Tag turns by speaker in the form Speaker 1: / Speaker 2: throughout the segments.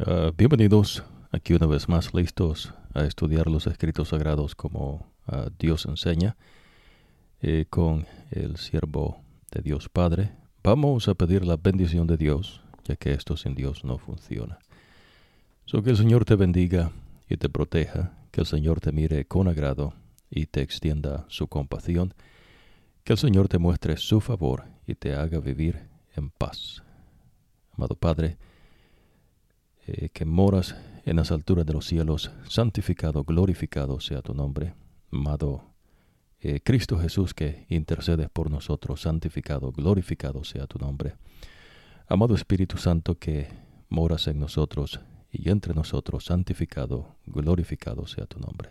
Speaker 1: Uh, bienvenidos aquí una vez más listos a estudiar los escritos sagrados como uh, Dios enseña eh, con el siervo de Dios Padre. Vamos a pedir la bendición de Dios, ya que esto sin Dios no funciona. So que el Señor te bendiga y te proteja, que el Señor te mire con agrado y te extienda su compasión, que el Señor te muestre su favor y te haga vivir en paz. Amado Padre, eh, que moras en las alturas de los cielos, santificado, glorificado sea tu nombre. Amado eh, Cristo Jesús, que intercedes por nosotros, santificado, glorificado sea tu nombre. Amado Espíritu Santo, que moras en nosotros y entre nosotros, santificado, glorificado sea tu nombre.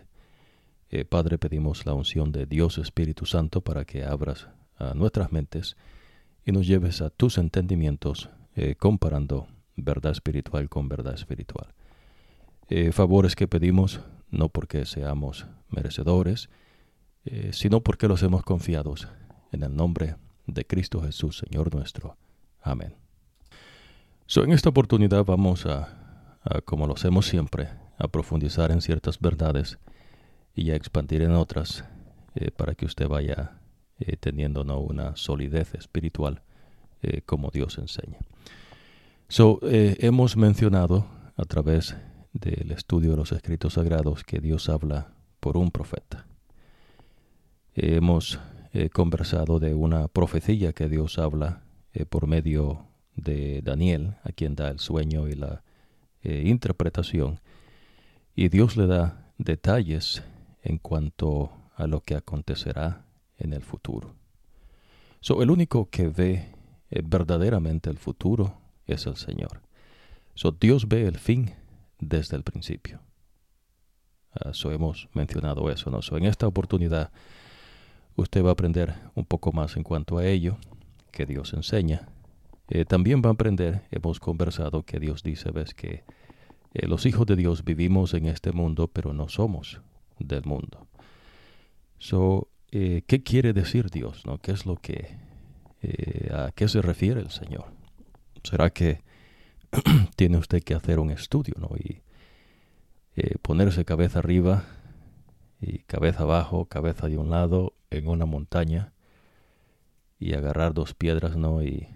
Speaker 1: Eh, Padre, pedimos la unción de Dios Espíritu Santo para que abras a nuestras mentes y nos lleves a tus entendimientos, comparando verdad espiritual con verdad espiritual. Eh, favores que pedimos no porque seamos merecedores, eh, sino porque los hemos confiados en el nombre de Cristo Jesús, Señor nuestro. Amén. So, en esta oportunidad vamos a, como lo hacemos siempre, a profundizar en ciertas verdades y a expandir en otras eh, para que usted vaya teniendo una solidez espiritual como Dios enseña. So, eh, hemos mencionado a través del estudio de los escritos sagrados que Dios habla por un profeta. Hemos eh, conversado de una profecía que Dios habla eh, por medio de Daniel, a quien da el sueño y la interpretación, y Dios le da detalles en cuanto a lo que acontecerá en el futuro. So, el único que ve verdaderamente el futuro es el Señor. So, Dios ve el fin desde el principio. Eso hemos mencionado eso, ¿no? So, en esta oportunidad usted va a aprender un poco más en cuanto a ello que Dios enseña. Eh, también va a aprender, hemos conversado que Dios dice, ves que eh, los hijos de Dios vivimos en este mundo, pero no somos del mundo. So, eh, ¿Qué quiere decir Dios? ¿no? ¿Qué es lo que, a qué se refiere el Señor? Será que tiene usted que hacer un estudio, ¿no? Y eh, ponerse cabeza arriba y cabeza abajo, cabeza de un lado en una montaña y agarrar dos piedras, ¿no? Y,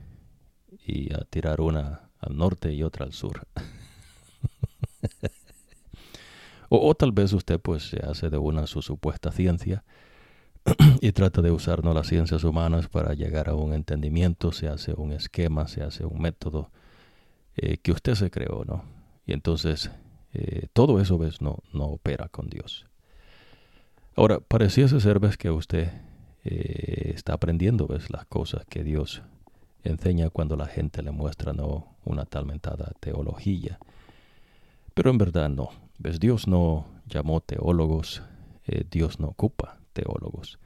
Speaker 1: y a tirar una al norte y otra al sur. o, o, tal vez usted pues se hace de una su supuesta ciencia y trata de usar las ciencias humanas para llegar a un entendimiento, se hace un esquema, se hace un método eh, que usted se creó, ¿no? Y entonces eh, todo eso, ¿ves? No, no opera con Dios. Ahora, pareciese ser, ¿ves? Que usted eh, está aprendiendo, ¿ves? Las cosas que Dios enseña cuando la gente le muestra, ¿no? Una talmentada teología. Pero en verdad no. ¿Ves? Dios no llamó teólogos, Dios no ocupa teólogos.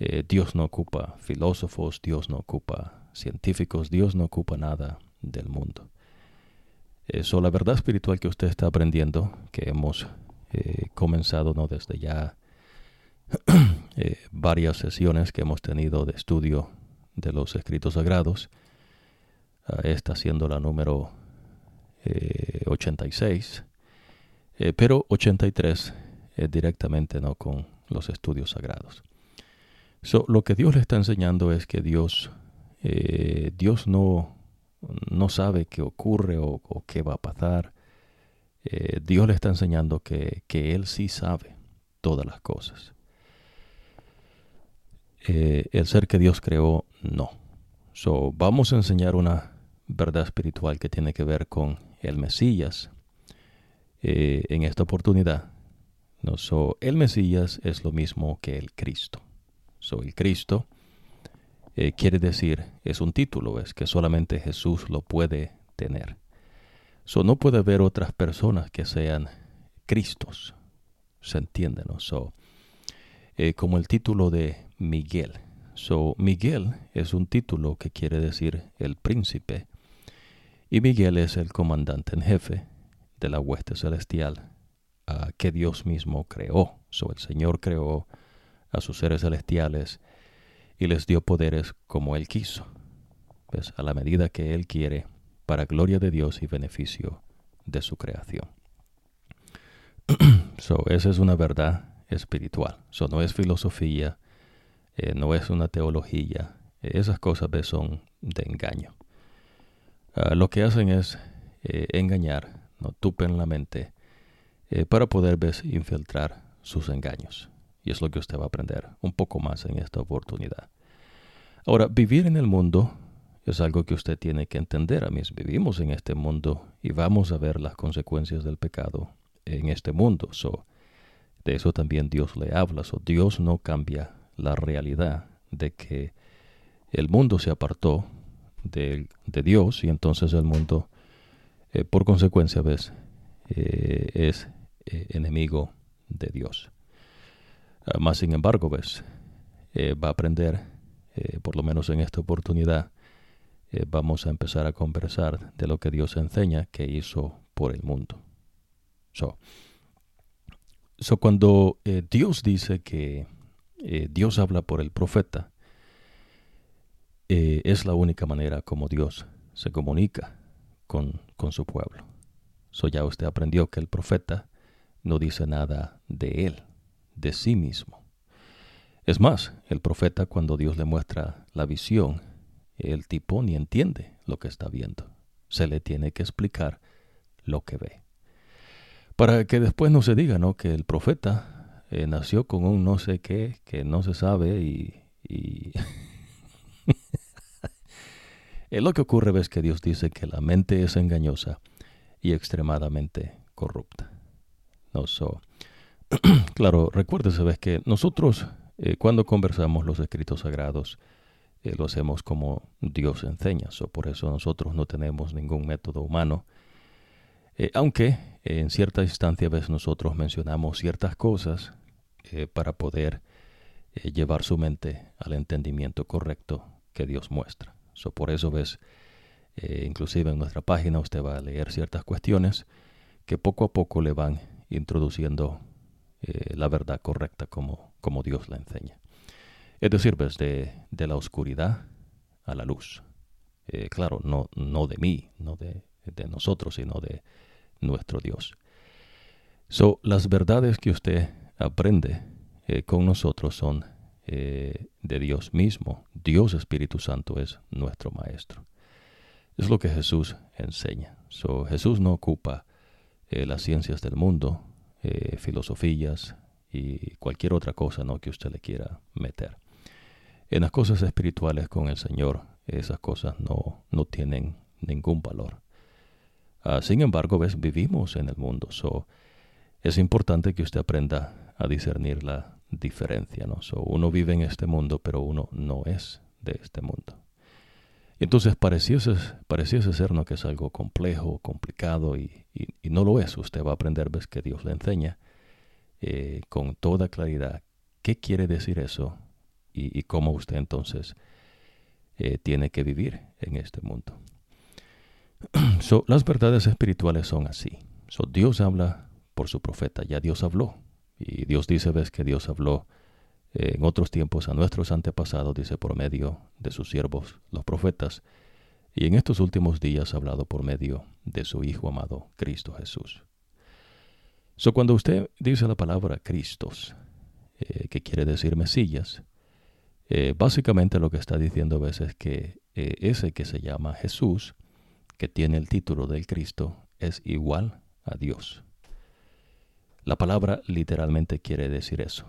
Speaker 1: Eh, Dios no ocupa filósofos, Dios no ocupa científicos, Dios no ocupa nada del mundo. Eso, la verdad espiritual que usted está aprendiendo, que hemos eh, comenzado ¿no? desde ya eh, varias sesiones que hemos tenido de estudio de los escritos sagrados, ah, está siendo la número 86, pero 83 directamente no con los estudios sagrados. So, lo que Dios le está enseñando es que Dios, eh, Dios no, no sabe qué ocurre o, qué va a pasar. Eh, Dios le está enseñando que, que, Él sí sabe todas las cosas. Eh, el ser que Dios creó, no. So, vamos a enseñar una verdad espiritual que tiene que ver con el Mesías en esta oportunidad no, so, el Mesías es lo mismo que el Cristo. So, el Cristo eh, quiere decir, es un título, es que solamente Jesús lo puede tener. So, no puede haber otras personas que sean Cristos. ¿Se entiende? So, eh, como el título de Miguel. So, Miguel es un título que quiere decir el príncipe. Y Miguel es el comandante en jefe de la hueste celestial que Dios mismo creó. So, el Señor creó a sus seres celestiales y les dio poderes como Él quiso, pues, a la medida que Él quiere, para gloria de Dios y beneficio de su creación. so, esa es una verdad espiritual. So, no es filosofía, eh, no es una teología. esas cosas son de engaño. Ah, lo que hacen es eh, engañar, no tupen la mente eh, para poder ¿ves? infiltrar sus engaños. Y es lo que usted va a aprender un poco más en esta oportunidad. Ahora, vivir en el mundo es algo que usted tiene que entender. A mí vivimos en este mundo y vamos a ver las consecuencias del pecado en este mundo. So, de eso también Dios le habla. So, Dios no cambia la realidad de que el mundo se apartó de, Dios y entonces el mundo, eh, por consecuencia, ves, eh, es eh, enemigo de Dios. Ah, más sin embargo, ves, va a aprender, por lo menos en esta oportunidad, vamos a empezar a conversar de lo que Dios enseña que hizo por el mundo. So, so cuando Dios dice que Dios habla por el profeta, eh, es la única manera como Dios se comunica con, con su pueblo. So ya usted aprendió que el profeta no dice nada de él, de sí mismo. Es más, el profeta cuando Dios le muestra la visión, el tipo ni entiende lo que está viendo. Se le tiene que explicar lo que ve. Para que después no se diga, ¿no? Que el profeta eh, nació con un no sé qué, que no se sabe y, y lo que ocurre es que Dios dice que la mente es engañosa y extremadamente corrupta. No, so, claro, recuérdese ves que nosotros eh, cuando conversamos los escritos sagrados eh, lo hacemos como Dios enseña. So, por eso nosotros no tenemos ningún método humano. aunque en cierta instancia ves nosotros mencionamos ciertas cosas para poder llevar su mente al entendimiento correcto que Dios muestra por eso ves, eh, inclusive en nuestra página usted va a leer ciertas cuestiones que poco a poco le van introduciendo eh, la verdad correcta como, como Dios la enseña. Es decir, ves, de, de la oscuridad a la luz. Eh, claro, no, no de mí, no de, de nosotros, sino de nuestro Dios. So, las verdades que usted aprende con nosotros son eh, de Dios mismo. Dios Espíritu Santo es nuestro Maestro. Es lo que Jesús enseña. So, Jesús no ocupa eh, las ciencias del mundo, eh, filosofías y cualquier otra cosa ¿no? que usted le quiera meter. En las cosas espirituales con el Señor, esas cosas no, no tienen ningún valor. Ah, sin embargo, ves, vivimos en el mundo. So, es importante que usted aprenda a discernir la diferencia, ¿no? uno vive en este mundo, pero uno no es de este mundo. Entonces pareciese, pareciese ser ¿no? que es algo complejo, complicado, y, no lo es. Usted va a aprender, ves que Dios le enseña eh, con toda claridad qué quiere decir eso y, cómo usted entonces eh, tiene que vivir en este mundo. so, las verdades espirituales son así. So, Dios habla por su profeta, ya Dios habló. Y Dios dice, ves que Dios habló en otros tiempos a nuestros antepasados, dice, por medio de sus siervos, los profetas, y en estos últimos días ha hablado por medio de su Hijo amado, Cristo Jesús. So, cuando usted dice la palabra Cristos, eh, que quiere decir Mesías, eh, básicamente lo que está diciendo es que ese que se llama Jesús, que tiene el título del Cristo, es igual a Dios. La palabra literalmente quiere decir eso.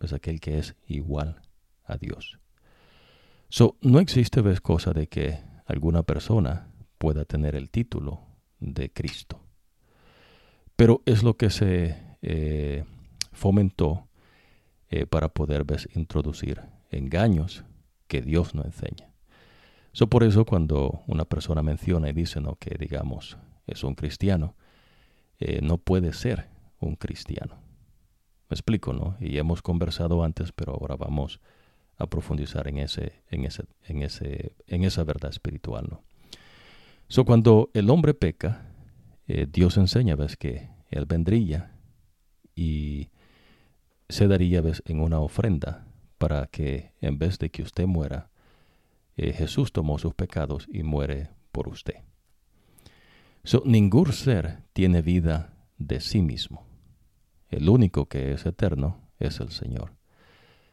Speaker 1: Es aquel que es igual a Dios. So, no existe vez cosa de que alguna persona pueda tener el título de Cristo. Pero es lo que se eh, fomentó eh, para poder introducir engaños que Dios no enseña. So, por eso cuando una persona menciona y dice ¿no? que digamos es un cristiano, eh, no puede ser un cristiano. Me explico, ¿no? Y hemos conversado antes, pero ahora vamos a profundizar en ese, en ese, en ese, en esa verdad espiritual, ¿no? So, cuando el hombre peca, eh, Dios enseña, ves que él vendría y se daría ves, en una ofrenda para que en vez de que usted muera, eh, Jesús tomó sus pecados y muere por usted. ningún ser tiene vida de sí mismo. El único que es eterno es el Señor.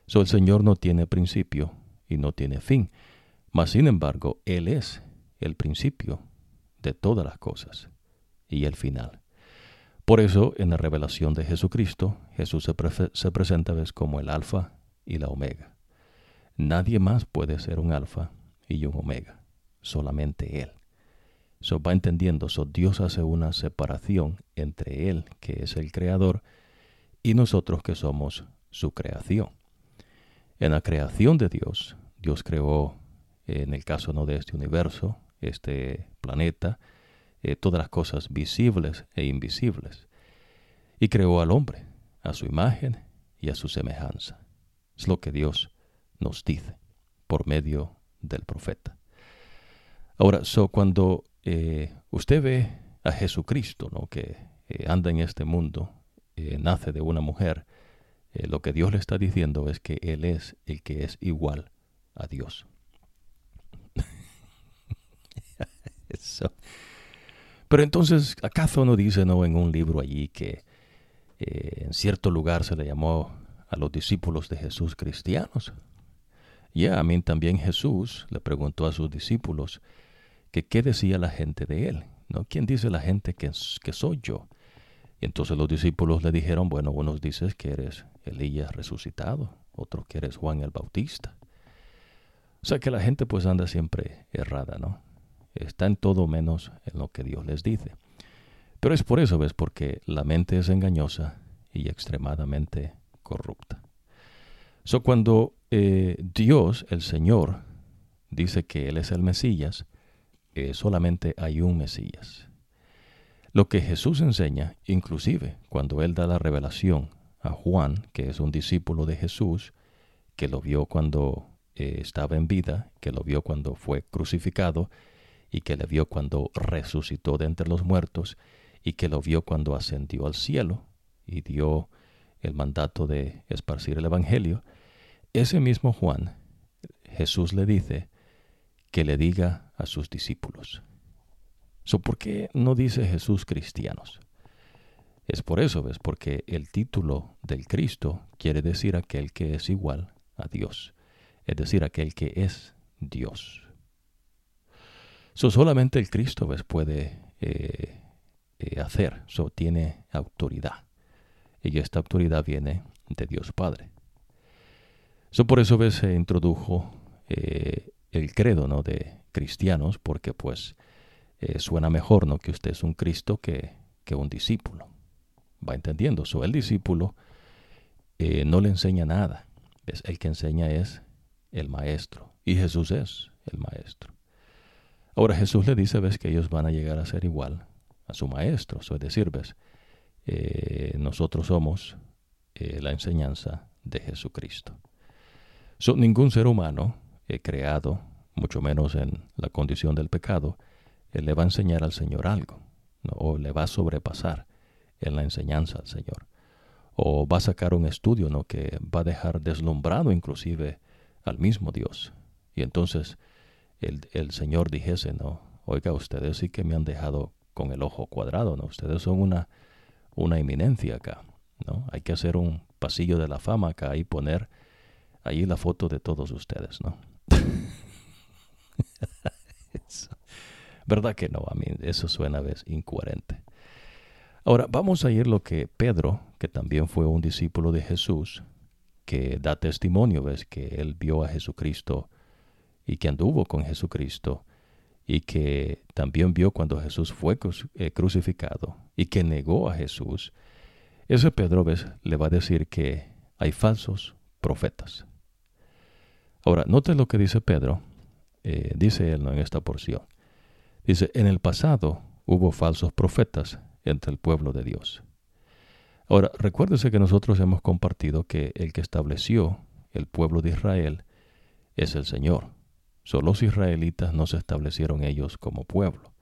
Speaker 1: So, el Señor no tiene principio y no tiene fin, mas sin embargo, Él es el principio de todas las cosas y el final. Por eso, en la revelación de Jesucristo, Jesús se, se presenta como el alfa y la omega. Nadie más puede ser un alfa y un omega, solamente Él. So va entendiendo, so Dios hace una separación entre Él, que es el creador, y nosotros que somos su creación. En la creación de Dios, Dios creó, en el caso no de este universo, este planeta, eh, todas las cosas visibles e invisibles, y creó al hombre a su imagen y a su semejanza. Es lo que Dios nos dice por medio del profeta. Ahora, so, cuando eh, usted ve a Jesucristo, ¿no? que eh, anda en este mundo, eh, nace de una mujer, lo que Dios le está diciendo es que Él es el que es igual a Dios. Pero entonces, ¿acaso no dice no en un libro allí que en cierto lugar se le llamó a los discípulos de Jesús cristianos? Ya, a mí también Jesús le preguntó a sus discípulos, que qué decía la gente de él. ¿no? ¿Quién dice la gente que, que soy yo? Y entonces los discípulos le dijeron, bueno, unos dices que eres Elías resucitado, otros que eres Juan el Bautista. O sea que la gente pues anda siempre errada, ¿no? Está en todo menos en lo que Dios les dice. Pero es por eso, ¿ves? Porque la mente es engañosa y extremadamente corrupta. So, cuando eh, Dios, el Señor, dice que Él es el Mesías, solamente hay un Mesías. Lo que Jesús enseña, inclusive cuando Él da la revelación a Juan, que es un discípulo de Jesús, que lo vio cuando eh, estaba en vida, que lo vio cuando fue crucificado, y que le vio cuando resucitó de entre los muertos, y que lo vio cuando ascendió al cielo y dio el mandato de esparcir el Evangelio, ese mismo Juan, Jesús le dice que le diga a sus discípulos. So, ¿Por qué no dice Jesús cristianos? Es por eso, ¿ves? Porque el título del Cristo quiere decir aquel que es igual a Dios, es decir, aquel que es Dios. So, solamente el Cristo, ¿ves? Puede eh, eh, hacer, so, tiene autoridad. Y esta autoridad viene de Dios Padre. So, por eso, ¿ves? Se introdujo eh, el credo, ¿no? De cristianos porque pues eh, suena mejor no que usted es un Cristo que, que un discípulo. Va entendiendo. So, el discípulo eh, no le enseña nada. El que enseña es el maestro. Y Jesús es el maestro. Ahora Jesús le dice, ves, que ellos van a llegar a ser igual a su maestro. es decir, ves, eh, nosotros somos la enseñanza de Jesucristo. So, ningún ser humano creado mucho menos en la condición del pecado, Él le va a enseñar al Señor algo, o le va a sobrepasar en la enseñanza al Señor, o va a sacar un estudio ¿no? que va a dejar deslumbrado inclusive al mismo Dios. Y entonces el, el Señor dijese, no, oiga, ustedes sí que me han dejado con el ojo cuadrado, ¿no? Ustedes son una, una eminencia acá, ¿no? Hay que hacer un pasillo de la fama acá y poner ahí la foto de todos ustedes, ¿no? ¿Verdad que no? A mí eso suena a veces incoherente. Ahora, vamos a ir lo que Pedro, que también fue un discípulo de Jesús, que da testimonio, ves, que él vio a Jesucristo y que anduvo con Jesucristo y que también vio cuando Jesús fue eh, crucificado y que negó a Jesús. Ese Pedro, ves, le va a decir que hay falsos profetas. Ahora, note lo que dice Pedro, eh, dice él ¿no? en esta porción. Dice, en el pasado hubo falsos profetas entre el pueblo de Dios. Ahora, recuérdese que nosotros hemos compartido que el que estableció el pueblo de Israel es el Señor. Solo los israelitas no se establecieron ellos como pueblo.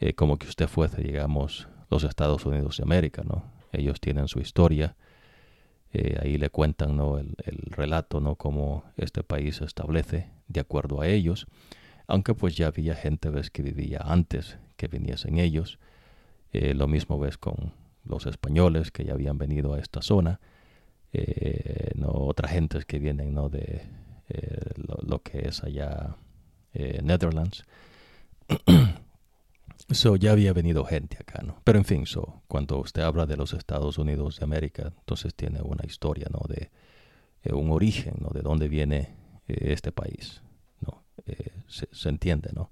Speaker 1: Eh, como que usted fuese, digamos, los Estados Unidos de América, ¿no? Ellos tienen su historia. Eh, ahí le cuentan ¿no? el, el relato, ¿no? Cómo este país se establece de acuerdo a ellos. Aunque pues ya había gente que vivía antes que viniesen ellos. Eh, lo mismo ves con los españoles que ya habían venido a esta zona, eh, no otras gentes que vienen no de lo, que es allá Netherlands. so ya había venido gente acá, ¿no? Pero en fin, so, cuando usted habla de los Estados Unidos de América, entonces tiene una historia, ¿no? De un origen, ¿no? De dónde viene este país, ¿no? Se, se, entiende, ¿no?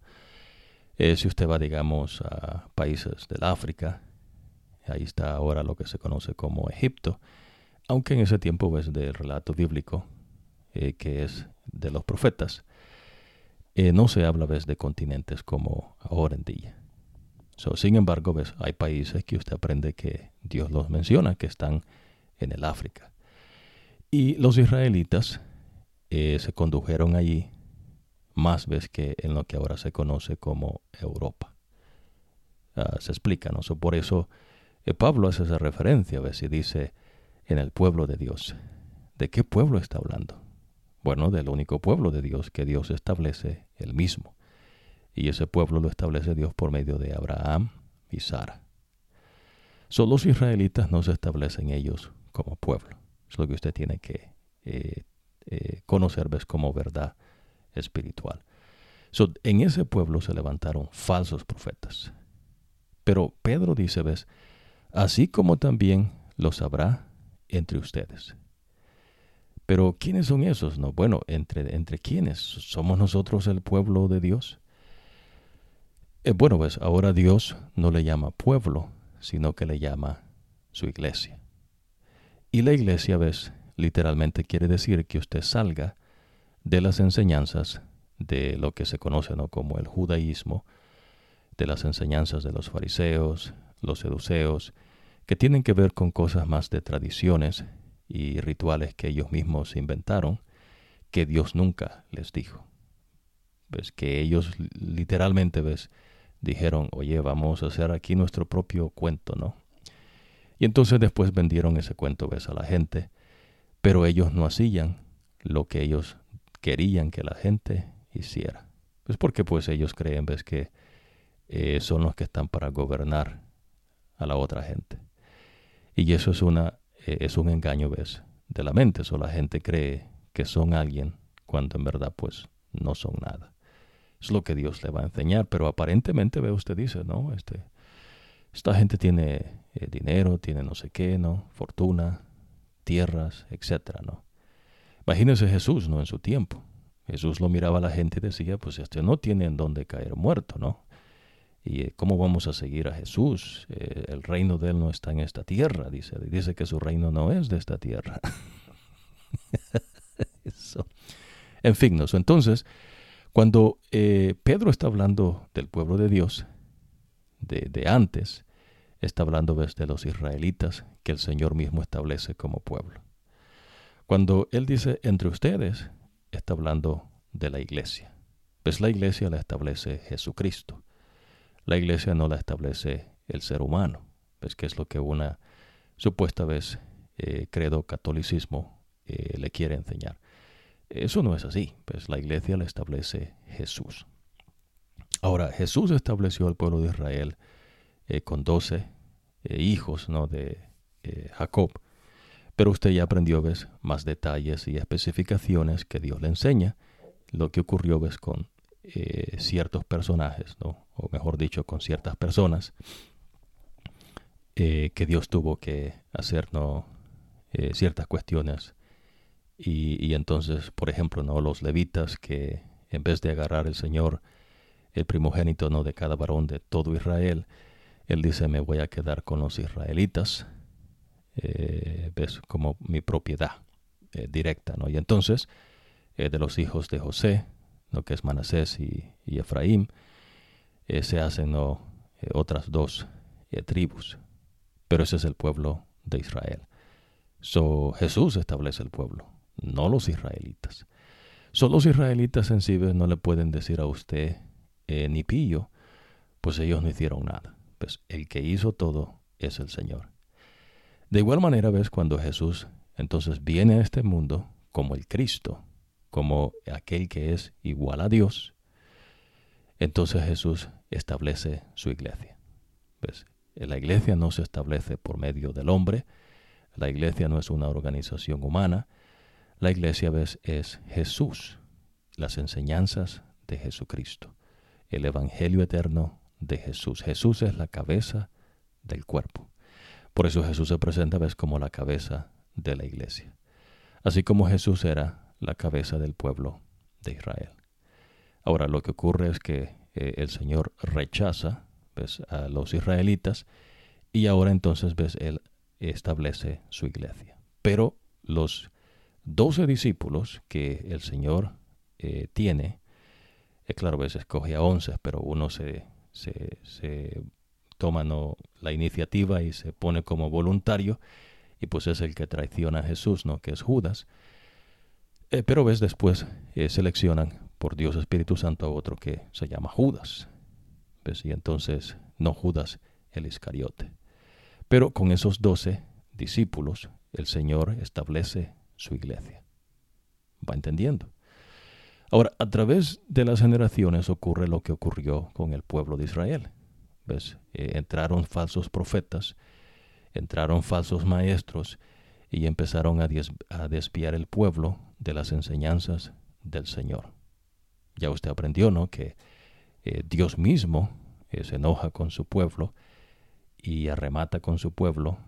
Speaker 1: Eh, si usted va, digamos, a países del África, ahí está ahora lo que se conoce como Egipto, aunque en ese tiempo ves del relato bíblico, eh, que es de los profetas, eh, no se habla ves de continentes como ahora en día. sin embargo, ves, hay países que usted aprende que Dios los menciona, que están en el África. Y los israelitas se condujeron allí más vez que en lo que ahora se conoce como Europa. Ah, se explica, ¿no? por eso eh, Pablo hace esa referencia, a si dice en el pueblo de Dios. ¿De qué pueblo está hablando? Bueno, del único pueblo de Dios que Dios establece él mismo. Y ese pueblo lo establece Dios por medio de Abraham y Sara. Solo los israelitas no se establecen ellos como pueblo. Es lo que usted tiene que eh, eh, conocer, ves, como verdad espiritual. en ese pueblo se levantaron falsos profetas. Pero Pedro dice, ves, así como también los habrá entre ustedes. Pero ¿quiénes son esos? No, bueno, entre, entre quiénes? ¿Somos nosotros el pueblo de Dios? Eh, bueno, pues ahora Dios no le llama pueblo, sino que le llama su iglesia. Y la iglesia, ves, literalmente quiere decir que usted salga de las enseñanzas de lo que se conoce ¿no? como el judaísmo, de las enseñanzas de los fariseos, los seduceos, que tienen que ver con cosas más de tradiciones y rituales que ellos mismos inventaron, que Dios nunca les dijo. Ves que ellos literalmente ves dijeron, "Oye, vamos a hacer aquí nuestro propio cuento, ¿no?" Y entonces después vendieron ese cuento ves a la gente, pero ellos no hacían lo que ellos querían que la gente hiciera. Pues porque pues ellos creen, ves que eh, son los que están para gobernar a la otra gente. Y eso es una eh, es un engaño, ves, de la mente. Eso la gente cree que son alguien cuando en verdad pues no son nada. Es lo que Dios le va a enseñar, pero aparentemente ve usted dice, no, este esta gente tiene eh, dinero, tiene no sé qué, no, fortuna, tierras, etcétera, no. Imagínense Jesús, ¿no? En su tiempo. Jesús lo miraba a la gente y decía, pues este no tiene en dónde caer muerto, ¿no? ¿Y eh, cómo vamos a seguir a Jesús? Eh, el reino de Él no está en esta tierra, dice. Dice que su reino no es de esta tierra. Eso. En fin, ¿no? entonces, cuando eh, Pedro está hablando del pueblo de Dios, de, de antes, está hablando de los israelitas que el Señor mismo establece como pueblo. Cuando Él dice entre ustedes, está hablando de la iglesia. Pues la iglesia la establece Jesucristo. La iglesia no la establece el ser humano. Pues que es lo que una supuesta vez eh, credo catolicismo eh, le quiere enseñar. Eso no es así. Pues la iglesia la establece Jesús. Ahora, Jesús estableció al pueblo de Israel eh, con doce hijos ¿no? de Jacob pero usted ya aprendió, ves, más detalles y especificaciones que Dios le enseña, lo que ocurrió, ves, con eh, ciertos personajes, ¿no? o mejor dicho, con ciertas personas, eh, que Dios tuvo que hacer eh, ciertas cuestiones. Y, y, entonces, por ejemplo, ¿no? los levitas que en vez de agarrar el Señor el primogénito ¿no? de cada varón de todo Israel, Él dice, me voy a quedar con los israelitas eh, ves como mi propiedad eh, directa, ¿no? Y entonces, eh, de los hijos de José, lo que es Manasés y, Efraín, se hacen otras dos tribus, pero ese es el pueblo de Israel. So, Jesús establece el pueblo, no los israelitas. So, los israelitas sensibles no le pueden decir a usted ni pillo, pues ellos no hicieron nada. Pues el que hizo todo es el Señor. De igual manera ves cuando Jesús entonces viene a este mundo como el Cristo, como aquel que es igual a Dios, entonces Jesús establece su iglesia. ¿Ves? La iglesia no se establece por medio del hombre, la iglesia no es una organización humana, la iglesia ¿ves? es Jesús, las enseñanzas de Jesucristo, el Evangelio eterno de Jesús. Jesús es la cabeza del cuerpo. Por eso Jesús se presenta ¿ves? como la cabeza de la iglesia. Así como Jesús era la cabeza del pueblo de Israel. Ahora lo que ocurre es que eh, el Señor rechaza ¿ves? a los israelitas y ahora entonces ves él establece su iglesia. Pero los doce discípulos que el Señor eh, tiene, es claro, a veces escoge a once, pero uno se, se toma ¿no? la iniciativa y se pone como voluntario, y pues es el que traiciona a Jesús, ¿no? que es Judas. Eh, pero ves, después eh, seleccionan por Dios Espíritu Santo a otro que se llama Judas. ¿Ves? Y entonces, no Judas el Iscariote. Pero con esos doce discípulos, el Señor establece su iglesia. ¿Va entendiendo? Ahora, a través de las generaciones ocurre lo que ocurrió con el pueblo de Israel. ¿Ves? Eh, entraron falsos profetas, entraron falsos maestros y empezaron a, desviar el pueblo de las enseñanzas del Señor. Ya usted aprendió, ¿no? Que eh, Dios mismo eh, se enoja con su pueblo y arremata con su pueblo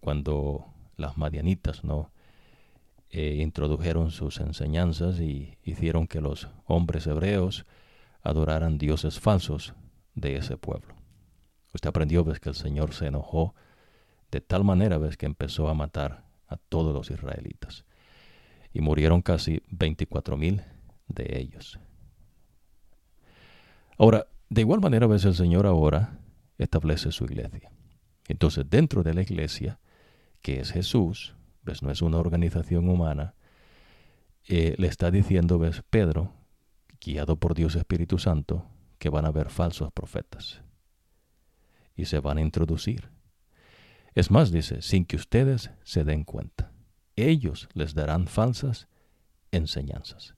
Speaker 1: cuando las madianitas, ¿no? Introdujeron sus enseñanzas y hicieron que los hombres hebreos adoraran dioses falsos de ese pueblo. Usted aprendió, ves, que el Señor se enojó de tal manera, ves, que empezó a matar a todos los israelitas. Y murieron casi 24 mil de ellos. Ahora, de igual manera, ves, el Señor ahora establece su iglesia. Entonces, dentro de la iglesia, que es Jesús, ¿ves? no es una organización humana, eh, le está diciendo, ves, Pedro, guiado por Dios Espíritu Santo, que van a haber falsos profetas y se van a introducir. Es más, dice, sin que ustedes se den cuenta. Ellos les darán falsas enseñanzas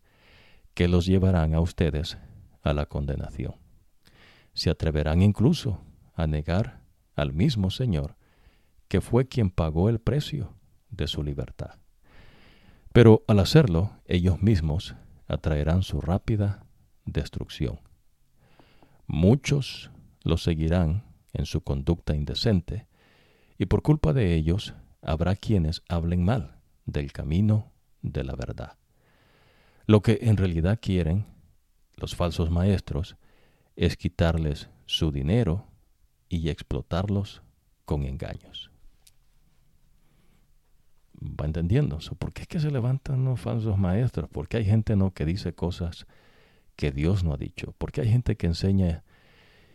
Speaker 1: que los llevarán a ustedes a la condenación. Se atreverán incluso a negar al mismo Señor que fue quien pagó el precio de su libertad. Pero al hacerlo, ellos mismos atraerán su rápida destrucción. Muchos los seguirán en su conducta indecente, y por culpa de ellos habrá quienes hablen mal del camino de la verdad. Lo que en realidad quieren los falsos maestros es quitarles su dinero y explotarlos con engaños va entendiendo. ¿Por qué es que se levantan los falsos maestros? Porque hay gente no que dice cosas que Dios no ha dicho. Porque hay gente que enseña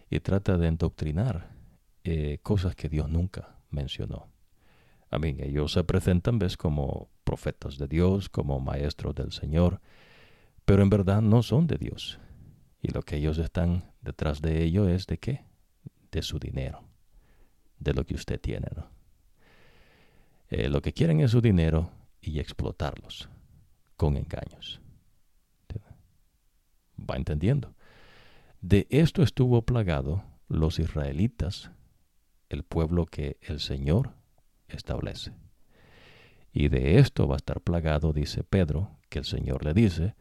Speaker 1: y trata de endoctrinar eh, cosas que Dios nunca mencionó. A mí, ellos se presentan, ves, como profetas de Dios, como maestros del Señor, pero en verdad no son de Dios. Y lo que ellos están detrás de ello es de qué? De su dinero, de lo que usted tiene, ¿no? Eh, lo que quieren es su dinero y explotarlos con engaños. ¿Va entendiendo? De esto estuvo plagado los israelitas, el pueblo que el Señor establece. Y de esto va a estar plagado, dice Pedro, que el Señor le dice,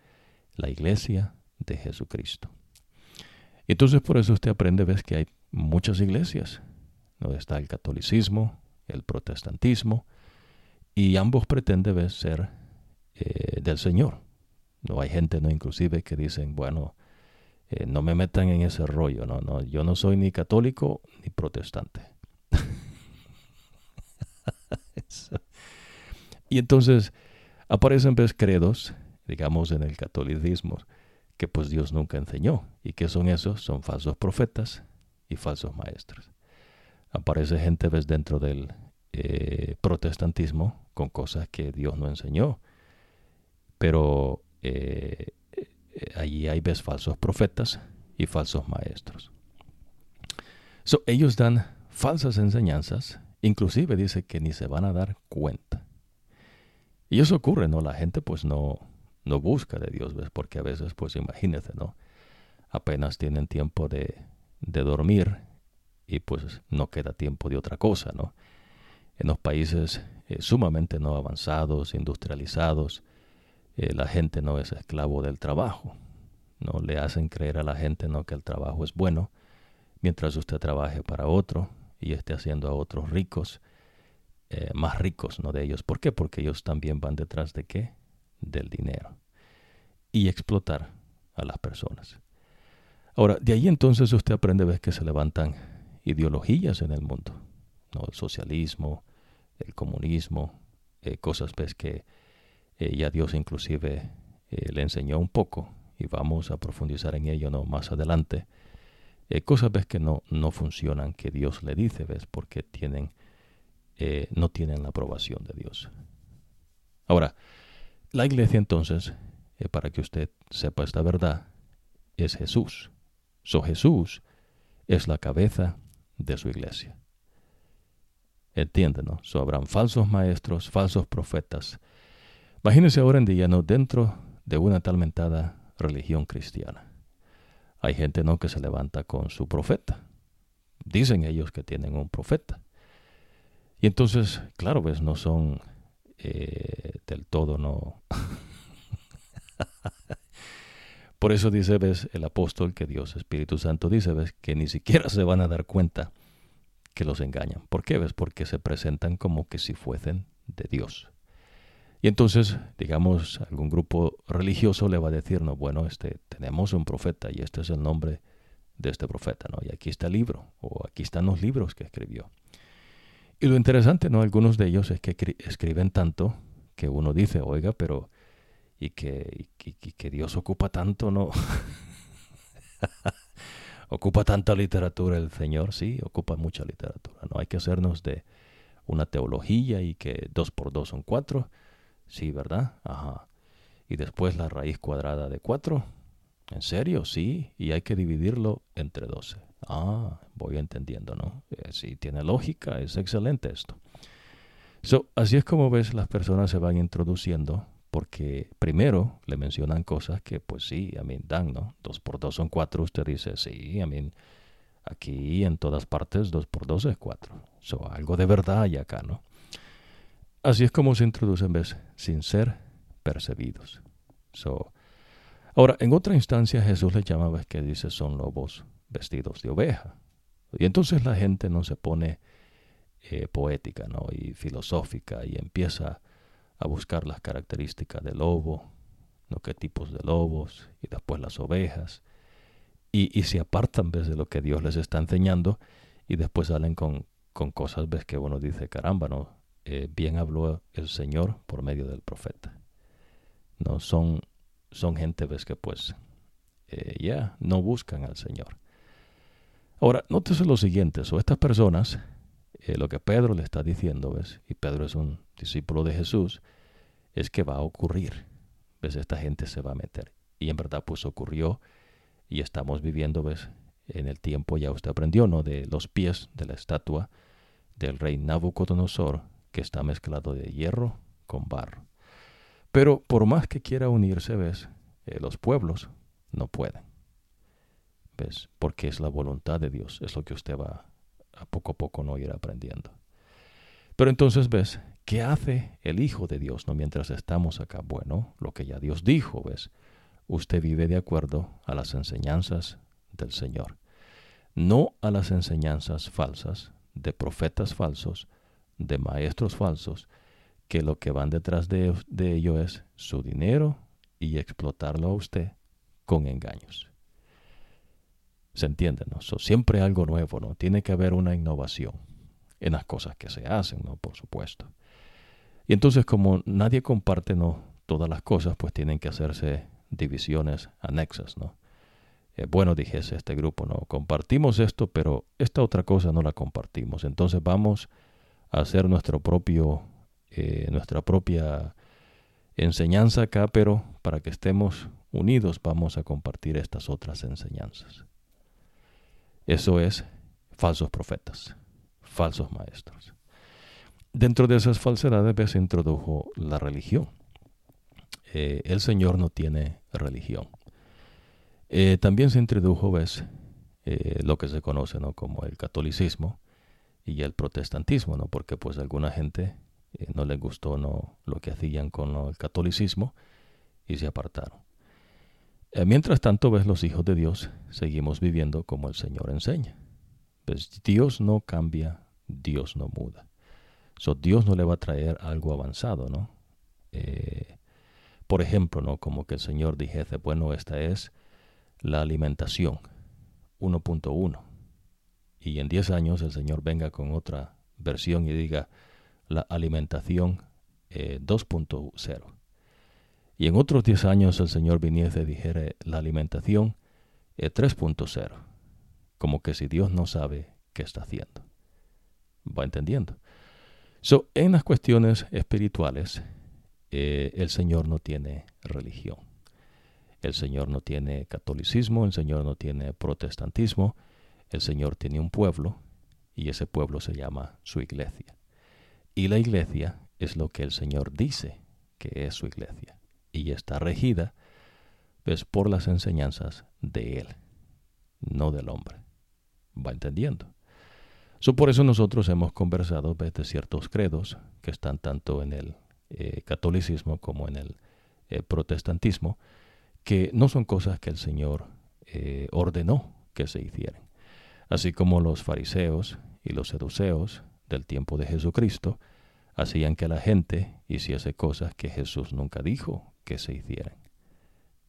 Speaker 1: la iglesia de Jesucristo. Entonces por eso usted aprende, ves que hay muchas iglesias, donde está el catolicismo, el protestantismo, y ambos pretenden ser eh, del Señor. No hay gente, no inclusive, que dicen, bueno, eh, no me metan en ese rollo, no, no, yo no soy ni católico ni protestante. y entonces aparecen pues credos, digamos en el catolicismo, que pues Dios nunca enseñó. ¿Y qué son esos? Son falsos profetas y falsos maestros. Aparece gente ves dentro del eh, protestantismo con cosas que Dios no enseñó. Pero eh, allí hay ves falsos profetas y falsos maestros. So, ellos dan falsas enseñanzas, inclusive dice que ni se van a dar cuenta. Y eso ocurre, ¿no? La gente pues no, no busca de Dios, ¿ves? Porque a veces, pues imagínese, ¿no? apenas tienen tiempo de, de dormir y pues no queda tiempo de otra cosa, ¿no? En los países eh, sumamente no avanzados, industrializados, eh, la gente no es esclavo del trabajo. No le hacen creer a la gente no que el trabajo es bueno, mientras usted trabaje para otro y esté haciendo a otros ricos, eh, más ricos, no de ellos. ¿Por qué? Porque ellos también van detrás de qué? Del dinero. Y explotar a las personas. Ahora, de ahí entonces usted aprende, ves que se levantan ideologías en el mundo, ¿no? el socialismo, el comunismo, eh, cosas ves que eh, ya Dios inclusive le enseñó un poco y vamos a profundizar en ello no más adelante. Cosas ves que no, no funcionan, que Dios le dice, ves, porque tienen, no tienen la aprobación de Dios. Ahora, la iglesia entonces, para que usted sepa esta verdad, es Jesús. So Jesús es la cabeza de su iglesia. Entienden, ¿no? So habrán falsos maestros, falsos profetas. Imagínense ahora en día, ¿no? Dentro de una tal mentada religión cristiana. Hay gente, ¿no? Que se levanta con su profeta. Dicen ellos que tienen un profeta. Y entonces, claro, ves, no son eh, del todo, no. Por eso dice, ves, el apóstol que Dios, Espíritu Santo, dice, ves, que ni siquiera se van a dar cuenta que los engañan. ¿Por qué? ¿Ves? Porque se presentan como que si fuesen de Dios. Y entonces, digamos, algún grupo religioso le va a decir, no, bueno, este, tenemos un profeta y este es el nombre de este profeta, ¿no? Y aquí está el libro, o aquí están los libros que escribió. Y lo interesante, ¿no? Algunos de ellos es que escriben tanto que uno dice, oiga, pero, y que, y que Dios ocupa tanto, ¿no? Ocupa tanta literatura el Señor, sí, ocupa mucha literatura. No hay que hacernos de una teología y que dos por dos son cuatro. Sí, ¿verdad? Ajá. Y después la raíz cuadrada de cuatro. ¿En serio? Sí. Y hay que dividirlo entre doce. Ah, voy entendiendo, ¿no? Eh, sí, tiene lógica, es excelente esto. So, así es como ves, las personas se van introduciendo porque primero le mencionan cosas que pues sí, a mí dan, ¿no? Dos por dos son cuatro, usted dice, sí, a mí aquí en todas partes dos por dos es cuatro. So, algo de verdad hay acá, ¿no? Así es como se introducen, ¿ves? Sin ser percibidos. So, ahora, en otra instancia Jesús le llama, ¿ves? Que dice, son lobos vestidos de oveja. Y entonces la gente no se pone eh, poética, ¿no? Y filosófica y empieza a buscar las características del lobo, ¿no? qué tipos de lobos, y después las ovejas, y, y se apartan ¿ves? de lo que Dios les está enseñando, y después salen con, con cosas ves que uno dice, caramba, ¿no? Eh, bien habló el Señor por medio del profeta. No son, son gente ves que pues eh, ya no buscan al Señor. Ahora, nótese lo siguiente, o estas personas eh, lo que Pedro le está diciendo, ¿ves? Y Pedro es un discípulo de Jesús, es que va a ocurrir. ¿Ves? Esta gente se va a meter. Y en verdad, pues ocurrió y estamos viviendo, ¿ves? En el tiempo ya usted aprendió, ¿no? De los pies de la estatua del rey Nabucodonosor, que está mezclado de hierro con barro. Pero por más que quiera unirse, ¿ves? Eh, los pueblos no pueden. ¿Ves? Porque es la voluntad de Dios, es lo que usted va a poco a poco no ir aprendiendo. Pero entonces ves, ¿qué hace el Hijo de Dios no mientras estamos acá? Bueno, lo que ya Dios dijo, ves, usted vive de acuerdo a las enseñanzas del Señor, no a las enseñanzas falsas de profetas falsos, de maestros falsos, que lo que van detrás de, de ello es su dinero y explotarlo a usted con engaños. ¿Se entiende? ¿no? siempre algo nuevo, ¿no? Tiene que haber una innovación en las cosas que se hacen, ¿no? Por supuesto. Y entonces como nadie comparte, ¿no? Todas las cosas, pues tienen que hacerse divisiones anexas, ¿no? Eh, bueno, dijese este grupo, ¿no? Compartimos esto, pero esta otra cosa no la compartimos. Entonces vamos hacer nuestro propio, eh, nuestra propia enseñanza acá, pero para que estemos unidos vamos a compartir estas otras enseñanzas. Eso es falsos profetas, falsos maestros. Dentro de esas falsedades se introdujo la religión. Eh, el Señor no tiene religión. Eh, también se introdujo, ves, lo que se conoce ¿no? como el catolicismo y el protestantismo, ¿no? porque pues alguna gente eh, no les gustó ¿no? lo que hacían con el catolicismo y se apartaron. mientras tanto, ves, los hijos de Dios seguimos viviendo como el Señor enseña. Pues Dios no cambia, Dios no muda. So, Dios no le va a traer algo avanzado, ¿no? por ejemplo, ¿no? Como que el Señor dijese, bueno, esta es la alimentación 1.1 y en 10 años el Señor venga con otra versión y diga la alimentación 2.0 eh, y en otros 10 años el Señor viniese y dijere la alimentación 3.0 eh, como que si Dios no sabe qué está haciendo. Va entendiendo. So, en las cuestiones espirituales eh, el Señor no tiene religión. El Señor no tiene catolicismo, el Señor no tiene protestantismo, el Señor tiene un pueblo y ese pueblo se llama su iglesia. Y la iglesia es lo que el Señor dice que es su iglesia y está regida pues, por las enseñanzas de Él, no del hombre. ¿Va entendiendo? por eso nosotros hemos conversado pues, de ciertos credos que están tanto en el eh, catolicismo como en el eh, protestantismo, que no son cosas que el Señor eh, ordenó que se hicieran. Así como los fariseos y los seduceos del tiempo de Jesucristo hacían que la gente hiciese cosas que Jesús nunca dijo que se hicieran.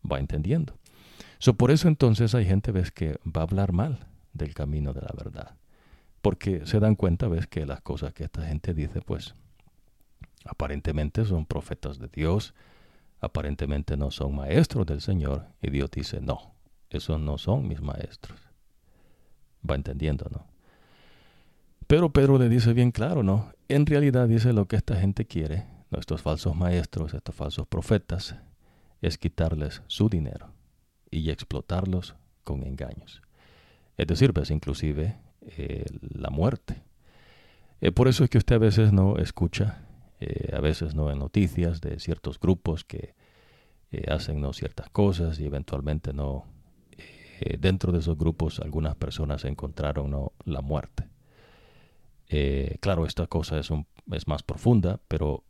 Speaker 1: Va entendiendo. So, por eso entonces hay gente ves que va a hablar mal del camino de la verdad. Porque se dan cuenta, ves, que las cosas que esta gente dice, pues, aparentemente son profetas de Dios, aparentemente no son maestros del Señor y Dios dice, no, esos no son mis maestros. Va entendiendo, ¿no? Pero Pedro le dice bien claro, ¿no? En realidad dice lo que esta gente quiere, nuestros falsos maestros, estos falsos profetas, es quitarles su dinero y explotarlos con engaños. Es decir, pues inclusive eh, la muerte. Eh, por eso es que usted a veces no escucha eh, a veces no en noticias de ciertos grupos que eh, hacen no ciertas cosas y eventualmente no eh, dentro de esos grupos algunas personas encontraron no la muerte claro esta cosa es un, es más profunda pero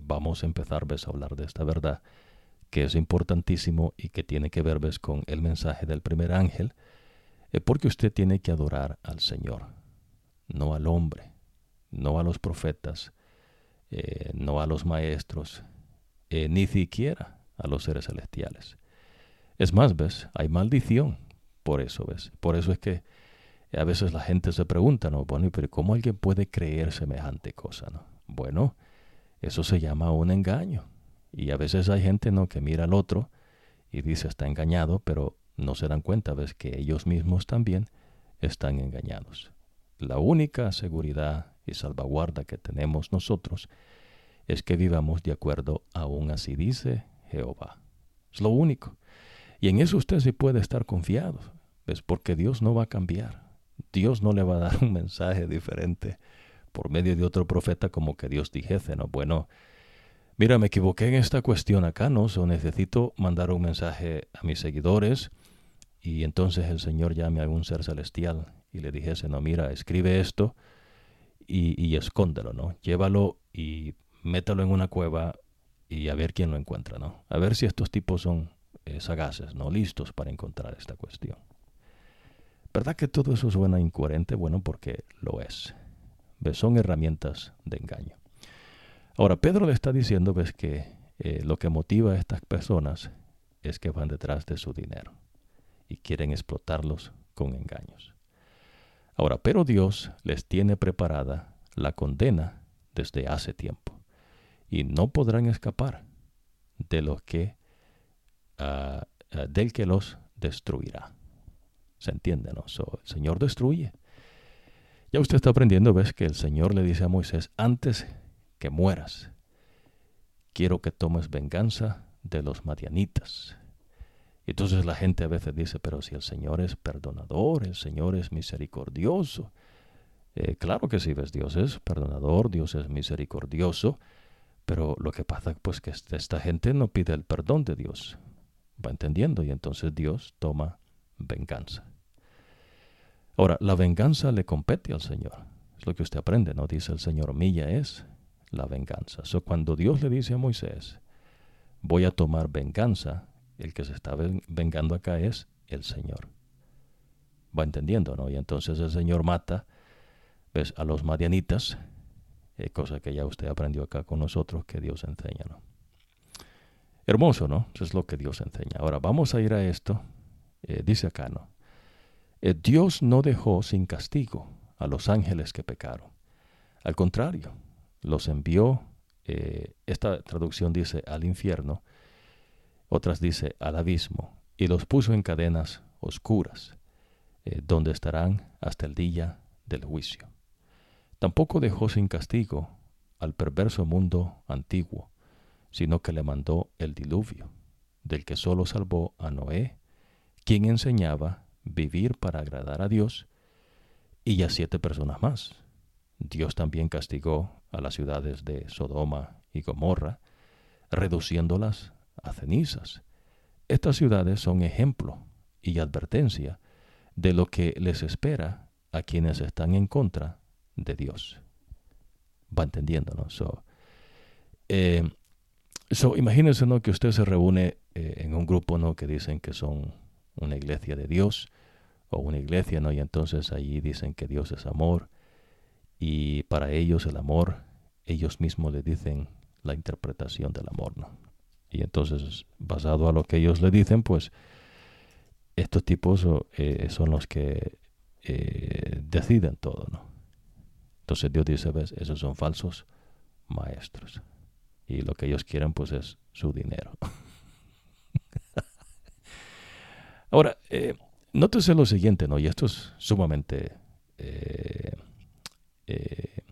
Speaker 1: vamos a empezar ¿ves? a hablar de esta verdad que es importantísimo y que tiene que ver ¿ves? con el mensaje del primer ángel porque usted tiene que adorar al Señor no al hombre no a los profetas eh, no a los maestros, eh, ni siquiera a los seres celestiales. Es más, ves, hay maldición por eso, ves. Por eso es que a veces la gente se pregunta, ¿no? Bueno, pero ¿cómo alguien puede creer semejante cosa, no? Bueno, eso se llama un engaño. Y a veces hay gente, ¿no? Que mira al otro y dice está engañado, pero no se dan cuenta, ves, que ellos mismos también están engañados. La única seguridad y salvaguarda que tenemos nosotros es que vivamos de acuerdo a un así dice Jehová. Es lo único. Y en eso usted sí puede estar confiado, es porque Dios no va a cambiar. Dios no le va a dar un mensaje diferente por medio de otro profeta como que Dios dijese, no, bueno, mira, me equivoqué en esta cuestión acá, ¿no? So necesito mandar un mensaje a mis seguidores y entonces el Señor llame a algún ser celestial y le dijese, no, mira, escribe esto y, escóndelo, ¿no? Llévalo y métalo en una cueva y a ver quién lo encuentra, ¿no? A ver si estos tipos son eh, sagaces, ¿no? Listos para encontrar esta cuestión. ¿Verdad que todo eso suena incoherente? Bueno, porque lo es. Son herramientas de engaño. Ahora, Pedro le está diciendo, ves, que eh, lo que motiva a estas personas es que van detrás de su dinero y quieren explotarlos con engaños. Ahora, pero Dios les tiene preparada la condena desde hace tiempo y no podrán escapar de lo que ah, del que los destruirá. ¿Se entiende? No? el Señor destruye. Ya usted está aprendiendo, ves que el Señor le dice a Moisés, antes que mueras, quiero que tomes venganza de los madianitas. Entonces la gente a veces dice, pero si el Señor es perdonador, el Señor es misericordioso. Eh, claro que sí, ves, Dios es perdonador, Dios es misericordioso, pero lo que pasa pues que esta gente no pide el perdón de Dios. Va entendiendo y entonces Dios toma venganza. Ahora, la venganza le compete al Señor. Es lo que usted aprende, ¿no? Dice el Señor, milla es la venganza. So, cuando Dios le dice a Moisés, voy a tomar venganza, el que se está vengando acá es el Señor. Va entendiendo, ¿no? Y entonces el Señor mata, ves, a los madianitas, eh, cosa que ya usted aprendió acá con nosotros, que Dios enseña, ¿no? Hermoso, ¿no? Eso es lo que Dios enseña. Ahora, vamos a ir a esto. Eh, dice acá, ¿no? Eh, Dios no dejó sin castigo a los ángeles que pecaron. Al contrario, los envió, eh, esta traducción dice al infierno, otras dice al abismo, y los puso en cadenas oscuras, eh, donde estarán hasta el día del juicio. Tampoco dejó sin castigo al perverso mundo antiguo, sino que le mandó el diluvio, del que sólo salvó a Noé, quien enseñaba vivir para agradar a Dios y a siete personas más. Dios también castigó a las ciudades de Sodoma y Gomorra, reduciéndolas a cenizas. Estas ciudades son ejemplo y advertencia de lo que les espera a quienes están en contra de Dios. Va entendiendo, ¿no? So, eh, imagínense ¿no? que usted se reúne eh, en un grupo ¿no? que dicen que son una iglesia de Dios o una iglesia, ¿no? Y entonces allí dicen que Dios es amor y para ellos el amor, ellos mismos le dicen la interpretación del amor, ¿no? Y entonces, basado a lo que ellos le dicen, pues estos tipos eh, son los que eh, deciden todo, ¿no? Entonces Dios dice, ves, esos son falsos maestros. Y lo que ellos quieren, pues es su dinero. Ahora, eh, nótese lo siguiente, ¿no? Y esto es sumamente eh, eh,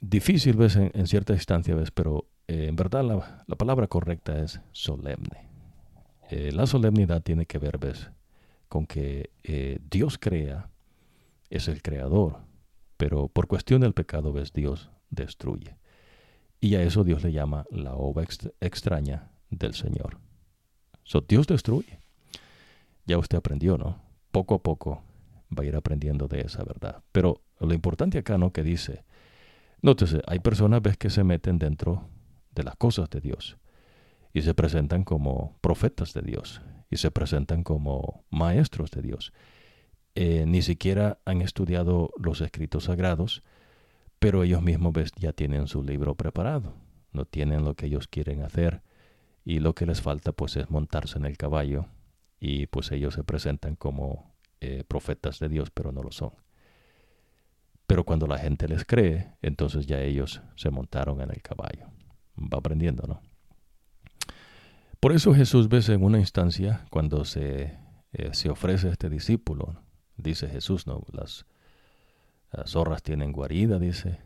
Speaker 1: difícil, ¿ves? En, cierta instancia, ¿ves? Pero en verdad la, palabra correcta es solemne. la solemnidad tiene que ver, ¿ves? Con que Dios crea, es el creador, pero por cuestión del pecado, ¿ves? Dios destruye. Y a eso Dios le llama la obra extraña del Señor. So, Dios destruye. Ya usted aprendió, ¿no? Poco a poco va a ir aprendiendo de esa verdad. Pero lo importante acá, ¿no? Que dice, nótese, hay personas ves que se meten dentro de las cosas de Dios y se presentan como profetas de Dios y se presentan como maestros de Dios. Eh, ni siquiera han estudiado los escritos sagrados, pero ellos mismos ves, ya tienen su libro preparado, no tienen lo que ellos quieren hacer y lo que les falta pues es montarse en el caballo y pues ellos se presentan como eh, profetas de Dios pero no lo son. Pero cuando la gente les cree, entonces ya ellos se montaron en el caballo. Va aprendiendo, ¿no? Por eso Jesús ves en una instancia cuando se, eh, se ofrece a este discípulo, dice Jesús, ¿no? Las, zorras tienen guarida, dice,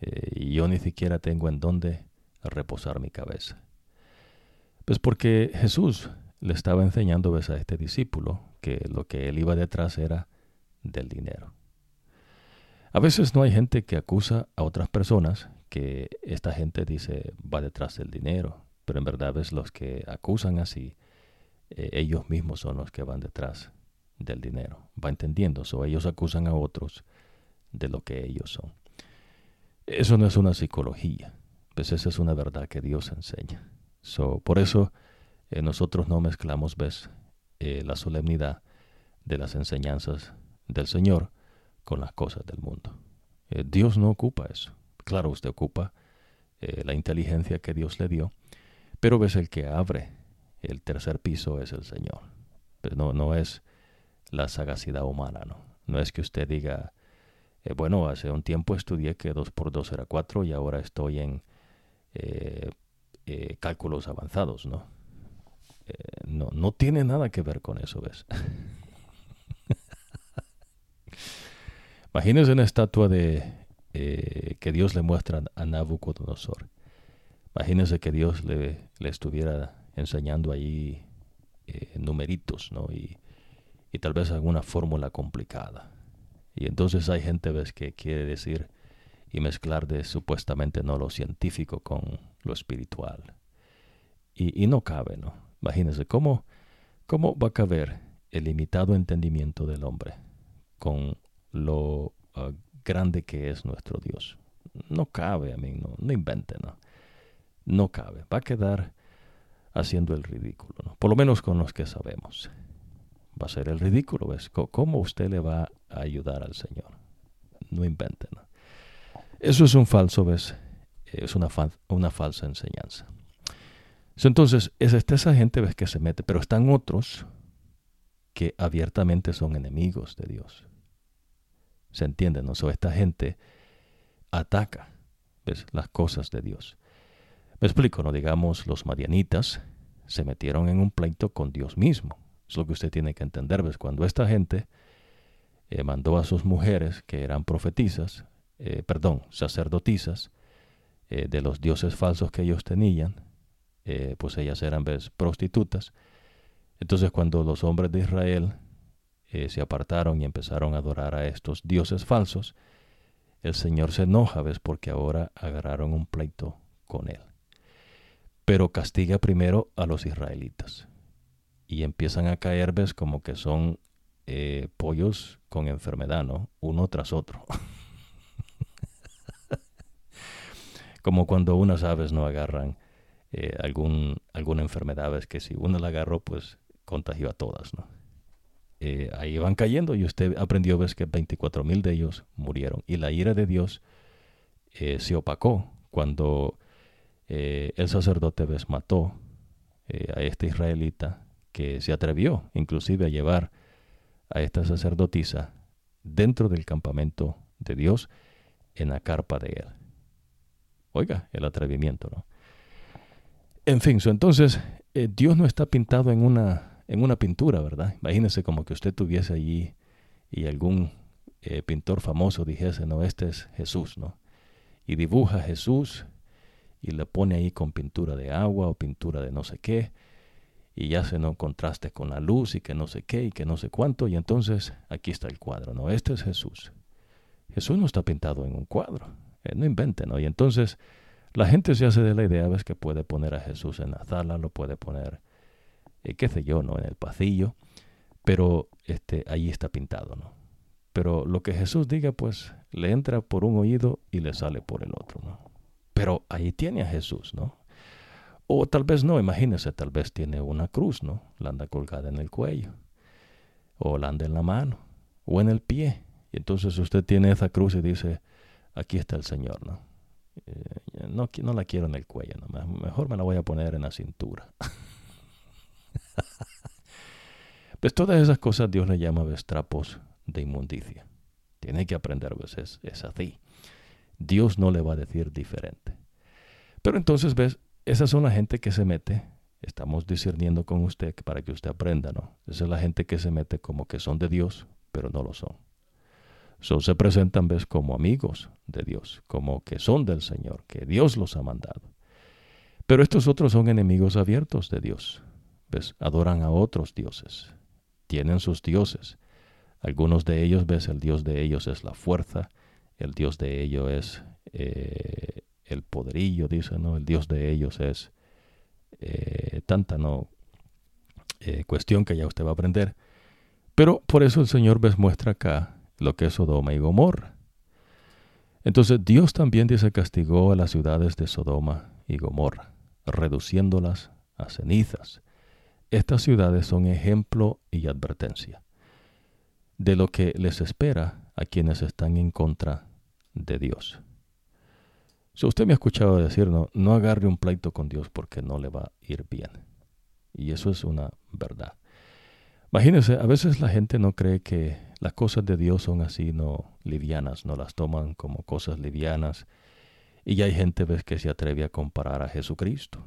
Speaker 1: eh, y yo ni siquiera tengo en dónde reposar mi cabeza. Pues porque Jesús le estaba enseñando a este discípulo que lo que él iba detrás era del dinero. A veces no hay gente que acusa a otras personas que esta gente dice va detrás del dinero, pero en verdad es los que acusan así, eh, ellos mismos son los que van detrás del dinero. Va entendiendo, o ellos acusan a otros de lo que ellos son. Eso no es una psicología, pues esa es una verdad que Dios enseña. So, por eso eh, nosotros no mezclamos, ves, eh, la solemnidad de las enseñanzas del Señor con las cosas del mundo. Eh, Dios no ocupa eso. Claro, usted ocupa la inteligencia que Dios le dio, pero ves el que abre el tercer piso es el Señor. Pero no, no es la sagacidad humana, ¿no? No es que usted diga, bueno, hace un tiempo estudié que 2 por 2 era 4 y ahora estoy en cálculos avanzados, ¿no? Eh, ¿no? No tiene nada que ver con eso, ¿ves? Imagínense una estatua de eh, que Dios le muestra a Nabucodonosor. Imagínense que Dios le, le estuviera enseñando ahí numeritos, ¿no? Y, y tal vez alguna fórmula complicada. Y entonces hay gente, ¿ves?, que quiere decir y mezclar de supuestamente no lo científico con lo espiritual. Y, no cabe, ¿no? Imagínense cómo, ¿Cómo va a caber el limitado entendimiento del hombre con lo ah, grande que es nuestro Dios? No cabe, a mí, no, no inventen, no. No cabe. Va a quedar haciendo el ridículo, ¿no? Por lo menos con los que sabemos. Va a ser el ridículo, ¿ves? ¿Cómo usted le va a ayudar al Señor? No inventen, ¿no? Eso es un falso, ¿ves? Es una, una falsa enseñanza. Entonces, es esa gente ves que se mete, pero están otros que abiertamente son enemigos de Dios. ¿Se entiende? ¿No? Esta gente ataca las cosas de Dios. Me explico, ¿no? Digamos, los marianitas se metieron en un pleito con Dios mismo. Es lo que usted tiene que entender, ¿ves? Cuando esta gente eh, mandó a sus mujeres, que eran profetizas, eh, perdón, sacerdotisas, eh, de los dioses falsos que ellos tenían, pues ellas eran. Prostitutas. Entonces cuando los hombres de Israel se apartaron y empezaron a adorar a estos dioses falsos, el Señor se enoja, ¿ves? Porque ahora agarraron un pleito con él pero castiga primero a los israelitas. Y empiezan a caer, ves, como que son eh, pollos con enfermedad, ¿no? Uno tras otro. como cuando unas aves no agarran eh, algún, alguna enfermedad, ves que si uno la agarró, pues contagió a todas, ¿no? Eh, ahí van cayendo y usted aprendió, ves que 24 mil de ellos murieron. Y la ira de Dios se opacó cuando eh, el sacerdote ves mató eh, a este israelita que se atrevió inclusive a llevar a esta sacerdotisa dentro del campamento de Dios en la carpa de él. Oiga, el atrevimiento, ¿no? En fin, entonces eh, Dios no está pintado en una, en una pintura, ¿verdad? Imagínese como que usted tuviese allí y algún pintor famoso dijese, no, este es Jesús, ¿no? Y dibuja Jesús y le pone ahí con pintura de agua o pintura de no sé qué y ya se no contraste con la luz y que no sé qué y que no sé cuánto y entonces aquí está el cuadro, ¿no? Este es Jesús. Jesús no está pintado en un cuadro, eh, no invente, ¿no? Y entonces la gente se hace de la idea, ves que puede poner a Jesús en la sala, lo puede poner, eh, qué sé yo, ¿no? En el pasillo, pero este, allí está pintado, ¿no? Pero lo que Jesús diga, pues le entra por un oído y le sale por el otro, ¿no? Pero ahí tiene a Jesús, ¿no? O tal vez no, imagínese, tal vez tiene una cruz, ¿no? La anda colgada en el cuello. O la anda en la mano. O en el pie. Y entonces usted tiene esa cruz y dice, aquí está el Señor, ¿no? Eh, no, no la quiero en el cuello, ¿no? mejor me la voy a poner en la cintura. pues todas esas cosas Dios le llama trapos de inmundicia. Tiene que aprender, pues es, es así. Dios no le va a decir diferente. Pero entonces, ves, esas son la gente que se mete, estamos discerniendo con usted para que usted aprenda, ¿no? Esa es la gente que se mete como que son de Dios, pero no lo son. So, se presentan, ves, como amigos de Dios, como que son del Señor, que Dios los ha mandado. Pero estos otros son enemigos abiertos de Dios. ¿Ves? Adoran a otros dioses. Tienen sus dioses. Algunos de ellos, ves, el Dios de ellos es la fuerza, el Dios de ellos es eh, el poderillo, dice, ¿no? El Dios de ellos es eh, tanta, ¿no? Eh, cuestión que ya usted va a aprender. Pero por eso el Señor ves muestra acá lo que es Sodoma y Gomorra. Entonces Dios también dice castigó a las ciudades de Sodoma y Gomorra, reduciéndolas a cenizas. Estas ciudades son ejemplo y advertencia de lo que les espera a quienes están en contra de Dios. Si usted me ha escuchado decir, no, no agarre un pleito con Dios porque no le va a ir bien. Y eso es una verdad. Imagínense, a veces la gente no cree que las cosas de Dios son así, no livianas, no las toman como cosas livianas. Y hay gente ves que se atreve a comparar a Jesucristo.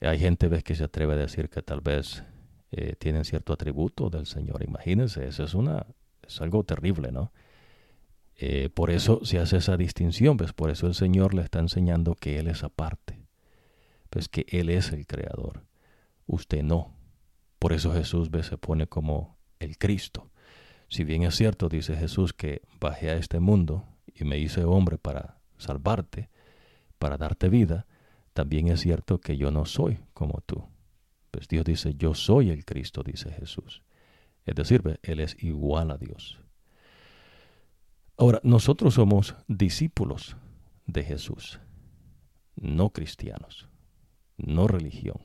Speaker 1: Hay gente ves que se atreve a decir que tal vez eh, tienen cierto atributo del Señor. Imagínense, eso es una es algo terrible, ¿no? Eh, por eso se hace esa distinción, pues por eso el Señor le está enseñando que Él es aparte, pues que Él es el creador, usted no. Por eso Jesús ve, se pone como el Cristo. Si bien es cierto, dice Jesús, que bajé a este mundo y me hice hombre para salvarte, para darte vida, también es cierto que yo no soy como tú. Pues Dios dice, yo soy el Cristo, dice Jesús. Es decir, Él es igual a Dios. Ahora, nosotros somos discípulos de Jesús, no cristianos, no religión,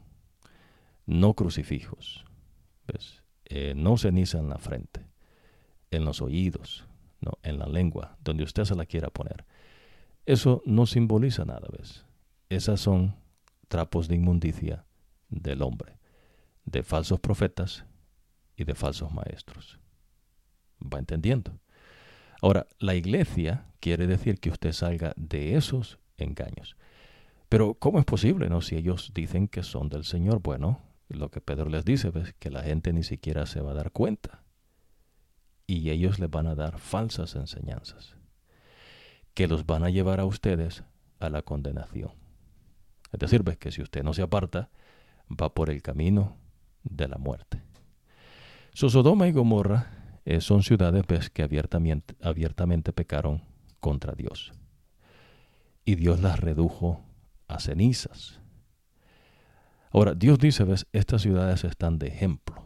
Speaker 1: no crucifijos, eh, no ceniza en la frente, en los oídos, no, en la lengua, donde usted se la quiera poner. Eso no simboliza nada, ¿ves? Esas son trapos de inmundicia del hombre, de falsos profetas y de falsos maestros. ¿Va entendiendo? Ahora, la iglesia quiere decir que usted salga de esos engaños. Pero ¿cómo es posible, no? Si ellos dicen que son del Señor, bueno, lo que Pedro les dice es que la gente ni siquiera se va a dar cuenta. Y ellos les van a dar falsas enseñanzas que los van a llevar a ustedes a la condenación. Es decir, ves que si usted no se aparta, va por el camino de la muerte. Sodoma y Gomorra eh, son ciudades que abiertamente, abiertamente pecaron contra Dios. Y Dios las redujo a cenizas. Ahora, Dios dice, ves, estas ciudades están de ejemplo.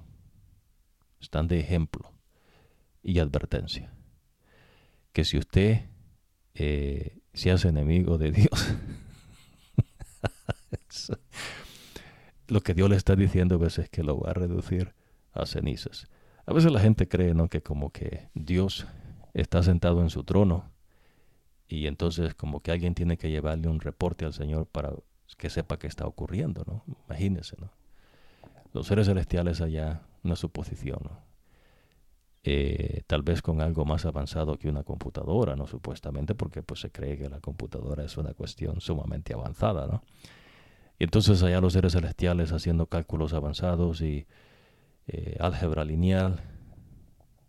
Speaker 1: Están de ejemplo y advertencia. Que si usted eh, se hace enemigo de Dios, lo que Dios le está diciendo a veces es que lo va a reducir a cenizas. A veces la gente cree ¿no? que como que Dios está sentado en su trono y entonces como que alguien tiene que llevarle un reporte al Señor para que sepa qué está ocurriendo, ¿no? Imagínense, ¿no? Los seres celestiales allá, una suposición. Eh, tal vez con algo más avanzado que una computadora, ¿no? Supuestamente, porque pues se cree que la computadora es una cuestión sumamente avanzada, ¿no? Y entonces allá los seres celestiales haciendo cálculos avanzados y eh, álgebra lineal,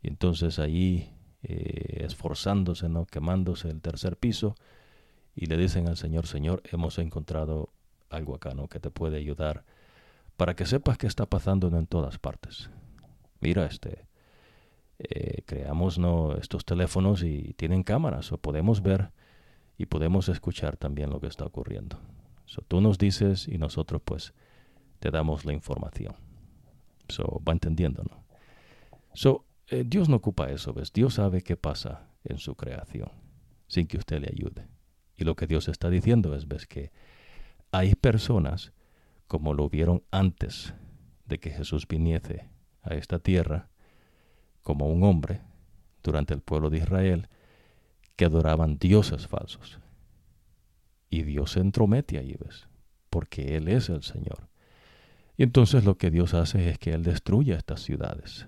Speaker 1: y entonces ahí eh, esforzándose, ¿no? Quemándose el tercer piso, y le dicen al Señor, Señor, hemos encontrado algo acá, ¿no? Que te puede ayudar para que sepas qué está pasando en todas partes. Mira, este, eh, creamos ¿no? estos teléfonos y tienen cámaras, o podemos ver y podemos escuchar también lo que está ocurriendo. So, tú nos dices y nosotros pues te damos la información. So, va entendiendo, ¿no? So, eh, Dios no ocupa eso, ¿ves? Dios sabe qué pasa en su creación sin que usted le ayude. Y lo que Dios está diciendo es, ves, que hay personas, como lo vieron antes de que Jesús viniese a esta tierra, como un hombre, durante el pueblo de Israel, que adoraban dioses falsos. Y Dios se entromete ahí, ¿ves? Porque Él es el Señor. Y entonces lo que Dios hace es que Él destruye estas ciudades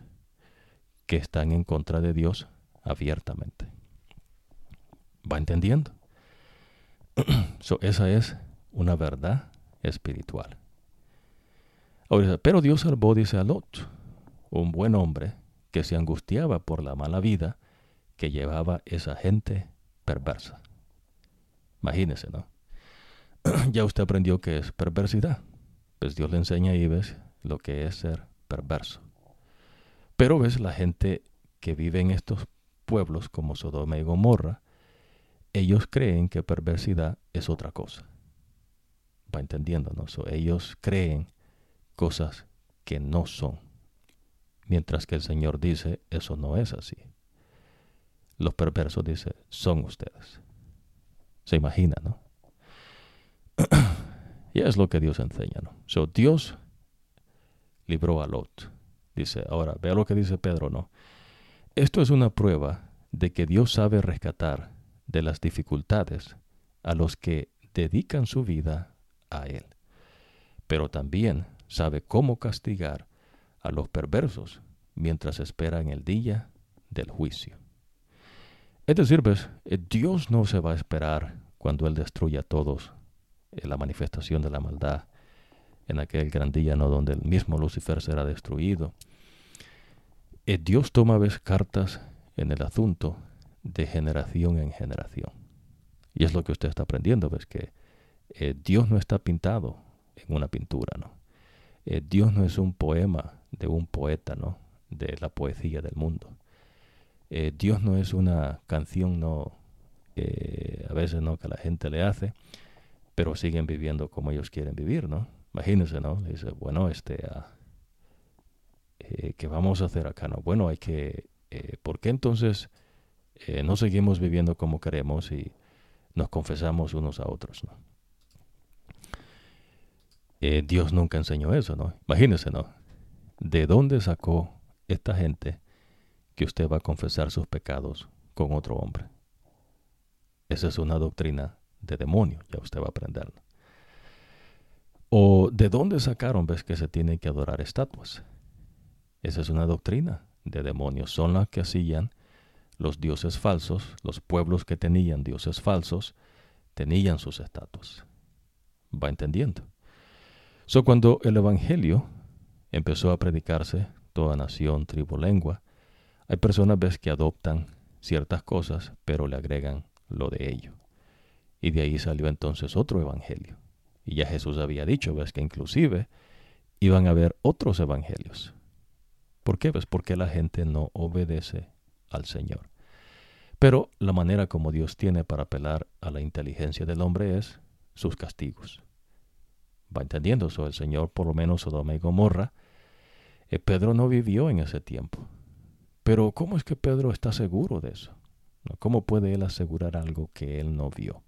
Speaker 1: que están en contra de Dios abiertamente. ¿Va entendiendo? esa es una verdad espiritual. pero Dios salvó, dice a Lot, un buen hombre que se angustiaba por la mala vida que llevaba esa gente perversa. Imagínese, ¿no? ya usted aprendió que es perversidad. Pues Dios le enseña y ves lo que es ser perverso. Pero ves la gente que vive en estos pueblos como Sodoma y Gomorra, ellos creen que perversidad es otra cosa. Va entendiendo, ¿no? ellos creen cosas que no son. Mientras que el Señor dice, eso no es así. Los perversos dice, son ustedes. Se imagina, ¿no? y es lo que Dios enseña, ¿no? So, Dios libró a Lot. Dice, ahora, vea lo que dice Pedro, ¿no? Esto es una prueba de que Dios sabe rescatar de las dificultades a los que dedican su vida a Él, pero también sabe cómo castigar a los perversos mientras esperan el día del juicio. Es decir, pues, eh, Dios no se va a esperar cuando Él destruya a todos en la manifestación de la maldad en aquel gran día ¿no? donde el mismo Lucifer será destruido. Eh, Dios toma vez cartas en el asunto de generación en generación. Y es lo que usted está aprendiendo, ves que eh, Dios no está pintado en una pintura, ¿no? Eh, Dios no es un poema de un poeta, ¿no? De la poesía del mundo. Eh, Dios no es una canción, ¿no? a veces, ¿no? Que la gente le hace, pero siguen viviendo como ellos quieren vivir, ¿no? Imagínense, ¿no? Le dice, bueno, este, ah, eh, ¿qué vamos a hacer acá? No, bueno, hay que, eh, ¿por qué entonces eh, no seguimos viviendo como queremos y nos confesamos unos a otros, ¿no? Dios nunca enseñó eso, ¿no? Imagínense, ¿no? ¿De dónde sacó esta gente que usted va a confesar sus pecados con otro hombre? Esa es una doctrina de demonio, ya usted va a aprenderlo. ¿O de dónde sacaron, ves, que se tienen que adorar estatuas? Esa es una doctrina de demonios. Son las que hacían los dioses falsos, los pueblos que tenían dioses falsos, tenían sus estatuas. ¿Va entendiendo? So, cuando el Evangelio empezó a predicarse, toda nación, tribu, lengua, hay personas ves que adoptan ciertas cosas, pero le agregan lo de ello. Y de ahí salió entonces otro evangelio. Y ya Jesús había dicho, ves que inclusive iban a haber otros evangelios. ¿Por qué? Pues porque la gente no obedece al Señor. Pero la manera como Dios tiene para apelar a la inteligencia del hombre es sus castigos. Va entendiendo eso el Señor, por lo menos Sodoma y Gomorra. Eh, Pedro no vivió en ese tiempo. Pero ¿cómo es que Pedro está seguro de eso? ¿Cómo puede él asegurar algo que él no vio?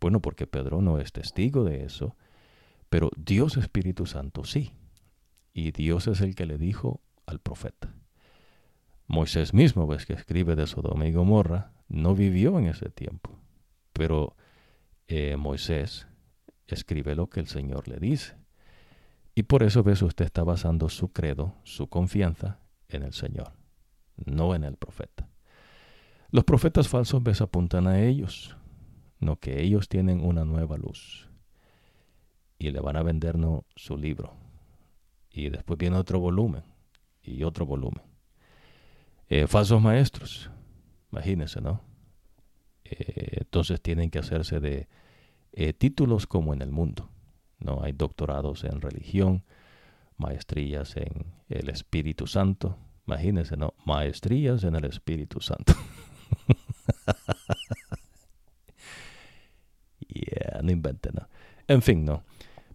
Speaker 1: Bueno, porque Pedro no es testigo de eso, pero Dios Espíritu Santo sí. Y Dios es el que le dijo al profeta. Moisés mismo, ves que escribe de Sodoma y Gomorra, no vivió en ese tiempo, pero eh, Moisés escribe lo que el Señor le dice. Y por eso, ves, usted está basando su credo, su confianza en el Señor, no en el profeta. Los profetas falsos, ves, apuntan a ellos, no que ellos tienen una nueva luz y le van a vender su libro. Y después viene otro volumen y otro volumen. Eh, falsos maestros, imagínense, ¿no? Eh, entonces tienen que hacerse de eh, títulos como en el mundo. ¿no? Hay doctorados en religión, maestrías en el Espíritu Santo. Imagínense, ¿no? Maestrías en el Espíritu Santo. no inventen, ¿no? En fin, no.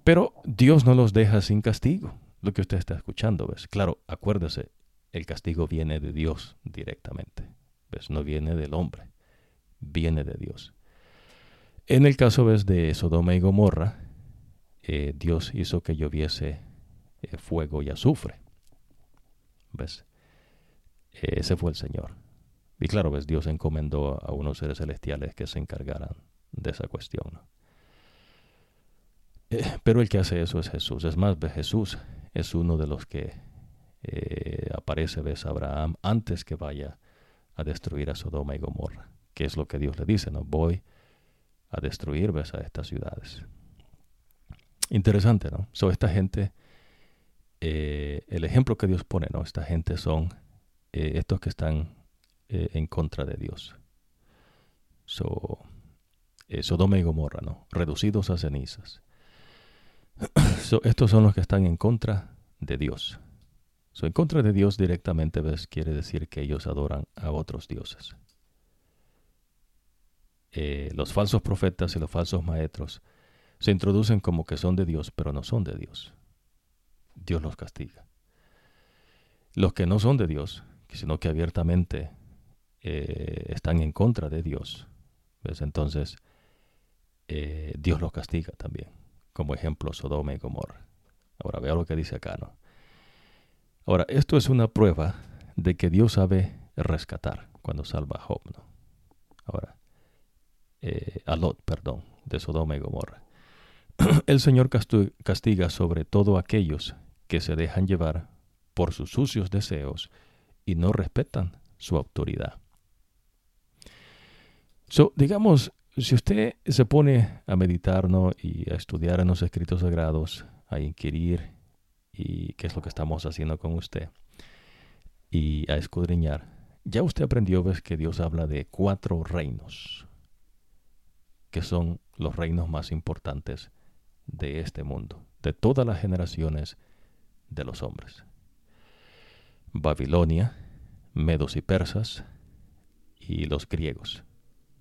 Speaker 1: Pero Dios no los deja sin castigo, lo que usted está escuchando, ¿ves? Claro, acuérdese, el castigo viene de Dios directamente, ¿ves? No viene del hombre, viene de Dios. En el caso, ¿ves? De Sodoma y Gomorra, eh, Dios hizo que lloviese eh, fuego y azufre, ¿ves? ese fue el Señor. Y claro, ves, Dios encomendó a unos seres celestiales que se encargaran de esa cuestión. Eh, pero el que hace eso es Jesús. Es más, Jesús es uno de los que eh, aparece, ves, Abraham antes que vaya a destruir a Sodoma y Gomorra. Que es lo que Dios le dice, ¿no? Voy a destruir, ves, a estas ciudades. Interesante, ¿no? So, esta gente, eh, el ejemplo que Dios pone, ¿no? Esta gente son estos que están en contra de Dios. So, Sodoma y Gomorra, ¿no? Reducidos a cenizas estos son los que están en contra de Dios. So, en contra de Dios directamente ¿ves? quiere decir que ellos adoran a otros dioses. Eh, los falsos profetas y los falsos maestros se introducen como que son de Dios, pero no son de Dios. Dios los castiga. Los que no son de Dios, sino que abiertamente eh, están en contra de Dios, entonces eh, Dios los castiga también como ejemplo Sodoma y Gomorra. Ahora vea lo que dice acá, ¿no? Ahora, esto es una prueba de que Dios sabe rescatar cuando salva a Job, ¿no? Ahora, eh, a Lot, perdón, de Sodoma y Gomorra. El Señor castiga sobre todo aquellos que se dejan llevar por sus sucios deseos y no respetan su autoridad. So, digamos, si usted se pone a meditar y a estudiar en los escritos sagrados, a inquirir, y qué es lo que estamos haciendo con usted, y a escudriñar, ya usted aprendió ves que Dios habla de cuatro reinos, que son los reinos más importantes de este mundo, de todas las generaciones de los hombres. Babilonia, medos y persas, y los griegos.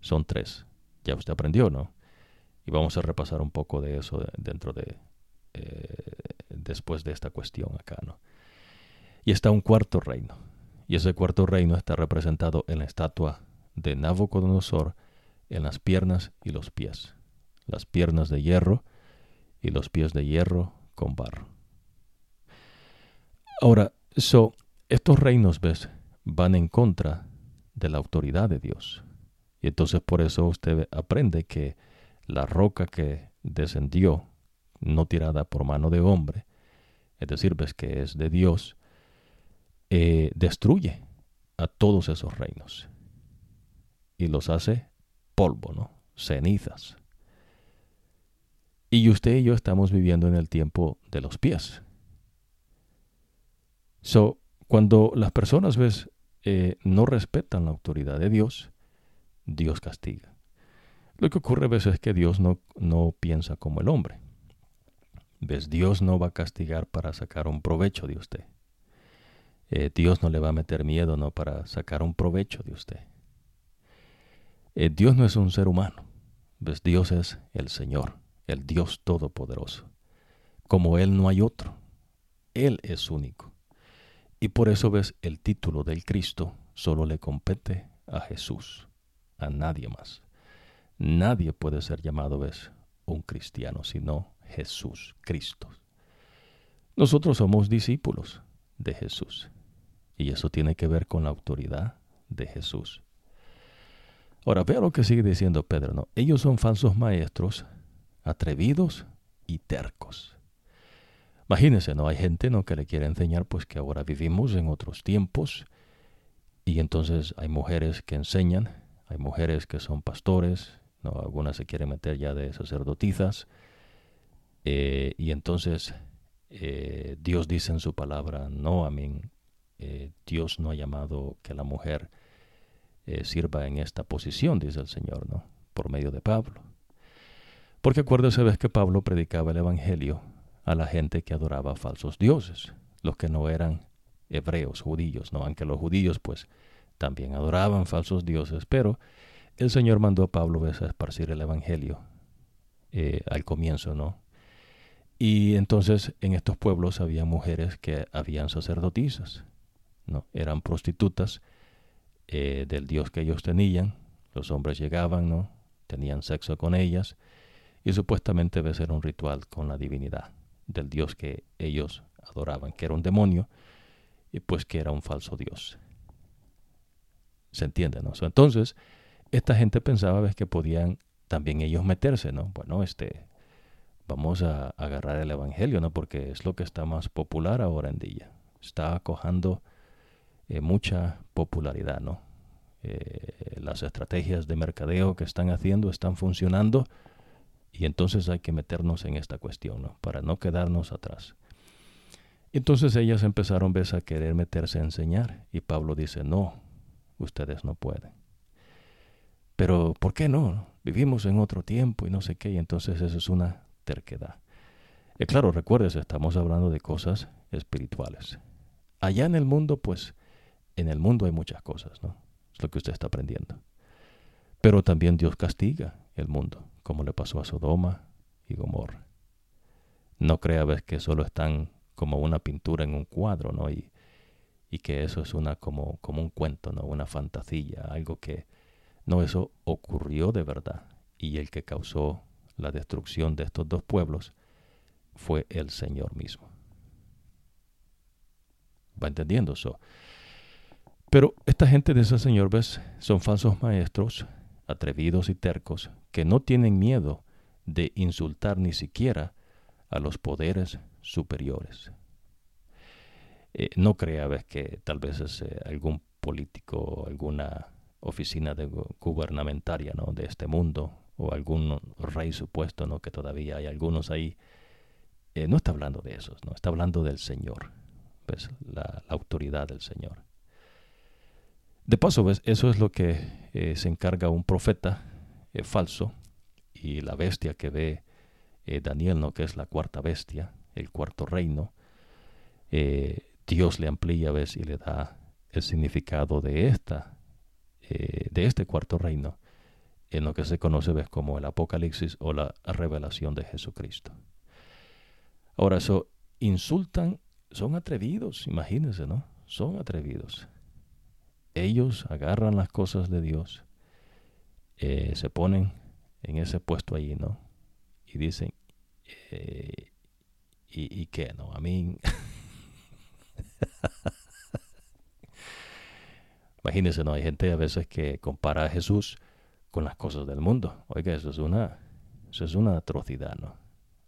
Speaker 1: Son tres ya usted aprendió, ¿no? Y vamos a repasar un poco de eso dentro de después de esta cuestión acá, ¿no? Y está un cuarto reino. Y ese cuarto reino está representado en la estatua de Nabucodonosor en las piernas y los pies. Las piernas de hierro y los pies de hierro con barro. Ahora, so, estos reinos, ves, van en contra de la autoridad de Dios. Y entonces por eso usted aprende que la roca que descendió, no tirada por mano de hombre, es decir, ves que es de Dios, eh, destruye a todos esos reinos y los hace polvo, ¿no? Cenizas. Y usted y yo estamos viviendo en el tiempo de los pies. So, cuando las personas ves eh, no respetan la autoridad de Dios, Dios castiga. Lo que ocurre a veces es que Dios no, no piensa como el hombre. ¿Ves? Dios no va a castigar para sacar un provecho de usted. Eh, Dios no le va a meter miedo no para sacar un provecho de usted. Eh, Dios no es un ser humano. ¿Ves? Dios es el Señor, el Dios Todopoderoso. Como Él no hay otro. Él es único. Y por eso ves el título del Cristo solo le compete a Jesús, a nadie más. Nadie puede ser llamado, ves, un cristiano, sino Jesús, Cristo. Nosotros somos discípulos de Jesús. Y eso tiene que ver con la autoridad de Jesús. Ahora, vea lo que sigue diciendo Pedro, ¿no? Ellos son falsos maestros, atrevidos y tercos. Imagínense, ¿no? Hay gente ¿no? que le quiere enseñar pues que ahora vivimos en otros tiempos y entonces hay mujeres que enseñan, hay mujeres que son pastores, algunas se quieren meter ya de sacerdotisas eh, y entonces eh, Dios dice en su palabra, no, a mí, eh, Dios no ha llamado que la mujer sirva en esta posición, dice el Señor, ¿no? Por medio de Pablo. Porque acuérdese, ves que Pablo predicaba el Evangelio a la gente que adoraba falsos dioses, los que no eran hebreos, judíos, ¿no? Aunque los judíos pues también adoraban falsos dioses, pero el Señor mandó a Pablo a esparcir el Evangelio eh, al comienzo, ¿no? Y entonces en estos pueblos había mujeres que habían sacerdotisas, ¿no? Eran prostitutas eh, del Dios que ellos tenían. Los hombres llegaban, ¿no? Tenían sexo con ellas y supuestamente debe ser un ritual con la divinidad del Dios que ellos adoraban, que era un demonio, y pues que era un falso Dios. ¿Se entiende, no? Entonces, esta gente pensaba ¿ves? que podían también ellos meterse, ¿no? Bueno, este, vamos a agarrar el Evangelio, ¿no? Porque es lo que está más popular ahora en día. Está acojando eh, mucha popularidad, ¿no? Eh, las estrategias de mercadeo que están haciendo están funcionando y entonces hay que meternos en esta cuestión, ¿no? Para no quedarnos atrás. Entonces ellas empezaron ¿ves? a querer meterse a enseñar y Pablo dice, no, ustedes no pueden. Pero ¿por qué no? Vivimos en otro tiempo y no sé qué, y entonces eso es una terquedad. Y claro, recuerdes, estamos hablando de cosas espirituales. Allá en el mundo, pues, en el mundo hay muchas cosas, ¿no? Es lo que usted está aprendiendo. Pero también Dios castiga el mundo como le pasó a Sodoma y Gomorra. No crea ves que solo están como una pintura en un cuadro, ¿no? Y, y que eso es una como, como un cuento, ¿no? Una fantasía, algo que no, eso ocurrió de verdad. Y el que causó la destrucción de estos dos pueblos fue el Señor mismo. ¿Va entendiendo eso? Pero esta gente de ese Señor, ¿ves? Son falsos maestros, atrevidos y tercos, que no tienen miedo de insultar ni siquiera a los poderes superiores. Eh, no crea ves, que tal vez es eh, algún político, alguna oficina de gubernamentaria ¿no? de este mundo, o algún rey supuesto, ¿no? que todavía hay algunos ahí. Eh, no está hablando de esos, no está hablando del Señor, pues, la, la autoridad del Señor. De paso, ¿ves? eso es lo que se encarga un profeta eh, falso y la bestia que ve eh, Daniel, ¿no? que es la cuarta bestia, el cuarto reino, eh, Dios le amplía ¿ves? y le da el significado de esta, de este cuarto reino, en lo que se conoce ¿ves? como el Apocalipsis o la revelación de Jesucristo. Ahora, eso insultan, son atrevidos, imagínense, ¿no? Son atrevidos. Ellos agarran las cosas de Dios, eh, se ponen en ese puesto allí, ¿no? Y dicen, eh, ¿y, ¿y qué, no? A mí... Imagínense, ¿no? Hay gente a veces que compara a Jesús con las cosas del mundo. Oiga, eso es una, eso es una atrocidad, ¿no?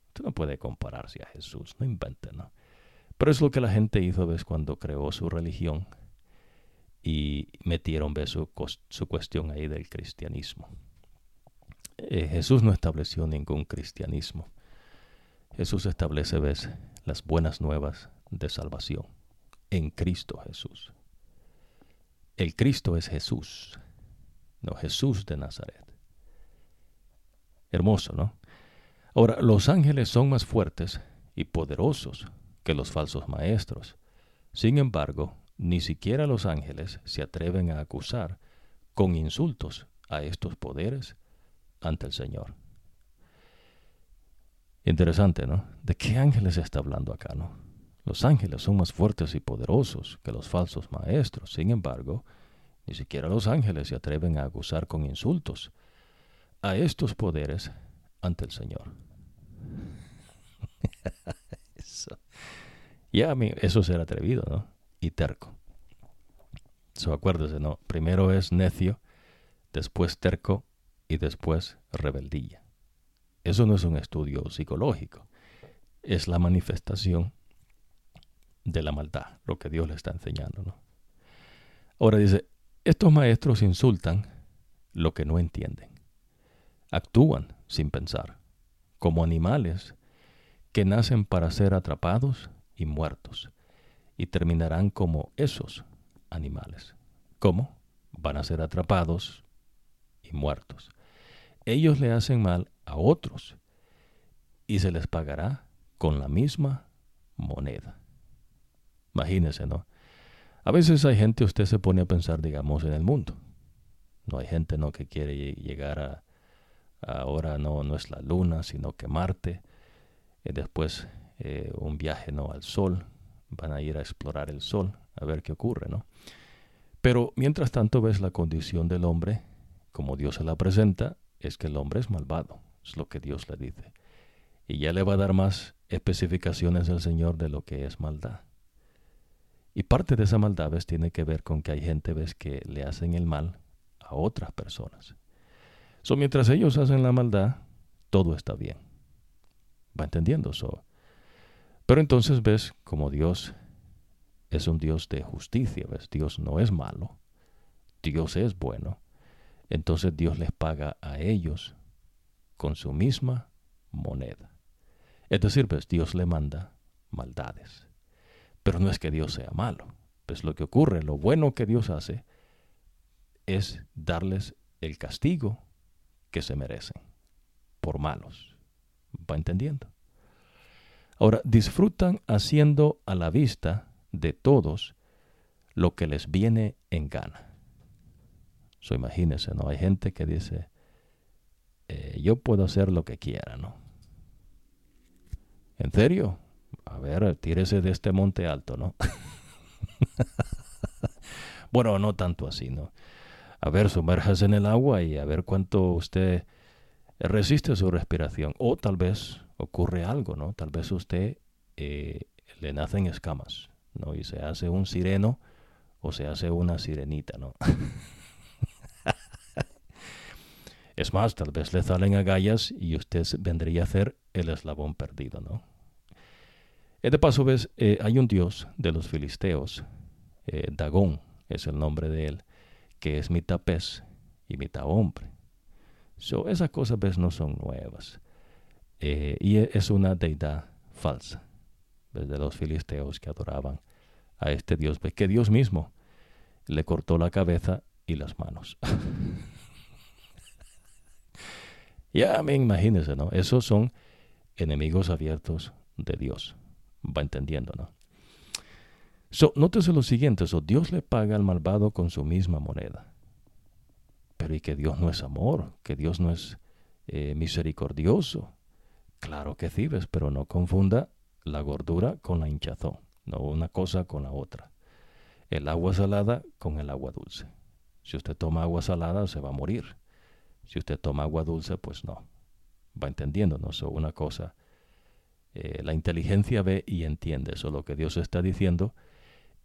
Speaker 1: Usted no puede compararse a Jesús, no invente, ¿no? Pero es lo que la gente hizo, ¿ves? Cuando creó su religión y metieron, su cuestión ahí del cristianismo. Eh, Jesús no estableció ningún cristianismo. Jesús establece, ¿ves? Las buenas nuevas de salvación en Cristo Jesús. El Cristo es Jesús, no Jesús de Nazaret. Hermoso, ¿no? Ahora, los ángeles son más fuertes y poderosos que los falsos maestros. Sin embargo, ni siquiera los ángeles se atreven a acusar con insultos a estos poderes ante el Señor. Interesante, ¿no? ¿De qué ángeles está hablando acá, no? Los ángeles son más fuertes y poderosos que los falsos maestros. Sin embargo, ni siquiera los ángeles se atreven a acusar con insultos a estos poderes ante el Señor. eso. Ya, eso es ser atrevido, ¿no? Y terco. So, acuérdese, ¿no? Primero es necio, después terco y después rebeldía. Eso no es un estudio psicológico, es la manifestación de la maldad, lo que Dios le está enseñando, ¿no? Ahora dice, estos maestros insultan lo que no entienden. Actúan sin pensar, como animales que nacen para ser atrapados y muertos, y terminarán como esos animales. ¿Cómo? Van a ser atrapados y muertos. Ellos le hacen mal a otros y se les pagará con la misma moneda. Imagínese, ¿no? A veces hay gente, usted se pone a pensar, digamos, en el mundo. No hay gente, ¿no? Que quiere llegar a, ahora no, no es la luna, sino que Marte. Y después eh, un viaje, ¿no? Al Sol. Van a ir a explorar el Sol, a ver qué ocurre, ¿no? Pero mientras tanto ves la condición del hombre, como Dios se la presenta, es que el hombre es malvado, es lo que Dios le dice. Y ya le va a dar más especificaciones al Señor de lo que es maldad. Y parte de esa maldad ¿ves? tiene que ver con que hay gente ves que le hacen el mal a otras personas. So, mientras ellos hacen la maldad, todo está bien. ¿Va entendiendo eso? Pero entonces ves como Dios es un Dios de justicia, ¿ves? Dios no es malo, Dios es bueno. Entonces Dios les paga a ellos con su misma moneda. Es decir, ¿ves? Dios le manda maldades. Pero no es que Dios sea malo. Pues lo que ocurre, lo bueno que Dios hace, es darles el castigo que se merecen por malos. ¿Va entendiendo? Ahora, disfrutan haciendo a la vista de todos lo que les viene en gana. So, imagínense, ¿no? Hay gente que dice, eh, yo puedo hacer lo que quiera, ¿no? ¿En serio? a ver, tírese de este monte alto, ¿no? bueno, no tanto así, ¿no? A ver, sumérjase en el agua y a ver cuánto usted resiste su respiración. O tal vez ocurre algo, ¿no? Tal vez usted eh, le nacen escamas, ¿no? Y se hace un sireno o se hace una sirenita, ¿no? es más, tal vez le salen agallas y usted vendría a ser el eslabón perdido, ¿no? De paso, ves, eh, hay un dios de los filisteos, eh, Dagón es el nombre de él, que es mitad pez y mitad hombre. So, esas cosas, ves, no son nuevas. Y e, es una deidad falsa, de los filisteos que adoraban a este dios, ves, que Dios mismo le cortó la cabeza y las manos. ya me imagínense, ¿no? Esos son enemigos abiertos de Dios va entendiendo, ¿no? So, nótese lo siguiente, so, Dios le paga al malvado con su misma moneda. Pero y que Dios no es amor, que Dios no es eh, misericordioso. Claro que sí, pero no confunda la gordura con la hinchazón, no una cosa con la otra. El agua salada con el agua dulce. Si usted toma agua salada se va a morir. Si usted toma agua dulce, pues no. Va entendiendo, ¿no? So, una cosa, eh, la inteligencia ve y entiende eso, lo que Dios está diciendo.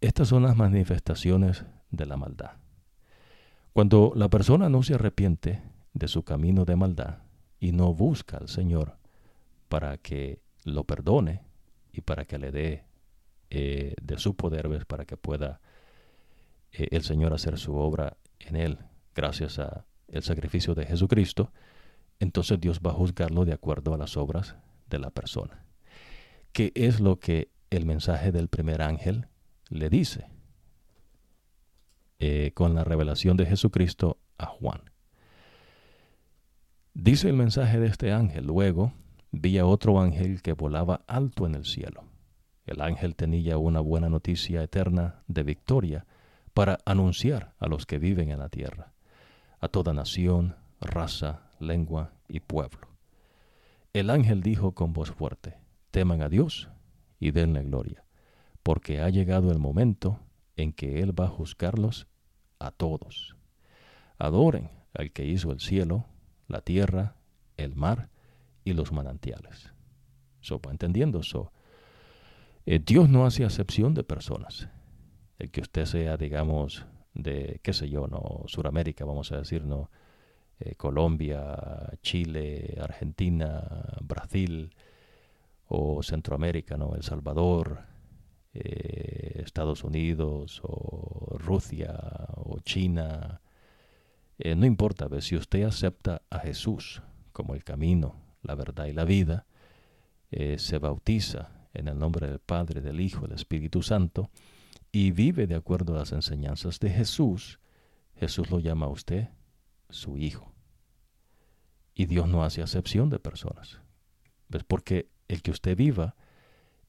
Speaker 1: Estas son las manifestaciones de la maldad. Cuando la persona no se arrepiente de su camino de maldad y no busca al Señor para que lo perdone y para que le dé eh, de su poder, para que pueda eh, el Señor hacer su obra en él, gracias a el sacrificio de Jesucristo, entonces Dios va a juzgarlo de acuerdo a las obras de la persona. ¿Qué es lo que el mensaje del primer ángel le dice? Eh, con la revelación de Jesucristo a Juan. Dice el mensaje de este ángel, luego vi otro ángel que volaba alto en el cielo. El ángel tenía una buena noticia eterna de victoria para anunciar a los que viven en la tierra, a toda nación, raza, lengua y pueblo. El ángel dijo con voz fuerte, teman a Dios y denle gloria, porque ha llegado el momento en que Él va a juzgarlos a todos. Adoren al que hizo el cielo, la tierra, el mar y los manantiales. So, entendiendo eso, eh, Dios no hace acepción de personas. El que usted sea, digamos, de, qué sé yo, no, Suramérica, vamos a decir, no, eh, Colombia, Chile, Argentina, Brasil o Centroamérica, ¿no? El Salvador, eh, Estados Unidos o Rusia o China. Eh, no importa, si usted acepta a Jesús como el camino, la verdad y la vida, se bautiza en el nombre del Padre, del Hijo del Espíritu Santo y vive de acuerdo a las enseñanzas de Jesús, Jesús lo llama a usted su hijo. Y Dios no hace acepción de personas. ¿Ves? Porque el que usted viva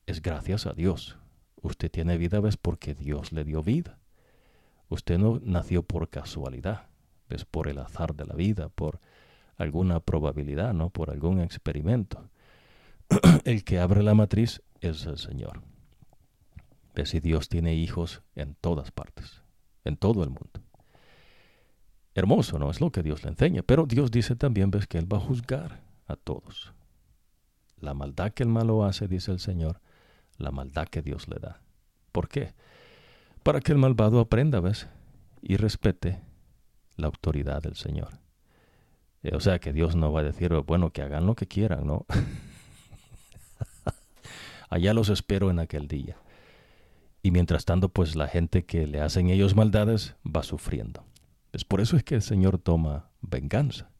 Speaker 1: es gracias a Dios. Usted tiene vida, ¿ves? Porque Dios le dio vida. Usted no nació por casualidad, ¿ves? Por el azar de la vida, por alguna probabilidad, ¿no? Por algún experimento. el que abre la matriz es el Señor. ¿Ves? Y Dios tiene hijos en todas partes, en todo el mundo. Hermoso, ¿no? Es lo que Dios le enseña. Pero Dios dice también, ves, que Él va a juzgar a todos. La maldad que el malo hace, dice el Señor, la maldad que Dios le da. ¿Por qué? Para que el malvado aprenda, ¿ves? Y respete la autoridad del Señor. Eh, o sea que Dios no va a decir, bueno, que hagan lo que quieran, ¿no? Allá los espero en aquel día. Y mientras tanto, pues la gente que le hacen ellos maldades va sufriendo. Pues por eso es que el Señor toma venganza.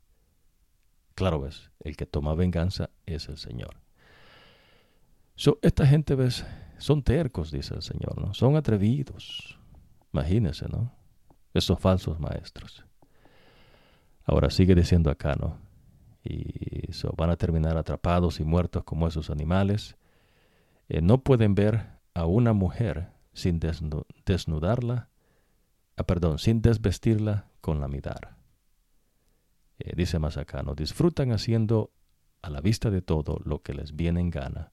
Speaker 1: Claro, ves, el que toma venganza es el Señor. So, esta gente, ves, son tercos, dice el Señor, ¿no? Son atrevidos. Imagínense, ¿no? Esos falsos maestros. Ahora sigue diciendo acá, ¿no? Y van a terminar atrapados y muertos como esos animales. Eh, no pueden ver a una mujer sin desnudarla Ah, perdón, sin desvestirla con la mirada. Eh, dice más acá, no disfrutan haciendo a la vista de todo lo que les viene en gana.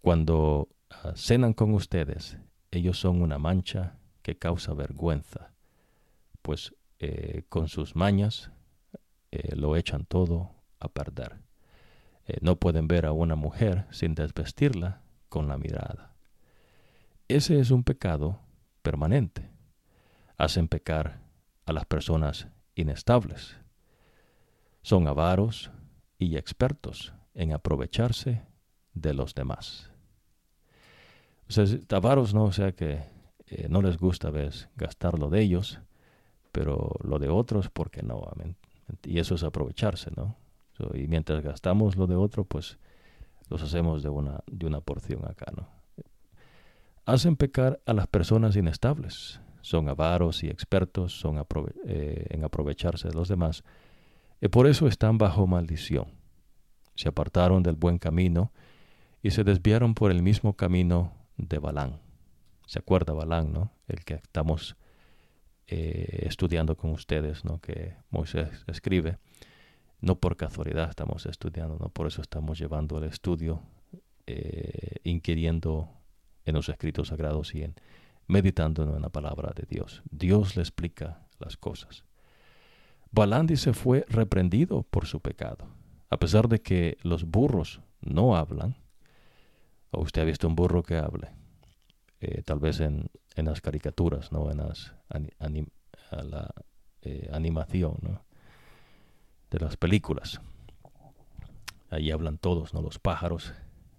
Speaker 1: Cuando ah, cenan con ustedes, ellos son una mancha que causa vergüenza, pues eh, con sus mañas eh, lo echan todo a perder. no pueden ver a una mujer sin desvestirla con la mirada. Ese es un pecado permanente hacen pecar a las personas inestables. Son avaros y expertos en aprovecharse de los demás. O sea, avaros no, o sea que eh, no les gusta ¿ves? gastar lo de ellos, pero lo de otros, porque no? Y eso es aprovecharse, ¿no? y mientras gastamos lo de otro, pues los hacemos de una, de una porción acá, ¿no? Hacen pecar a las personas inestables, son avaros y expertos son eh, en aprovecharse de los demás, y por eso están bajo maldición. Se apartaron del buen camino y se desviaron por el mismo camino de Balán. ¿Se acuerda Balán, no? El que estamos eh, estudiando con ustedes, ¿no? Que Moisés escribe. No por casualidad estamos estudiando, ¿no? Por eso estamos llevando el estudio eh, inquiriendo en los escritos sagrados y en meditando en la palabra de Dios. Dios le explica las cosas. Balán dice fue reprendido por su pecado. A pesar de que los burros no hablan, o usted ha visto un burro que hable, eh, tal vez en, las caricaturas, ¿no? en las la eh, animación de las películas. Ahí hablan todos, ¿no? los pájaros,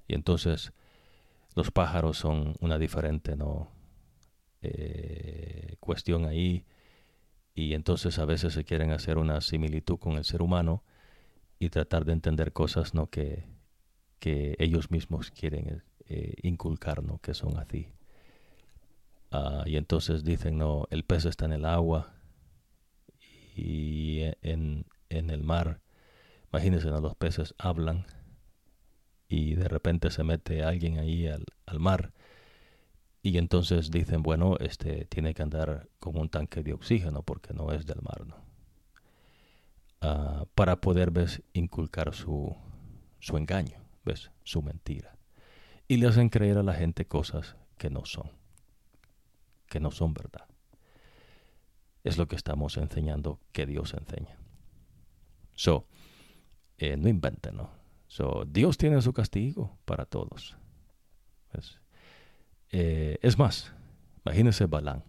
Speaker 1: y entonces los pájaros son una diferente ¿no? Eh, cuestión ahí y entonces a veces se quieren hacer una similitud con el ser humano y tratar de entender cosas ¿no? que, que ellos mismos quieren eh, inculcar, ¿no? que son así. Ah, y entonces dicen, no, el pez está en el agua y en, en el mar, imagínense, los peces hablan y de repente se mete alguien ahí al, al mar. Y entonces dicen, bueno, este tiene que andar con un tanque de oxígeno porque no es del mar, ¿no? Ah, para poder, ves, inculcar su, su engaño, ves, su mentira. Y le hacen creer a la gente cosas que no son, que no son verdad. Es lo que estamos enseñando que Dios enseña. So, eh, no inventen, ¿no? So, Dios tiene su castigo para todos. Eh, es más, imagínese Balán.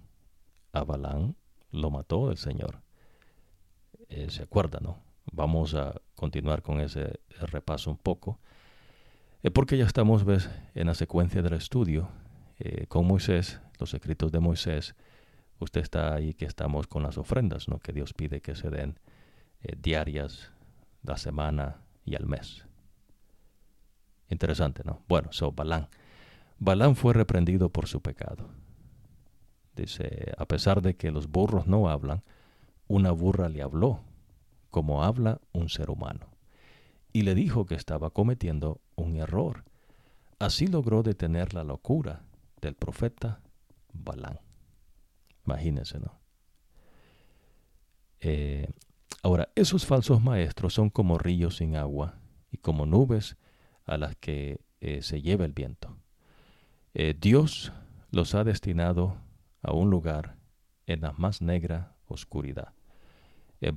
Speaker 1: A Balán lo mató el Señor. Eh, ¿Se acuerda, no? Vamos a continuar con ese repaso un poco. Porque ya estamos ¿ves? en la secuencia del estudio con Moisés, los escritos de Moisés. Usted está ahí que estamos con las ofrendas, ¿no? Que Dios pide que se den diarias, la semana y al mes. Interesante, ¿no? Bueno, so Balán. Balán fue reprendido por su pecado. Dice, a pesar de que los burros no hablan, una burra le habló, como habla un ser humano, y le dijo que estaba cometiendo un error. Así logró detener la locura del profeta Balán. Imagínense, ¿no? Eh, ahora, esos falsos maestros son como ríos sin agua y como nubes a las que eh, se lleva el viento. Eh, Dios los ha destinado a un lugar en la más negra oscuridad.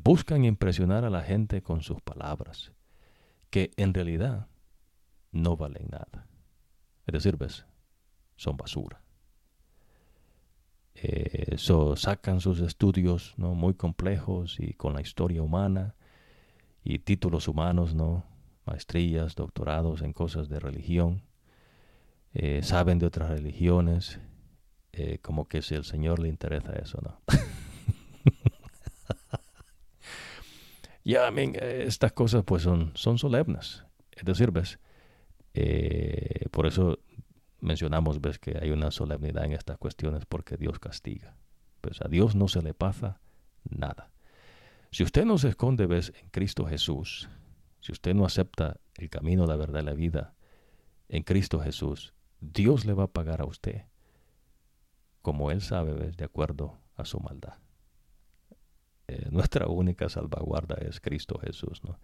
Speaker 1: Buscan impresionar a la gente con sus palabras, que en realidad no valen nada. Es decir, ves, son basura. Eh, sacan sus estudios ¿no? muy complejos y con la historia humana y títulos humanos, ¿no? maestrías, doctorados en cosas de religión eh, saben de otras religiones, eh, como que si el Señor le interesa eso, ¿no? ya, eh, estas cosas pues son, son solemnes. Es decir, ves, por eso mencionamos, ves, que hay una solemnidad en estas cuestiones porque Dios castiga. Pues a Dios no se le pasa nada. Si usted no se esconde, ves, en Cristo Jesús, si usted no acepta el camino, la verdad y la vida en Cristo Jesús, Dios le va a pagar a usted como Él sabe, de acuerdo a su maldad. Eh, nuestra única salvaguarda es Cristo Jesús. ¿no?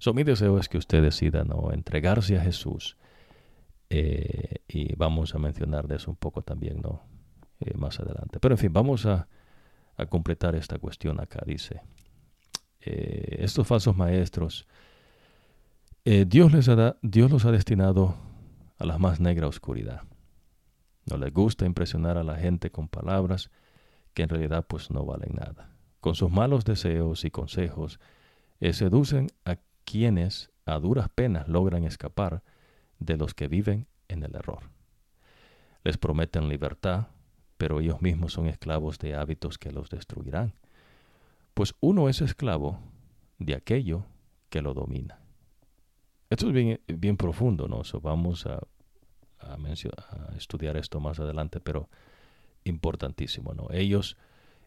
Speaker 1: So, mi deseo es que usted decida ¿no? entregarse a Jesús. Eh, y vamos a mencionar de eso un poco también ¿no? Eh, más adelante. Pero en fin, vamos a, a completar esta cuestión acá. Dice, estos falsos maestros, Dios, les Dios los ha destinado a la más negra oscuridad. No les gusta impresionar a la gente con palabras que en realidad pues no valen nada. Con sus malos deseos y consejos, eh, seducen a quienes a duras penas logran escapar de los que viven en el error. Les prometen libertad, pero ellos mismos son esclavos de hábitos que los destruirán, pues uno es esclavo de aquello que lo domina. Esto es bien, bien profundo, ¿no? vamos a, a, estudiar esto más adelante, pero importantísimo, ¿no? Ellos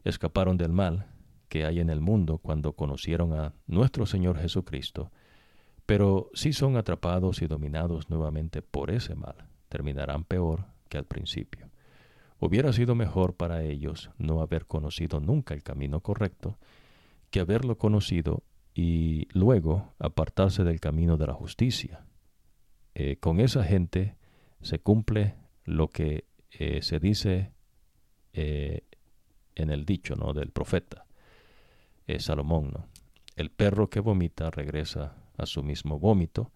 Speaker 1: escaparon del mal que hay en el mundo cuando conocieron a nuestro Señor Jesucristo, pero si son atrapados y dominados nuevamente por ese mal, terminarán peor que al principio. Hubiera sido mejor para ellos no haber conocido nunca el camino correcto que haberlo conocido y luego apartarse del camino de la justicia. eh, con esa gente se cumple lo que eh, se dice eh, en el dicho ¿no? del profeta Salomón. ¿no? El perro que vomita regresa a su mismo vómito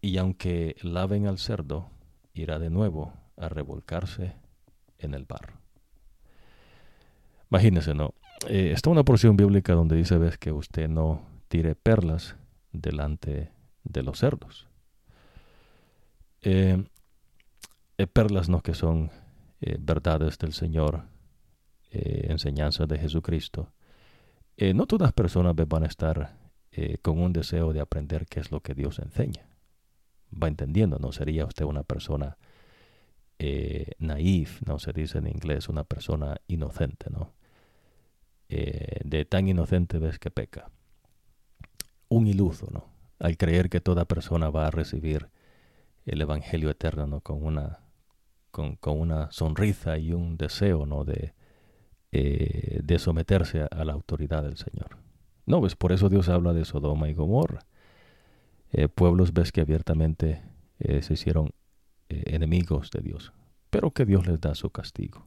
Speaker 1: y aunque laven al cerdo, irá de nuevo a revolcarse en el barro. Imagínese, ¿no? está una porción bíblica donde dice, ves, que usted no tire perlas delante de los cerdos. Eh, eh, perlas no que son eh, verdades del Señor, enseñanzas de Jesucristo. no todas personas van a estar con un deseo de aprender qué es lo que Dios enseña. Va entendiendo, no sería usted una persona naif, no se dice en inglés, una persona inocente, ¿no? de tan inocente ves que peca. Un iluso, ¿no? Al creer que toda persona va a recibir el Evangelio eterno ¿no? con, una, con, una sonrisa y un deseo ¿no? de, eh, de someterse a, la autoridad del Señor. No, pues por eso Dios habla de Sodoma y Gomorra. Eh, pueblos ves que abiertamente eh, se hicieron enemigos de Dios, pero que Dios les da su castigo.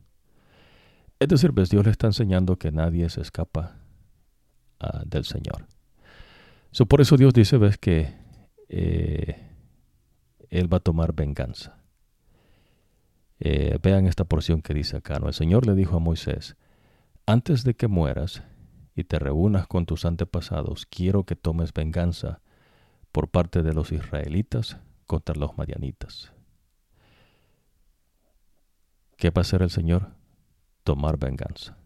Speaker 1: Es decir, ves, Dios le está enseñando que nadie se escapa ah, del Señor. Por eso Dios dice, ves que él va a tomar venganza. Eh, vean esta porción que dice acá, ¿no? El Señor le dijo a Moisés, antes de que mueras y te reúnas con tus antepasados, quiero que tomes venganza por parte de los israelitas contra los madianitas. ¿Qué va a hacer el Señor? Tomar venganza.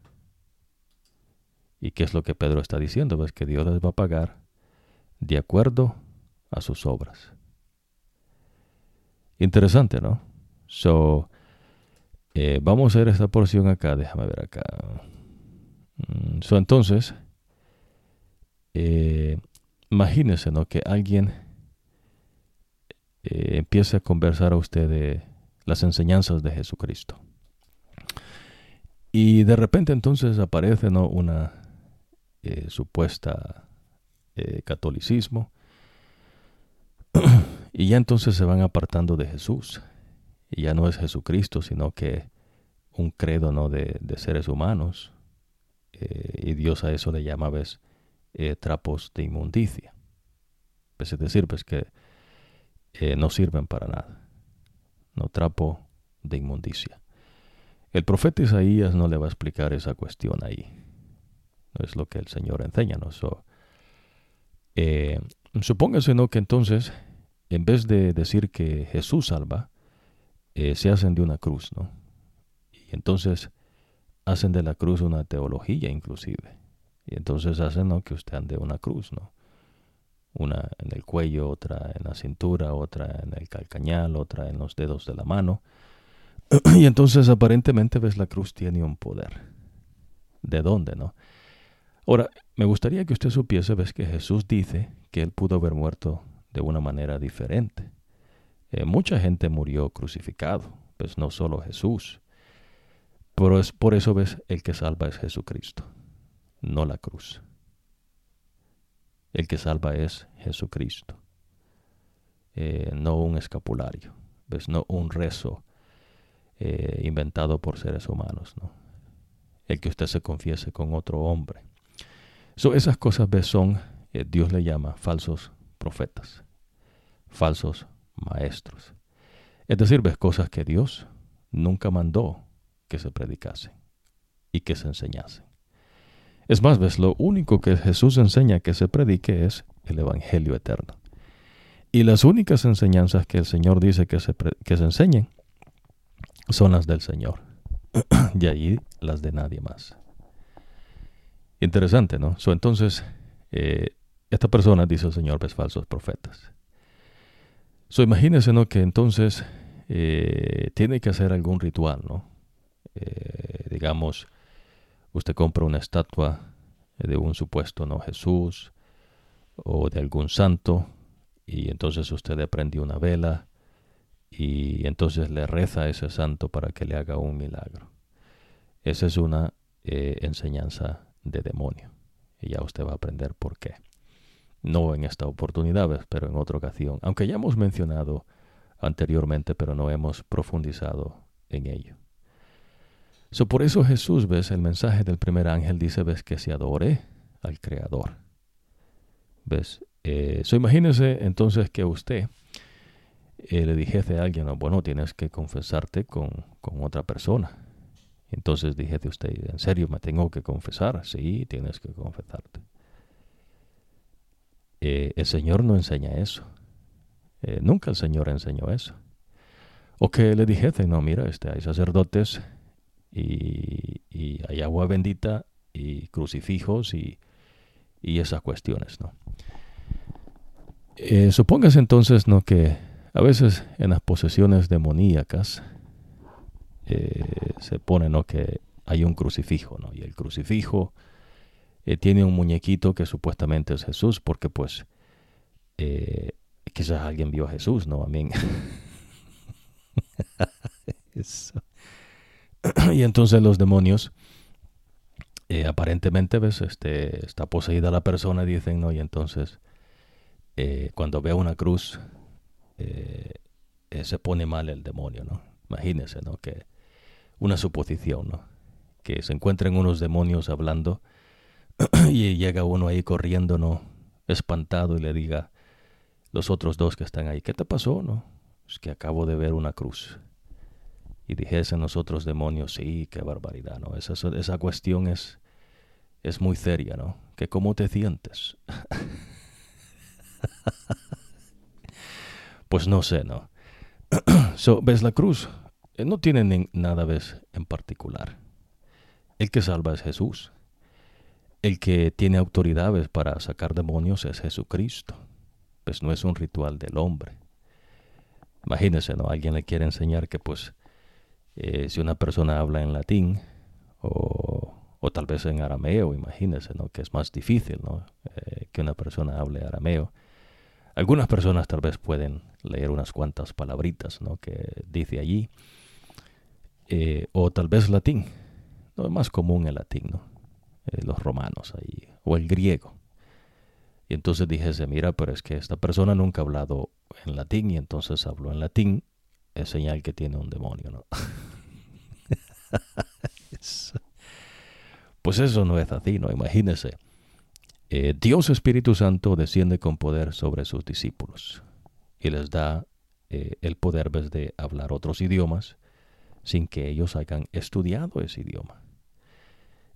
Speaker 1: ¿Y qué es lo que Pedro está diciendo? Ves que Dios les va a pagar de acuerdo a sus obras. Interesante, ¿no? So, eh, vamos a ver esta porción acá. Déjame ver acá. Mm, so, entonces, eh, imagínese, ¿no? Que alguien eh, empiece a conversar a usted de las enseñanzas de Jesucristo. Y de repente entonces aparece ¿no? una supuesta catolicismo y ya entonces se van apartando de Jesús. Y ya no es Jesucristo, sino que un credo ¿no? de, seres humanos. Eh, y Dios a eso le llama, ¿ves? Eh, trapos de inmundicia. Es decir, pues que eh, no sirven para nada. No trapo de inmundicia. El profeta Isaías no le va a explicar esa cuestión ahí. No es lo que el Señor enseña. ¿no? Supóngase ¿no? que entonces en vez de decir que Jesús salva, eh, se hacen de una cruz, ¿no? Y entonces hacen de la cruz una teología inclusive. Y entonces hacen ¿no? que usted ande una cruz, ¿no? Una en el cuello, otra en la cintura, otra en el calcañal, otra en los dedos de la mano. y entonces aparentemente ves la cruz tiene un poder. ¿De dónde, no? Ahora, me gustaría que usted supiese, ves que Jesús dice que él pudo haber muerto de una manera diferente. Eh, mucha gente murió crucificado, pues no solo Jesús. Pero es por eso ves, el que salva es Jesucristo, no la cruz. El que salva es Jesucristo, eh, no un escapulario, ves, no un rezo eh, inventado por seres humanos, ¿no? El que usted se confiese con otro hombre. So, esas cosas ves son, Dios le llama falsos profetas, falsos maestros. Es decir, ves cosas que Dios nunca mandó que se predicasen y que se enseñasen. Es más, ves, lo único que Jesús enseña que se predique es el Evangelio eterno. Y las únicas enseñanzas que el Señor dice que se, que se enseñen son las del Señor. y allí las de nadie más. Interesante, ¿no? So, entonces, eh, esta persona, dice el Señor, ves falsos profetas. So, imagínese, ¿no? Que entonces eh, tiene que hacer algún ritual, ¿no? Eh, digamos, usted compra una estatua de un supuesto, ¿no? Jesús o de algún santo y entonces usted le prende una vela y entonces le reza a ese santo para que le haga un milagro. Esa es una eh, enseñanza de demonio y ya usted va a aprender por qué no en esta oportunidad, pero en otra ocasión. Aunque ya hemos mencionado anteriormente, pero no hemos profundizado en ello. So, por eso Jesús, ves, el mensaje del primer ángel dice, ves, que se adore al Creador. ¿Ves? Eh, so, imagínese entonces que usted eh, le dijese a alguien, bueno, tienes que confesarte con, con otra persona. Entonces dijese usted, ¿en serio me tengo que confesar? Sí, tienes que confesarte. Eh, el Señor no enseña eso. Eh, nunca el Señor enseñó eso. O que le dijese, no, mira, este, hay sacerdotes y, hay agua bendita y crucifijos y, esas cuestiones, ¿no? Eh, entonces, ¿no? Que a veces en las posesiones demoníacas se pone, ¿no? Que hay un crucifijo, ¿no? Y el crucifijo eh, tiene un muñequito que supuestamente es Jesús, porque pues eh, quizás alguien vio a Jesús, ¿no? Amén. y entonces los demonios, eh, aparentemente, ves, este, está poseída la persona, dicen, ¿no? Y entonces, cuando ve una cruz, se pone mal el demonio, ¿no? Imagínense, ¿no? Que una suposición, ¿no? Que se encuentren unos demonios hablando y llega uno ahí corriendo, ¿no? Espantado y le diga los otros dos que están ahí, ¿qué te pasó, no? Es que acabo de ver una cruz. Y dijesen los otros demonios, sí, qué barbaridad, ¿no? Esa, esa cuestión es, es muy seria, ¿no? Que cómo te sientes. pues no sé, ¿no? so, ¿Ves la cruz? Eh, no tiene nada ¿ves? en particular. El que salva es Jesús. El que tiene autoridades para sacar demonios es Jesucristo. Pues no es un ritual del hombre. Imagínese, ¿no? Alguien le quiere enseñar que pues eh, si una persona habla en latín o, o, tal vez en arameo, imagínese, ¿no? Que es más difícil, ¿no? Eh, que una persona hable arameo. Algunas personas tal vez pueden leer unas cuantas palabritas, ¿no? Que dice allí. Eh, o tal vez latín. No es más común el latín, ¿no? Los romanos ahí, o el griego. Y entonces dijese, mira, pero es que esta persona nunca ha hablado en latín y entonces habló en latín, es señal que tiene un demonio, ¿no? pues eso no es así, ¿no? Imagínese. Eh, Dios Espíritu Santo desciende con poder sobre sus discípulos y les da eh, el poder de hablar otros idiomas sin que ellos hayan estudiado ese idioma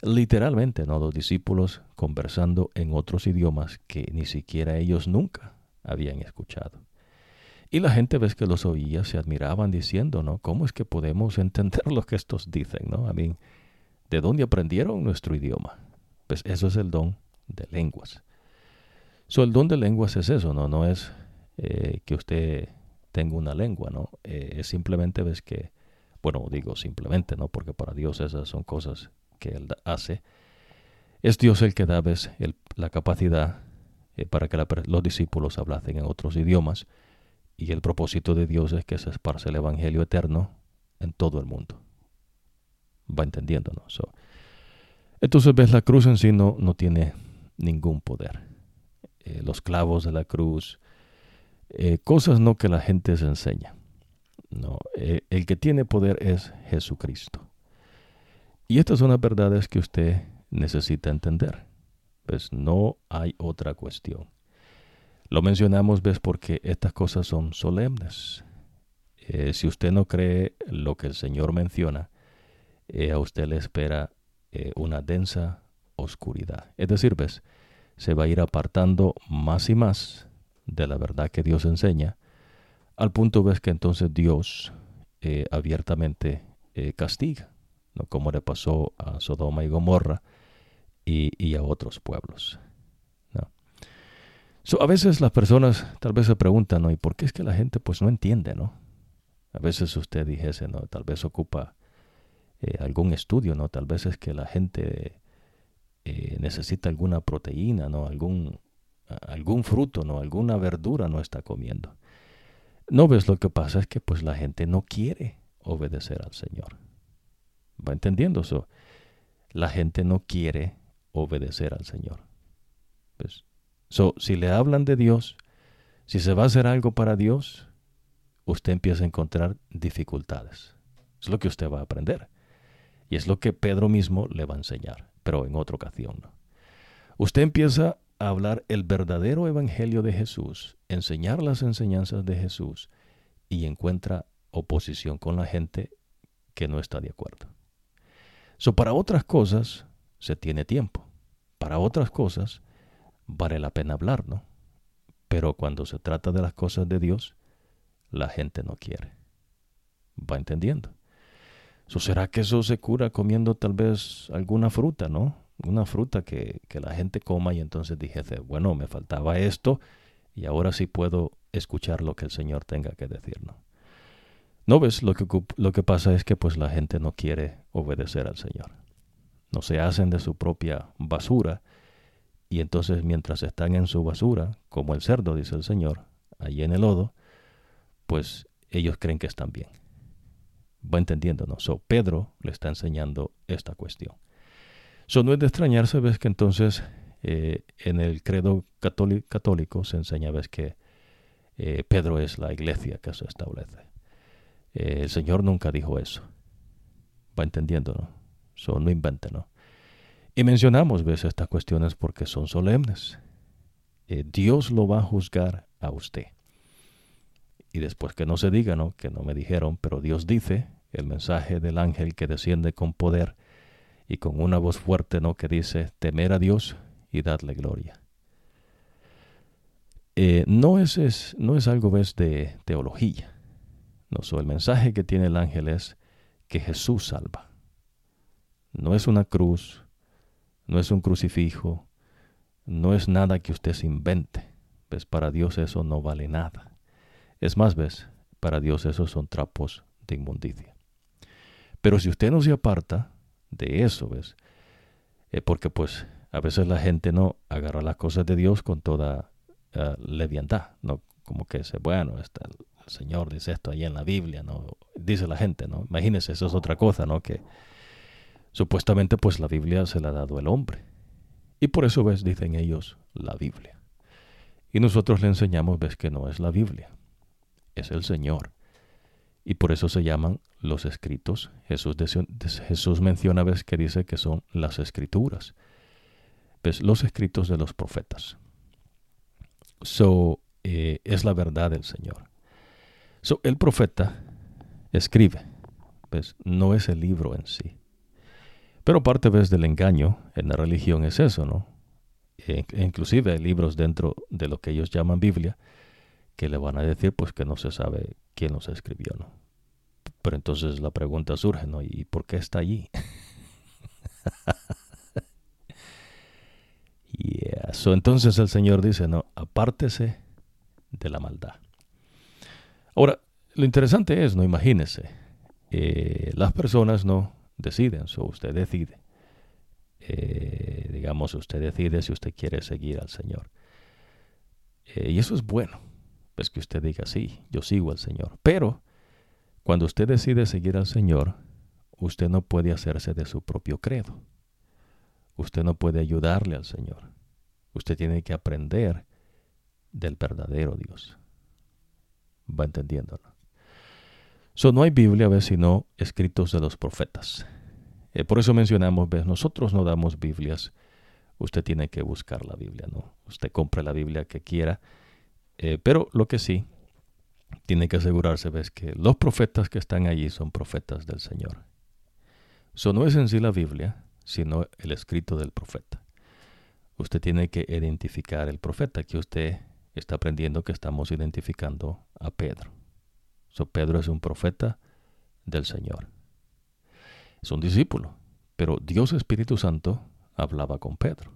Speaker 1: literalmente, ¿no? Los discípulos conversando en otros idiomas que ni siquiera ellos nunca habían escuchado. Y la gente ves que los oía, se admiraban diciendo, ¿no? ¿Cómo es que podemos entender lo que estos dicen, ¿no? A mí, ¿de dónde aprendieron nuestro idioma? Pues eso es el don de lenguas. So, el don de lenguas es eso, ¿no? No es eh, que usted tenga una lengua, ¿no? Eh, es simplemente ves que, bueno, digo simplemente, ¿no? Porque para Dios esas son cosas que Él hace, es Dios el que da la capacidad eh, para que los discípulos hablasen en otros idiomas y el propósito de Dios es que se esparce el Evangelio eterno en todo el mundo. Va entendiéndonos. entonces ves, la cruz en sí no, no tiene ningún poder. Eh, los clavos de la cruz, eh, cosas no que la gente se enseña. No, el que tiene poder es Jesucristo. Y estas son las verdades que usted necesita entender. Pues no hay otra cuestión. Lo mencionamos, ves, porque estas cosas son solemnes. Eh, si usted no cree lo que el Señor menciona, eh, a usted le espera eh, una densa oscuridad. Es decir, ves, se va a ir apartando más y más de la verdad que Dios enseña, al punto ves que entonces Dios abiertamente castiga como le pasó a Sodoma y Gomorra y, a otros pueblos. A veces las personas tal vez se preguntan, ¿no? ¿Y por qué es que la gente pues no entiende, ¿no? A veces usted dijese, ¿no? Tal vez ocupa eh, algún estudio, ¿no? Tal vez es que la gente eh, necesita alguna proteína, ¿no? Algún, algún fruto, ¿no? Alguna verdura no está comiendo. No ves lo que pasa es que pues la gente no quiere obedecer al Señor. ¿Va entendiendo eso? La gente no quiere obedecer al Señor. Pues, so, si le hablan de Dios, si se va a hacer algo para Dios, usted empieza a encontrar dificultades. Es lo que usted va a aprender. Y es lo que Pedro mismo le va a enseñar, pero en otra ocasión. Usted empieza a hablar el verdadero evangelio de Jesús, enseñar las enseñanzas de Jesús y encuentra oposición con la gente que no está de acuerdo. So, para otras cosas se tiene tiempo. Para otras cosas vale la pena hablar, ¿no? Pero cuando se trata de las cosas de Dios, la gente no quiere. ¿Va entendiendo? So, ¿Será que eso se cura comiendo tal vez alguna fruta, no? Una fruta que, que la gente coma y entonces dije, bueno, me faltaba esto y ahora sí puedo escuchar lo que el Señor tenga que decir, ¿no? ¿No ves? Lo que, lo que pasa es que pues la gente no quiere obedecer al Señor. No se hacen de su propia basura y entonces mientras están en su basura, como el cerdo, dice el Señor, allí en el lodo, pues ellos creen que están bien. Va entendiendo, ¿no? So, Pedro le está enseñando esta cuestión. So, no es de extrañarse, ves que entonces eh, en el credo católico, se enseña, ves que eh, Pedro es la iglesia que se establece. Eh, el Señor nunca dijo eso. Va entendiendo, ¿no? So, no invente, ¿no? Y mencionamos, ves, estas cuestiones porque son solemnes. Eh, Dios lo va a juzgar a usted. Y después que no se diga, ¿no? Que no me dijeron, pero Dios dice, el mensaje del ángel que desciende con poder y con una voz fuerte, ¿no? Que dice, temer a Dios y dadle gloria. Eh, no, es, es, no es algo, ves, de teología. No, el mensaje que tiene el ángel es que Jesús salva. No es una cruz, no es un crucifijo, no es nada que usted se invente. ¿Ves? Para Dios eso no vale nada. Es más, ¿ves? Para Dios esos son trapos de inmundicia. Pero si usted no se aparta de eso, ¿ves? Eh, porque pues a veces la gente no agarra las cosas de Dios con toda uh, leviandad, ¿no? Como que dice, bueno, está, el Señor dice esto ahí en la Biblia, ¿no? Dice la gente, ¿no? Imagínense, eso es otra cosa, ¿no? Que supuestamente pues la Biblia se la ha dado el hombre. Y por eso, ves, dicen ellos, la Biblia. Y nosotros le enseñamos, ves, que no es la Biblia, es el Señor. Y por eso se llaman los escritos. Jesús, Jesús menciona, ves, que dice que son las escrituras. Ves, los escritos de los profetas. So, eh, es la verdad del Señor. So, el profeta escribe, ¿ves? no es el libro en sí. Pero parte ¿ves? del engaño en la religión es eso, ¿no? E, inclusive hay libros dentro de lo que ellos llaman Biblia que le van a decir pues que no se sabe quién los escribió, ¿no? Pero entonces la pregunta surge, ¿no? ¿Y por qué está allí? yeah. so, entonces el Señor dice, no, apártese de la maldad. Ahora, lo interesante es, no imagínese, eh, las personas no deciden, o usted decide. Eh, digamos, usted decide si usted quiere seguir al Señor. Eh, y eso es bueno, es que usted diga, sí, yo sigo al Señor. Pero cuando usted decide seguir al Señor, usted no puede hacerse de su propio credo. Usted no puede ayudarle al Señor. Usted tiene que aprender del verdadero Dios va entendiéndolo. So, no hay Biblia, sino escritos de los profetas. Eh, por eso mencionamos, ¿ves? nosotros no damos Biblias. Usted tiene que buscar la Biblia, ¿no? Usted compre la Biblia que quiera. Eh, pero lo que sí, tiene que asegurarse, ¿ves? Que los profetas que están allí son profetas del Señor. Eso no es en sí la Biblia, sino el escrito del profeta. Usted tiene que identificar el profeta que usted está aprendiendo que estamos identificando a Pedro. Pedro es un profeta del Señor. Es un discípulo, pero Dios Espíritu Santo hablaba con Pedro.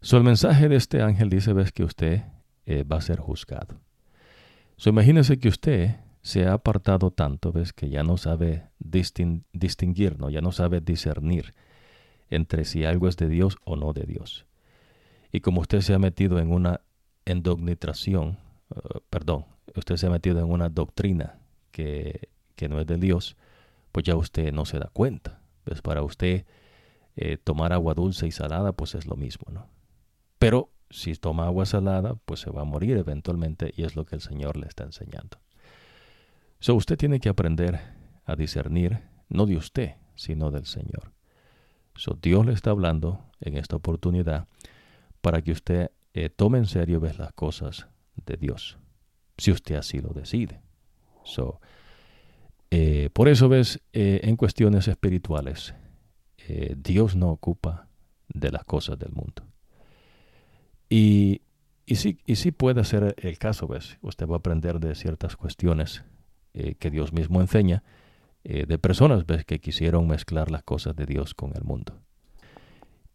Speaker 1: So, el mensaje de este ángel dice, ves que usted eh, va a ser juzgado. So, imagínese que usted se ha apartado tanto, ves que ya no sabe distinguir, ¿no? ya no sabe discernir entre si algo es de Dios o no de Dios. Y como usted se ha metido en una endognitración, uh, perdón, usted se ha metido en una doctrina que, que, no es de Dios, pues ya usted no se da cuenta. Pues para usted eh, tomar agua dulce y salada, pues es lo mismo, ¿no? Pero si toma agua salada, pues se va a morir eventualmente y es lo que el Señor le está enseñando. So usted tiene que aprender a discernir, no de usted, sino del Señor. So Dios le está hablando en esta oportunidad para que usted eh, tome en serio ves, las cosas de Dios, si usted así lo decide. So, eh, por eso ves, eh, en cuestiones espirituales, Dios no ocupa de las cosas del mundo. Y, y, sí, y sí puede ser el caso, ves, usted va a aprender de ciertas cuestiones que Dios mismo enseña, eh, de personas ¿ves? que quisieron mezclar las cosas de Dios con el mundo.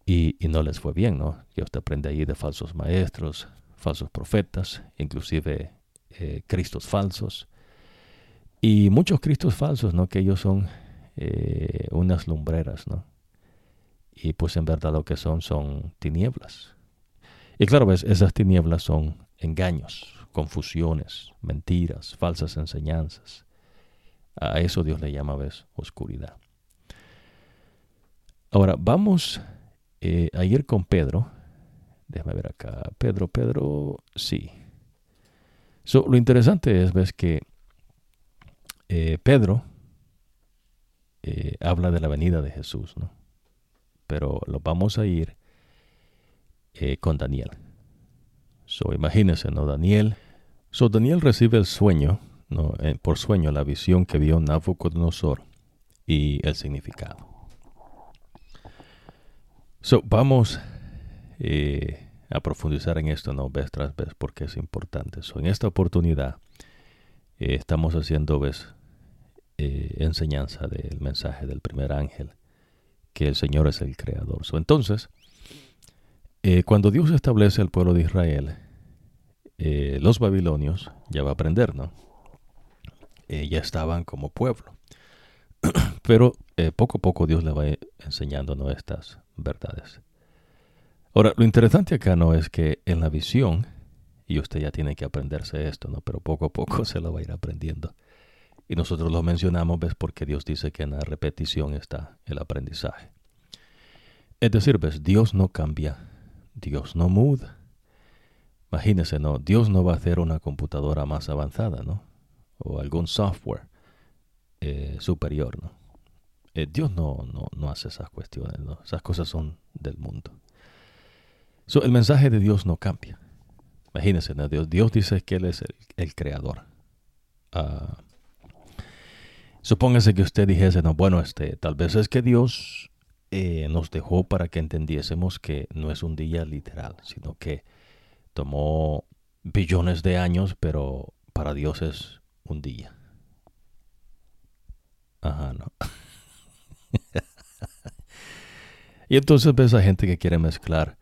Speaker 1: Y, y, no les fue bien, ¿no? Ya usted aprende ahí de falsos maestros, falsos profetas, inclusive eh, cristos falsos. Y muchos cristos falsos, ¿no? Que ellos son eh, unas lumbreras, ¿no? Y pues en verdad lo que son son tinieblas. Y claro, ¿ves? esas tinieblas son engaños, confusiones, mentiras, falsas enseñanzas. A eso Dios le llama, ¿ves? Oscuridad. Ahora, vamos eh, a ir con Pedro. Déjame ver acá. Pedro, Pedro, sí. Lo interesante es, ves, que eh, Pedro eh, habla de la venida de Jesús, ¿no? Pero lo vamos a ir con Daniel. So, imagínense, ¿no? Daniel. So, Daniel recibe el sueño eh, por sueño la visión que vio Nabucodonosor y el significado. So, vamos eh, a profundizar en esto ¿no? vez tras vez porque es importante. So, en esta oportunidad eh, estamos haciendo vez enseñanza del mensaje del primer ángel, que el Señor es el creador. Entonces, cuando Dios establece el pueblo de Israel, los babilonios ya va a aprender, ¿no? Eh, ya estaban como pueblo. Pero eh, poco a poco Dios le va enseñándonos estas verdades. Ahora, lo interesante acá no es que en la visión, y usted ya tiene que aprenderse esto, ¿no? Pero poco a poco se lo va a ir aprendiendo. Y nosotros lo mencionamos, ¿ves? Porque Dios dice que en la repetición está el aprendizaje. Es decir, ¿ves? Dios no cambia, Dios no muda. Imagínese, ¿no? Dios no va a hacer una computadora más avanzada, ¿no? o algún software eh, superior, ¿no? Eh, Dios no, no, hace esas cuestiones, ¿no? Esas cosas son del mundo. El mensaje de Dios no cambia. Imagínense, Dios, dice que Él es el, creador. Uh, supóngase que usted dijese, no, bueno, este, tal vez es que Dios eh, nos dejó para que entendiésemos que no es un día literal, sino que tomó billones de años, pero para Dios es un día. Ajá, no. y entonces ves a gente que quiere mezclar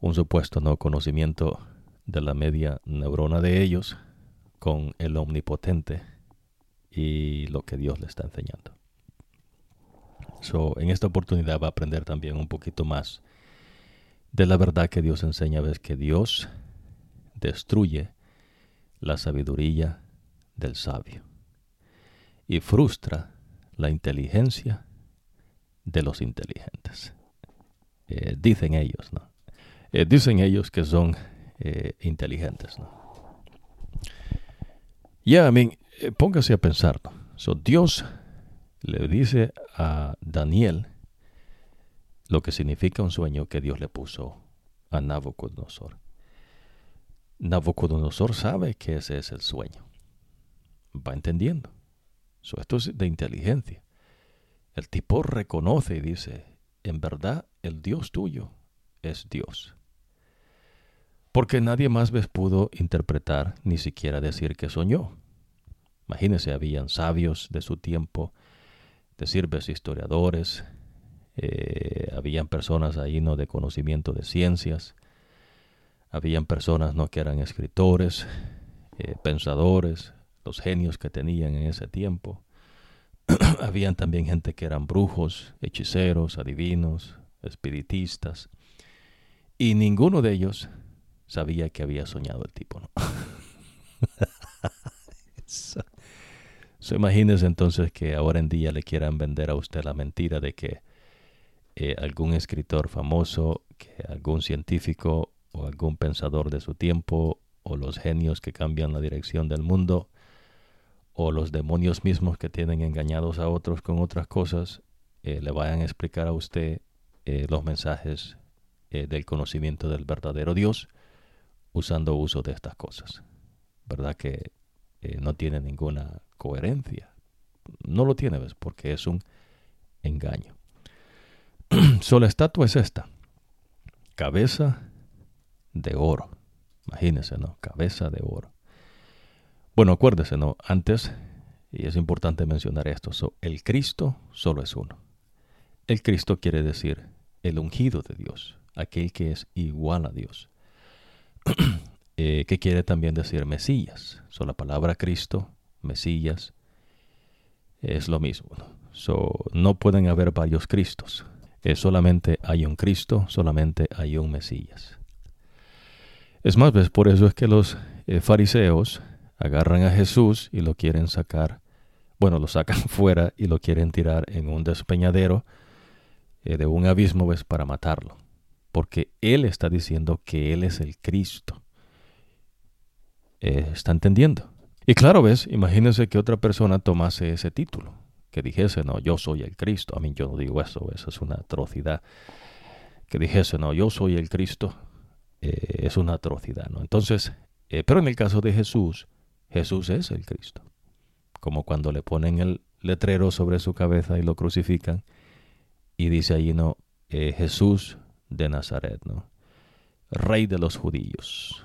Speaker 1: un supuesto no conocimiento de la media neurona de ellos con el omnipotente y lo que Dios le está enseñando. So, en esta oportunidad va a aprender también un poquito más de la verdad que Dios enseña, ves que Dios destruye la sabiduría del sabio y frustra la inteligencia de los inteligentes. Eh, dicen ellos, ¿no? Eh, dicen ellos que son eh, inteligentes, ¿no? Ya, yeah, póngase a pensar, So, Dios le dice a Daniel lo que significa un sueño que Dios le puso a Nabucodonosor. Nabucodonosor sabe que ese es el sueño va entendiendo. esto es de inteligencia. El tipo reconoce y dice, en verdad el Dios tuyo es Dios. Porque nadie más ves pudo interpretar ni siquiera decir que soñó. Imagínense, habían sabios de su tiempo, decir ves historiadores, eh, habían personas ahí no de conocimiento de ciencias, habían personas no que eran escritores, eh, pensadores, los genios que tenían en ese tiempo. Habían también gente que eran brujos, hechiceros, adivinos, espiritistas. Y ninguno de ellos sabía que había soñado el tipo, ¿no? so, imagínese entonces que ahora en día le quieran vender a usted la mentira de que eh, algún escritor famoso, que algún científico o algún pensador de su tiempo o los genios que cambian la dirección del mundo o los demonios mismos que tienen engañados a otros con otras cosas eh, le vayan a explicar a usted eh, los mensajes del conocimiento del verdadero Dios usando uso de estas cosas. ¿Verdad que no tiene ninguna coherencia? No lo tiene, ¿ves? Porque es un engaño. so, la estatua es esta. Cabeza de oro. Imagínense, ¿no? Cabeza de oro. Bueno, acuérdese, ¿no? Antes, y es importante mencionar esto, el Cristo solo es uno. El Cristo quiere decir el ungido de Dios, aquel que es igual a Dios. eh, que quiere también decir Mesías. So, la palabra Cristo, Mesías, es lo mismo. ¿no? So, no pueden haber varios Cristos. Eh, solamente hay un Cristo, solamente hay un Mesías. Es más, ¿ves? por eso es que los eh, fariseos agarran a Jesús y lo quieren sacar, bueno, lo sacan fuera y lo quieren tirar en un despeñadero eh, de un abismo, ¿ves? Para matarlo. Porque Él está diciendo que Él es el Cristo. Eh, ¿Está entendiendo? Y claro, ¿ves? Imagínense que otra persona tomase ese título, que dijese, no, yo soy el Cristo. A mí yo no digo eso, eso es una atrocidad. Que dijese, no, yo soy el Cristo, eh, es una atrocidad, ¿no? Entonces, pero en el caso de Jesús, Jesús es el Cristo. Como cuando le ponen el letrero sobre su cabeza y lo crucifican y dice allí, no, eh, Jesús de Nazaret, ¿no? Rey de los judíos.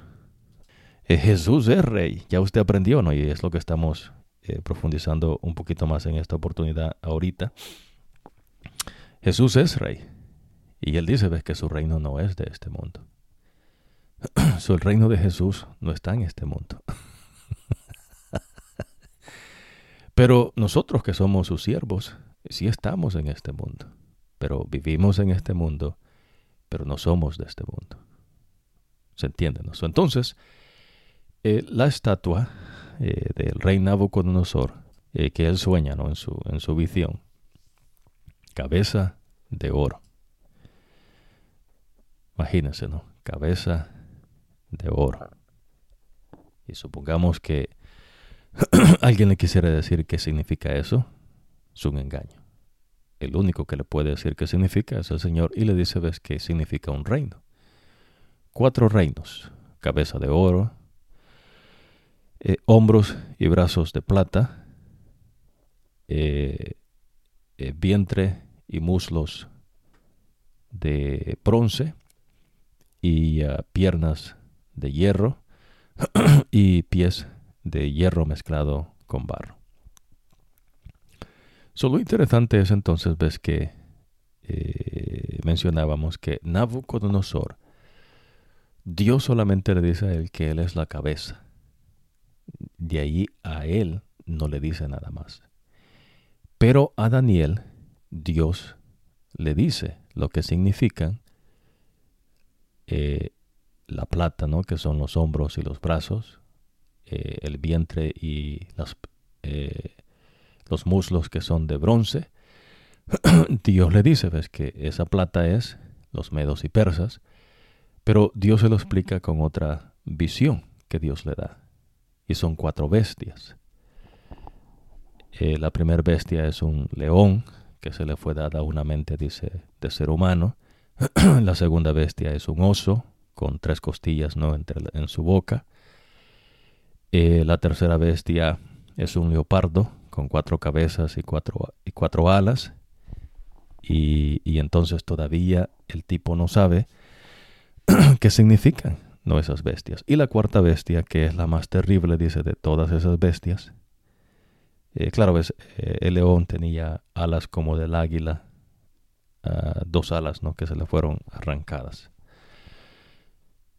Speaker 1: Eh, Jesús es rey, ya usted aprendió, ¿no? Y es lo que estamos eh, profundizando un poquito más en esta oportunidad ahorita. Jesús es rey. Y él dice, ves que su reino no es de este mundo. el reino de Jesús no está en este mundo. Pero nosotros que somos sus siervos, sí estamos en este mundo, pero vivimos en este mundo, pero no somos de este mundo. ¿Se entiende? ¿no? Entonces, eh, la estatua eh, del rey Nabucodonosor, eh, que él sueña ¿no? en, su, en su visión, cabeza de oro. Imagínense, ¿no? Cabeza de oro. Y supongamos que alguien le quisiera decir qué significa eso, es un engaño. El único que le puede decir qué significa es el Señor y le dice, ves, qué significa un reino. Cuatro reinos, cabeza de oro, eh, hombros y brazos de plata, eh, eh, vientre y muslos de bronce y ah, piernas de hierro y pies de hierro mezclado con barro. Solo interesante es entonces, ves que eh, mencionábamos que Nabucodonosor, Dios solamente le dice a él que él es la cabeza. De ahí a él no le dice nada más. Pero a Daniel, Dios le dice lo que significan eh, la plata, ¿no? que son los hombros y los brazos, eh, el vientre y eh, los muslos que son de bronce, Dios le dice, ves que esa plata es los medos y persas, pero Dios se lo explica con otra visión que Dios le da. Y son cuatro bestias. Eh, la primera bestia es un león que se le fue dada una mente, dice, de ser humano. la segunda bestia es un oso con tres costillas ¿no? En su boca. Eh, la tercera bestia es un leopardo con cuatro cabezas y cuatro, y cuatro alas. Y, y, entonces todavía el tipo no sabe qué significan no esas bestias. Y la cuarta bestia, que es la más terrible, dice, de todas esas bestias. Eh, claro, ves, eh, el león tenía alas como del águila, uh, dos alas ¿no? que se le fueron arrancadas.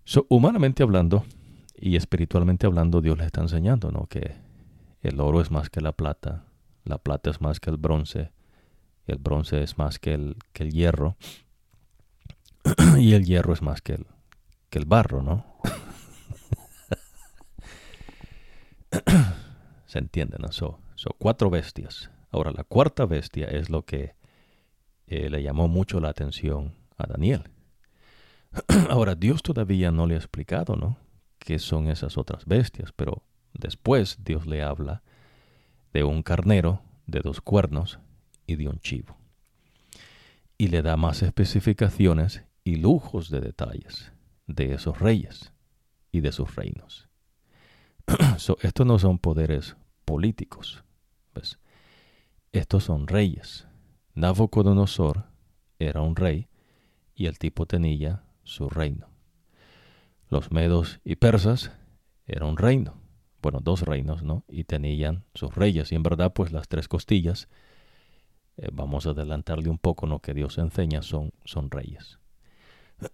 Speaker 1: So, humanamente hablando, y espiritualmente hablando, Dios les está enseñando, ¿no? Que el oro es más que la plata, la plata es más que el bronce, el bronce es más que el, que el hierro, y el hierro es más que el, que el barro, ¿no? Se entiende, ¿no? Son cuatro bestias. Ahora, la cuarta bestia es lo que eh, le llamó mucho la atención a Daniel. Ahora, Dios todavía no le ha explicado, ¿no? qué son esas otras bestias, pero después Dios le habla de un carnero, de dos cuernos y de un chivo. Y le da más especificaciones y lujos de detalles de esos reyes y de sus reinos. estos no son poderes políticos. Estos son reyes. Nabucodonosor era un rey y el tipo tenía su reino. Los medos y persas era un reino, bueno, dos reinos, ¿no? Y tenían sus reyes. Y en verdad, pues las tres costillas, eh, vamos a adelantarle un poco, lo que Dios enseña, son, son reyes.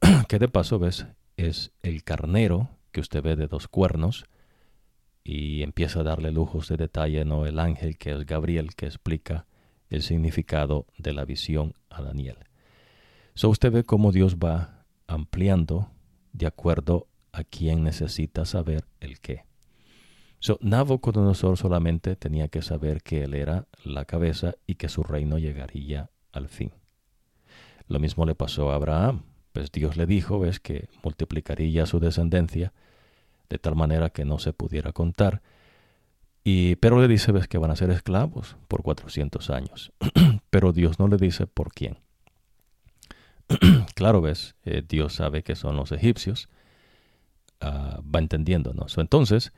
Speaker 1: que de paso, ves, es el carnero que usted ve de dos cuernos y empieza a darle lujos de detalle, ¿no? El ángel que es Gabriel, que explica el significado de la visión a Daniel. So usted ve cómo Dios va ampliando de acuerdo a quien necesita saber el qué. So, Nabucodonosor solamente tenía que saber que él era la cabeza y que su reino llegaría al fin. Lo mismo le pasó a Abraham, pues Dios le dijo, ves, que multiplicaría su descendencia de tal manera que no se pudiera contar. Y, pero le dice, ves, que van a ser esclavos por 400 años. pero Dios no le dice por quién. claro, ves, eh, Dios sabe que son los egipcios. Ah, va entendiendo, ¿no? entonces,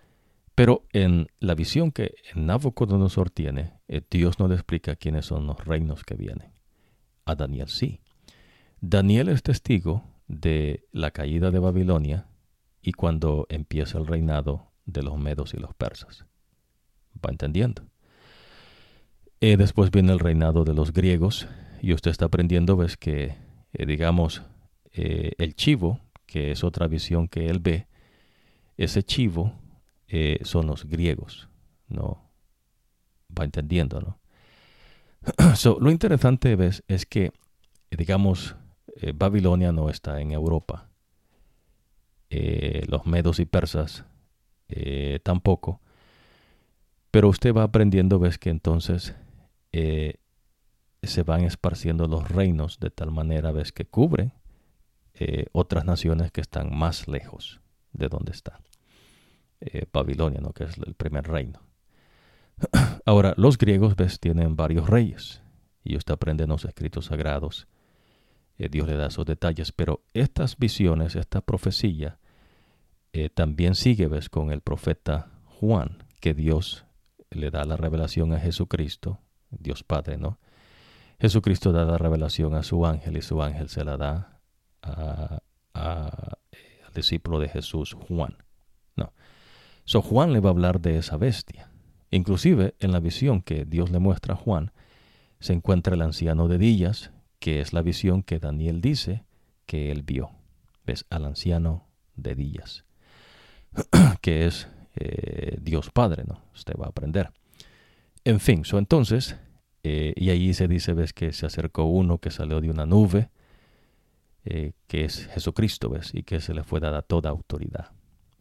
Speaker 1: pero en la visión que Nabucodonosor tiene, eh, Dios no le explica quiénes son los reinos que vienen. A Daniel sí. Daniel es testigo de la caída de Babilonia y cuando empieza el reinado de los medos y los persas. Va entendiendo. Eh, después viene el reinado de los griegos y usted está aprendiendo, ves que, eh, digamos, el chivo, que es otra visión que él ve, ese chivo eh, son los griegos, ¿no? Va entendiendo, ¿no? lo interesante ¿ves? es que, digamos, eh, Babilonia no está en Europa. Eh, los medos y persas tampoco. Pero usted va aprendiendo, ves que entonces se van esparciendo los reinos de tal manera, ves que cubren otras naciones que están más lejos de donde está. Eh, Babilonia, ¿no? que es el primer reino. Ahora, los griegos, ves, tienen varios reyes y usted aprende en los escritos sagrados. Eh, Dios le da esos detalles, pero estas visiones, esta profecía, eh, también sigue, ves, con el profeta Juan, que Dios le da la revelación a Jesucristo, Dios Padre, ¿no? Jesucristo da la revelación a su ángel y su ángel se la da al discípulo de Jesús, Juan. So Juan le va a hablar de esa bestia. Inclusive en la visión que Dios le muestra a Juan, se encuentra el anciano de Dillas, que es la visión que Daniel dice que él vio. ¿Ves? Al anciano de Dillas, que es eh, Dios Padre, ¿no? Usted va a aprender. En fin, so entonces, eh, y ahí se dice, ves que se acercó uno que salió de una nube, eh, que es Jesucristo, ves, y que se le fue dada toda autoridad.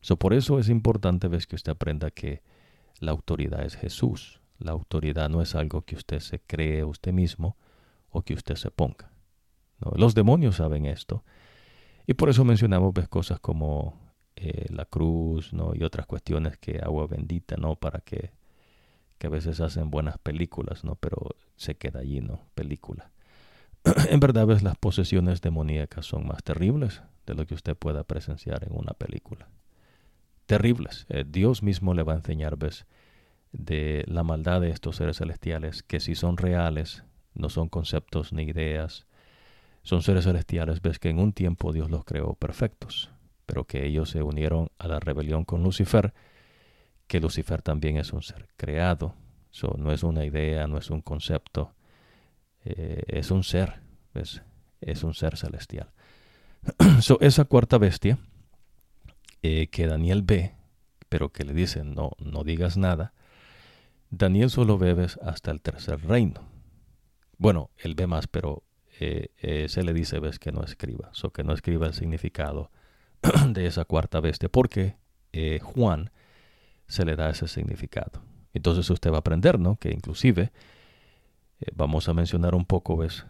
Speaker 1: So, por eso es importante ves, que usted aprenda que la autoridad es Jesús. La autoridad no es algo que usted se cree usted mismo o que usted se ponga. Los demonios saben esto. Y por eso mencionamos ves, cosas como eh, la cruz ¿no? y otras cuestiones que agua bendita, ¿no? Para que, que a veces hacen buenas películas, ¿no? Pero se queda allí, ¿no? Película. en verdad, ves, las posesiones demoníacas son más terribles de lo que usted pueda presenciar en una película terribles. Eh, Dios mismo le va a enseñar, ves, de la maldad de estos seres celestiales, que si son reales, no son conceptos ni ideas, son seres celestiales, ves que en un tiempo Dios los creó perfectos, pero que ellos se unieron a la rebelión con Lucifer, que Lucifer también es un ser creado, so, no es una idea, no es un concepto, eh, es un ser, es un ser celestial. so, esa cuarta bestia eh, que Daniel ve, pero que le dice no, no digas nada, Daniel solo ve hasta el tercer reino. Bueno, él ve más, pero eh, eh, se le dice ves que no escriba, o que no escriba el significado de esa cuarta bestia, porque Juan se le da ese significado. Entonces usted va a aprender, ¿no? Que inclusive vamos a mencionar un poco, ¿ves?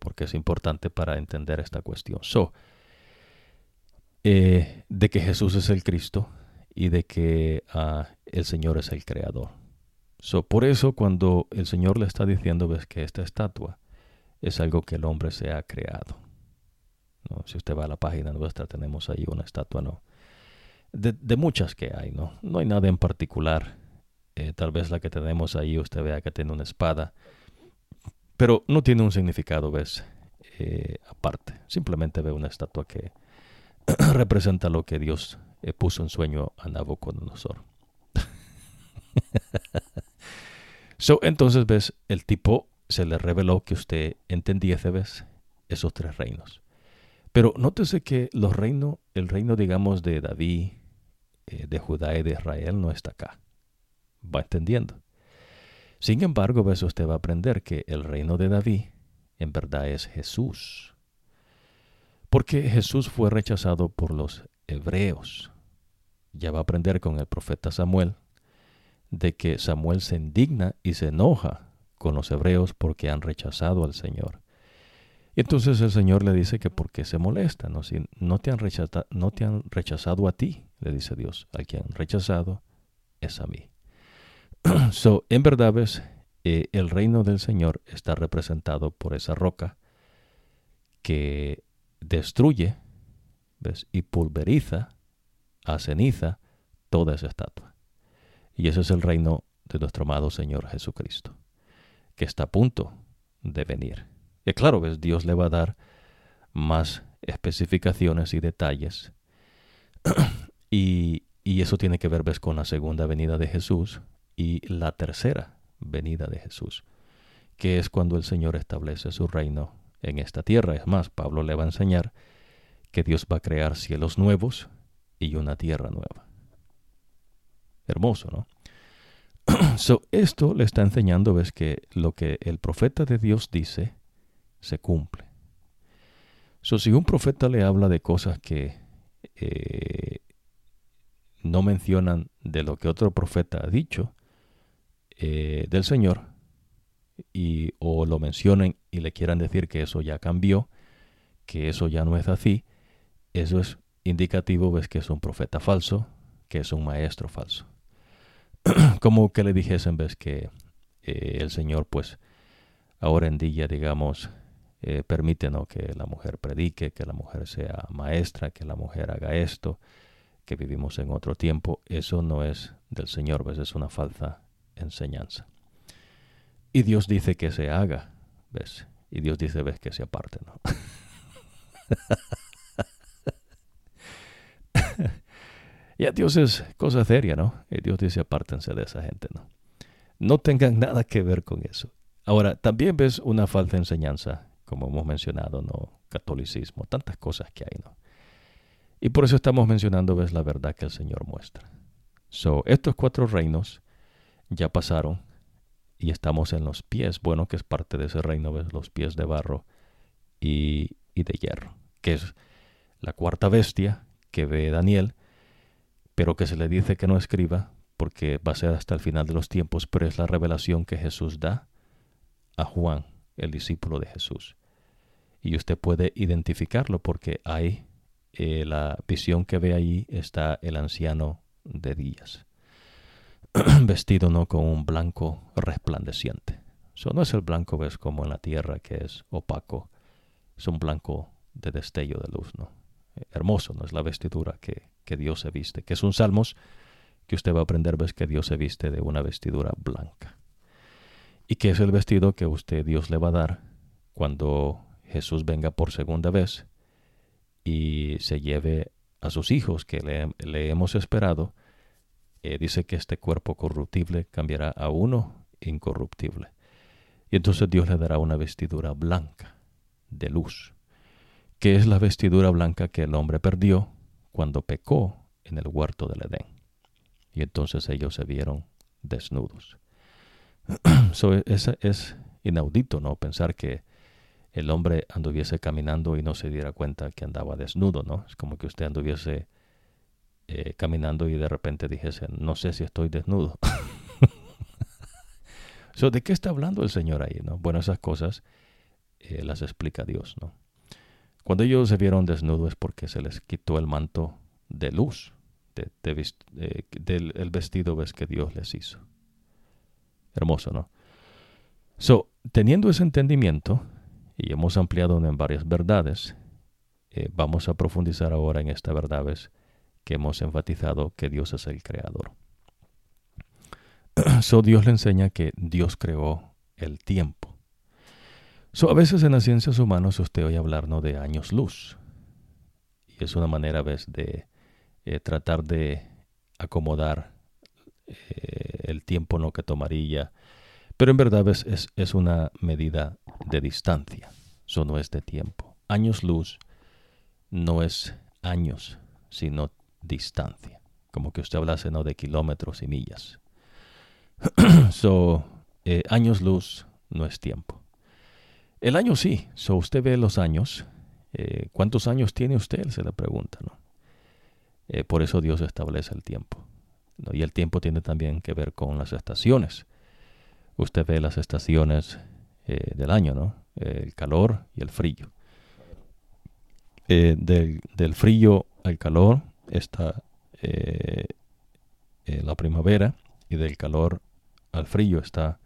Speaker 1: porque es importante para entender esta cuestión. So, eh, de que Jesús es el Cristo y de que ah, el Señor es el Creador. So, por eso cuando el Señor le está diciendo, ves que esta estatua es algo que el hombre se ha creado. Si usted va a la página nuestra, tenemos ahí una estatua, ¿no? De, muchas que hay, ¿no? No hay nada en particular. Eh, tal vez la que tenemos ahí, usted vea que tiene una espada. Pero no tiene un significado, ¿ves? Eh, aparte. Simplemente ve una estatua que representa lo que Dios eh, puso en sueño a Nabucodonosor. so, entonces, ves, el tipo se le reveló que usted entendiese, ves, esos tres reinos. Pero nótese que los reinos, el reino, digamos, de David, eh, de Judá y de Israel no está acá. Va entendiendo. Sin embargo, ves, usted va a aprender que el reino de David en verdad es Jesús. Porque Jesús fue rechazado por los hebreos. Ya va a aprender con el profeta Samuel de que Samuel se indigna y se enoja con los hebreos porque han rechazado al Señor. Y entonces el Señor le dice que por qué se molesta, ¿no? Te han, rechazado, no te han rechazado a ti, le dice Dios, al que han rechazado es a mí. so, en verdad, ves, eh, el reino del Señor está representado por esa roca que destruye ¿ves? y pulveriza a ceniza toda esa estatua. Y ese es el reino de nuestro amado Señor Jesucristo, que está a punto de venir. Y claro, ¿ves? Dios le va a dar más especificaciones y detalles. y, y, eso tiene que ver ¿ves? con la segunda venida de Jesús y la tercera venida de Jesús, que es cuando el Señor establece su reino en esta tierra. Es más, Pablo le va a enseñar que Dios va a crear cielos nuevos y una tierra nueva. Hermoso, ¿no? so, esto le está enseñando, ves que lo que el profeta de Dios dice se cumple. So, si un profeta le habla de cosas que eh, no mencionan de lo que otro profeta ha dicho eh, del Señor, y, o lo mencionen y le quieran decir que eso ya cambió, que eso ya no es así, eso es indicativo, ves que es un profeta falso, que es un maestro falso. como que le dijesen, ves que eh, el Señor, pues, ahora en día, digamos, eh, permite ¿no? que la mujer predique, que la mujer sea maestra, que la mujer haga esto, que vivimos en otro tiempo. Eso no es del Señor, ves, es una falsa enseñanza. Y Dios dice que se haga, ves, y Dios dice, ves, que se aparte, ¿no? Ya Dios es cosa seria, ¿no? Y Dios dice, apártense de esa gente, ¿no? No tengan nada que ver con eso. Ahora, también ves una falta de enseñanza, como hemos mencionado, ¿no? Catolicismo, tantas cosas que hay, ¿no? Y por eso estamos mencionando, ves, la verdad que el Señor muestra. So, estos cuatro reinos ya pasaron y estamos en los pies, bueno, que es parte de ese reino, ves, los pies de barro y, y de hierro, que es la cuarta bestia que ve Daniel pero que se le dice que no escriba porque va a ser hasta el final de los tiempos, pero es la revelación que Jesús da a Juan, el discípulo de Jesús. Y usted puede identificarlo porque hay eh, la visión que ve ahí está el anciano de días, vestido no con un blanco resplandeciente. Eso no es el blanco, ves, como en la tierra que es opaco, es un blanco de destello de luz, ¿no? hermoso, ¿no? Es la vestidura que, que Dios se viste, que es un salmos que usted va a aprender, ves que Dios se viste de una vestidura blanca. Y que es el vestido que usted Dios le va a dar cuando Jesús venga por segunda vez y se lleve a sus hijos que le, hemos esperado. Eh, dice que este cuerpo corruptible cambiará a uno incorruptible. Y entonces Dios le dará una vestidura blanca de luz que es la vestidura blanca que el hombre perdió cuando pecó en el huerto del Edén. Y entonces ellos se vieron desnudos. so, es, es inaudito, ¿no? Pensar que el hombre anduviese caminando y no se diera cuenta que andaba desnudo, ¿no? Es como que usted anduviese eh, caminando y de repente dijese, no sé si estoy desnudo. so, ¿De qué está hablando el Señor ahí, no? Bueno, esas cosas eh, las explica Dios, ¿no? Cuando ellos se vieron desnudos es porque se les quitó el manto de luz, del el vestido ves que Dios les hizo. Hermoso, ¿no? So, teniendo ese entendimiento, y hemos ampliado en varias verdades, eh, vamos a profundizar ahora en esta verdad que hemos enfatizado que Dios es el creador. so, Dios le enseña que Dios creó el tiempo. So, a veces en las ciencias humanas usted oye hablar ¿no? de años luz. Y es una manera ¿ves? de eh, tratar de acomodar eh, el tiempo ¿no? que tomaría. Pero en verdad es, es, es una medida de distancia. Eso no es de tiempo. Años luz no es años, sino distancia. Como que usted hablase ¿no? de kilómetros y millas. so, eh, años luz no es tiempo. El año sí. So, usted ve los años. Eh, ¿Cuántos años tiene usted? Se le pregunta. ¿no? Eh, por eso Dios establece el tiempo. Y el tiempo tiene también que ver con las estaciones. Usted ve las estaciones del año, ¿no? el calor y el frío. Del, del, frío al calor está la primavera y del calor al frío está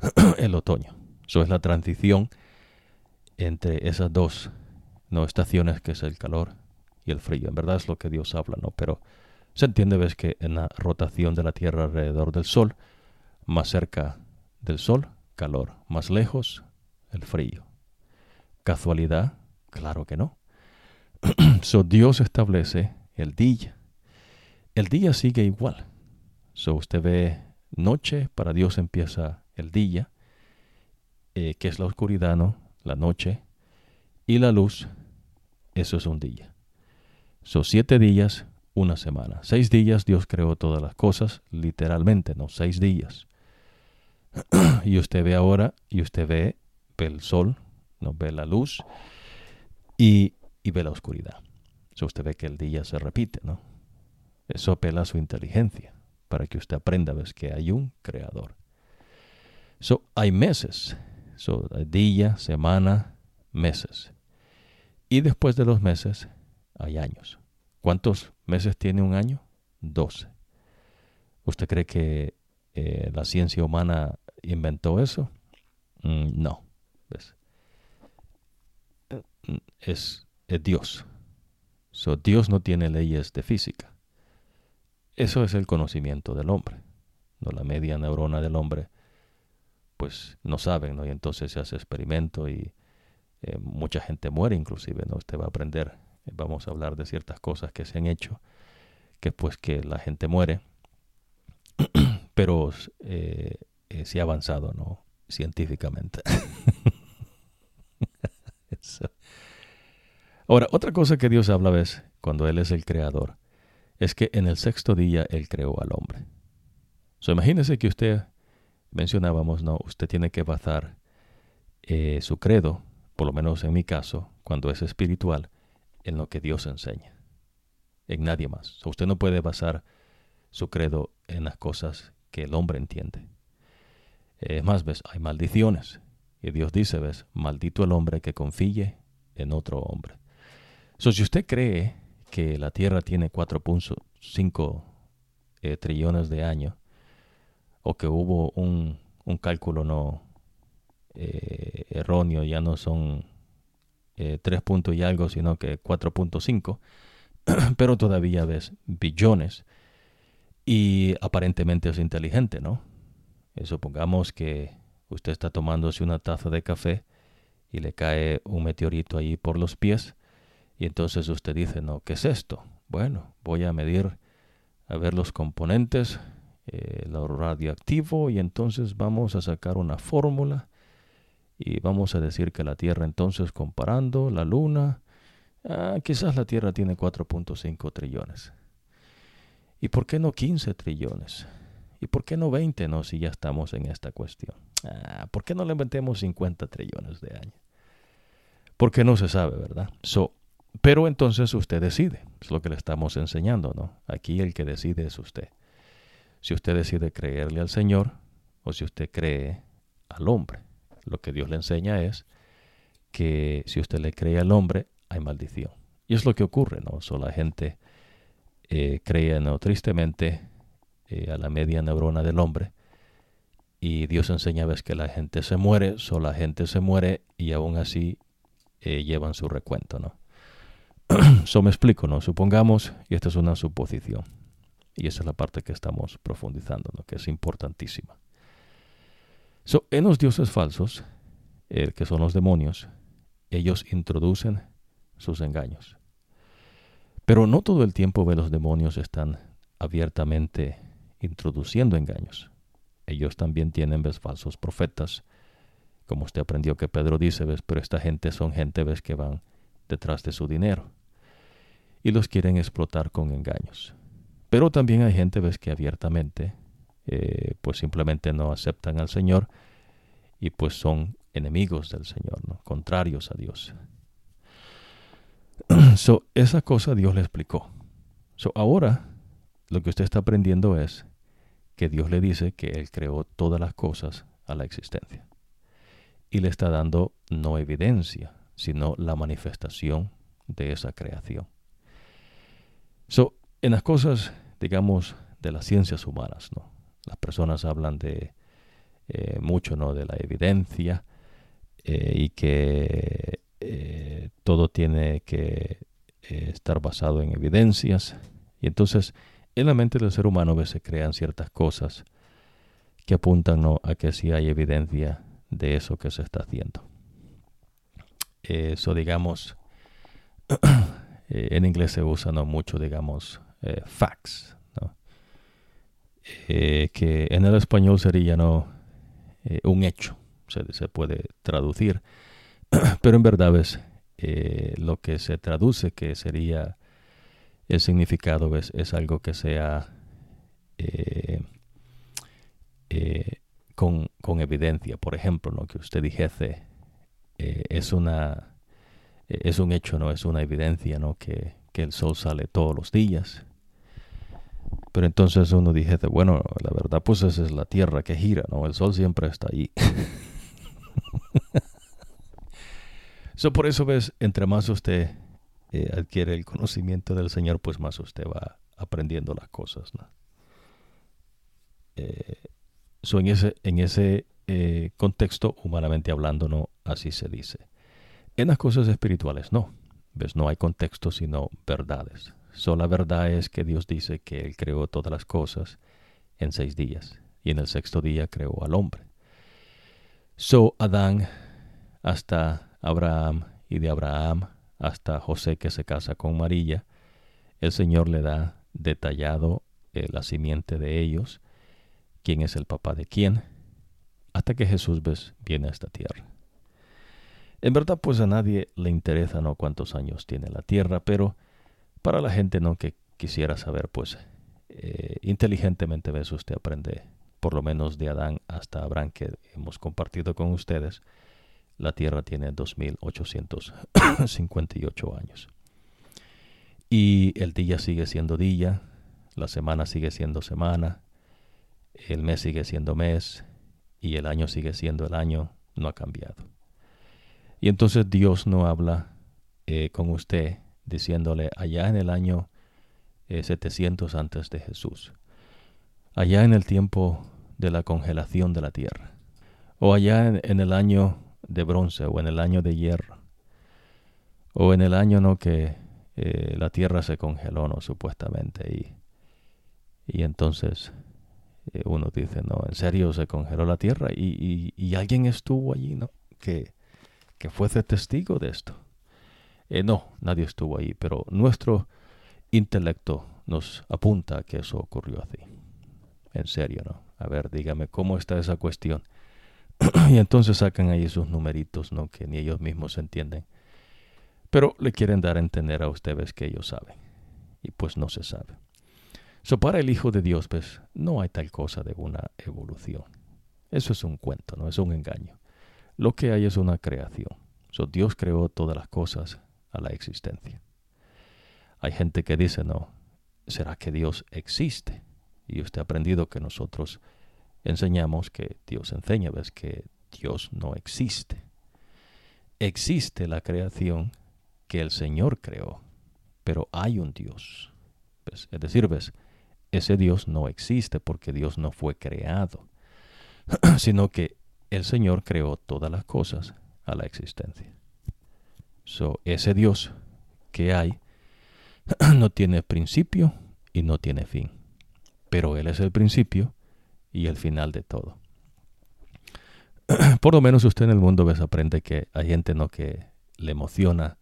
Speaker 1: el otoño. Eso es la transición entre esas dos no estaciones que es el calor y el frío. En verdad es lo que Dios habla, ¿no? Pero se entiende, ves, que en la rotación de la Tierra alrededor del Sol, más cerca del Sol, calor, más lejos, el frío. ¿Casualidad? Claro que no. so Dios establece el día. El día sigue igual. So usted ve noche, para Dios empieza el día, eh, que es la oscuridad, ¿no? La noche. Y la luz, eso es un día. Son siete días, una semana. Seis días Dios creó todas las cosas, literalmente, ¿no? Seis días. y usted ve ahora, y usted ve, el sol, ¿no? Ve la luz y, y ve la oscuridad. So usted ve que el día se repite, ¿no? Eso apela su inteligencia para que usted aprenda ves que hay un creador. So, hay meses, so, día, semana, meses. Y después de los meses hay años. ¿Cuántos meses tiene un año? Doce. ¿Usted cree que eh, la ciencia humana inventó eso? Mm, no. Es, es Dios. So, Dios no tiene leyes de física. Eso es el conocimiento del hombre. ¿no? La media neurona del hombre, pues no saben, ¿no? Y entonces se hace experimento y eh, mucha gente muere inclusive, ¿no? Usted va a aprender, vamos a hablar de ciertas cosas que se han hecho, que pues que la gente muere, pero eh, eh, se ha avanzado, ¿no? Científicamente. Ahora, otra cosa que Dios habla es cuando Él es el creador es que en el sexto día Él creó al hombre. So, imagínese que usted, mencionábamos, ¿no? Usted tiene que basar eh, su credo, por lo menos en mi caso, cuando es espiritual, en lo que Dios enseña, en nadie más. usted no puede basar su credo en las cosas que el hombre entiende. Es más, ves, hay maldiciones. Y Dios dice, ves, maldito el hombre que confíe en otro hombre. So, si usted cree que la Tierra tiene 4.5 eh, trillones de años, o que hubo un, un cálculo no eh, erróneo, ya no son eh, 3 puntos y algo, sino que 4.5, pero todavía ves billones y aparentemente es inteligente, ¿no? Eh, supongamos que usted está tomándose una taza de café y le cae un meteorito ahí por los pies, y entonces usted dice, no, ¿qué es esto? Bueno, voy a medir, a ver los componentes, eh, lo radioactivo, y entonces vamos a sacar una fórmula y vamos a decir que la Tierra entonces comparando la Luna, ah, quizás la Tierra tiene 4.5 trillones. ¿Y por qué no 15 trillones? ¿Y por qué no 20 no si ya estamos en esta cuestión? Ah, ¿Por qué no le inventemos 50 trillones de años? Porque no se sabe, ¿verdad? So, pero entonces usted decide, es lo que le estamos enseñando, ¿no? Aquí el que decide es usted. Si usted decide creerle al Señor o si usted cree al hombre. Lo que Dios le enseña es que si usted le cree al hombre, hay maldición. Y es lo que ocurre, ¿no? So, la gente eh, cree, ¿no? Tristemente, eh, a la media neurona del hombre y Dios enseña ves que la gente se muere, solo la gente se muere y aún así eh, llevan su recuento, ¿no? Eso me explico, ¿no? Supongamos, y esta es una suposición, y esa es la parte que estamos profundizando, ¿no? Que es importantísima. So, en los dioses falsos, que son los demonios, ellos introducen sus engaños. Pero no todo el tiempo ve los demonios están abiertamente introduciendo engaños. Ellos también tienen ves falsos profetas, como usted aprendió que Pedro dice, ves, pero esta gente son gente ves que van detrás de su dinero y los quieren explotar con engaños. Pero también hay gente ves que abiertamente eh, pues simplemente no aceptan al Señor y pues son enemigos del Señor, ¿no? contrarios a Dios. so, esa cosa Dios le explicó. So, ahora lo que usted está aprendiendo es que Dios le dice que Él creó todas las cosas a la existencia. Y le está dando no evidencia, sino la manifestación de esa creación. So, en las cosas, digamos, de las ciencias humanas, ¿no? Las personas hablan de eh, mucho, ¿no? De la evidencia eh, y que eh, todo tiene que estar basado en evidencias. Y entonces, en la mente del ser humano se crean ciertas cosas que apuntan a que sí hay evidencia de eso que se está haciendo. Eso, digamos, Eh, en inglés se usa ¿no? mucho, digamos, eh, facts, eh, que en el español sería ¿no? un hecho, se, se, puede traducir, pero en verdad es lo que se traduce, que sería el significado, es, es algo que sea con, con, evidencia. Por ejemplo, ¿no? que usted dijese, es una e-, es un hecho, no es una evidencia, ¿no? Que, el sol sale todos los días. Pero entonces uno dice, bueno, la verdad pues esa es la tierra que gira, ¿no? El sol siempre está ahí. so, por eso ves, entre más usted eh, adquiere el conocimiento del Señor, pues más usted va aprendiendo las cosas, ¿no? Eh, en ese, en ese eh, contexto, humanamente hablando, no así se dice. En las cosas espirituales no. ¿Ves? No hay contexto sino verdades. Solo la verdad es que Dios dice que Él creó todas las cosas en seis días y en el sexto día creó al hombre. So Adán hasta Abraham y de Abraham hasta José que se casa con María, el Señor le da detallado eh, la simiente de ellos, quién es el papá de quién, hasta que Jesús ves, viene a esta tierra. En verdad, pues a nadie le interesa no cuántos años tiene la Tierra, pero para la gente no que quisiera saber, pues eh, inteligentemente ves usted aprende, por lo menos de Adán hasta Abraham que hemos compartido con ustedes, la Tierra tiene 2.858 años. Y el día sigue siendo día, la semana sigue siendo semana, el mes sigue siendo mes y el año sigue siendo el año, no ha cambiado. Y entonces Dios no habla eh, con usted diciéndole allá en el año 700 eh, antes de Jesús, allá en el tiempo de la congelación de la tierra, o allá en, el año de bronce o en el año de hierro, o en el año no que eh, la tierra se congeló, no supuestamente, y, y entonces uno dice, no, en serio se congeló la tierra y, y, alguien estuvo allí, ¿no? Que que fuese testigo de esto. Eh, no, nadie estuvo ahí, pero nuestro intelecto nos apunta a que eso ocurrió así. En serio, ¿no? A ver, dígame, ¿cómo está esa cuestión? y entonces sacan ahí esos numeritos, ¿no? Que ni ellos mismos entienden. Pero le quieren dar a entender a ustedes que ellos saben. Y pues no se sabe. So, para el Hijo de Dios, pues, no hay tal cosa de una evolución. Eso es un cuento, ¿no? Es un engaño. Lo que hay es una creación. Dios creó todas las cosas a la existencia. Hay gente que dice, no, ¿será que Dios existe? Y usted ha aprendido que nosotros enseñamos que Dios enseña, ves que Dios no existe. Existe la creación que el Señor creó, pero hay un Dios. Es decir, ves, ese Dios no existe porque Dios no fue creado. sino que el Señor creó todas las cosas a la existencia. So, ese Dios que hay no tiene principio y no tiene fin, pero Él es el principio y el final de todo. Por lo menos usted en el mundo ves, aprende que hay gente ¿no? que le emociona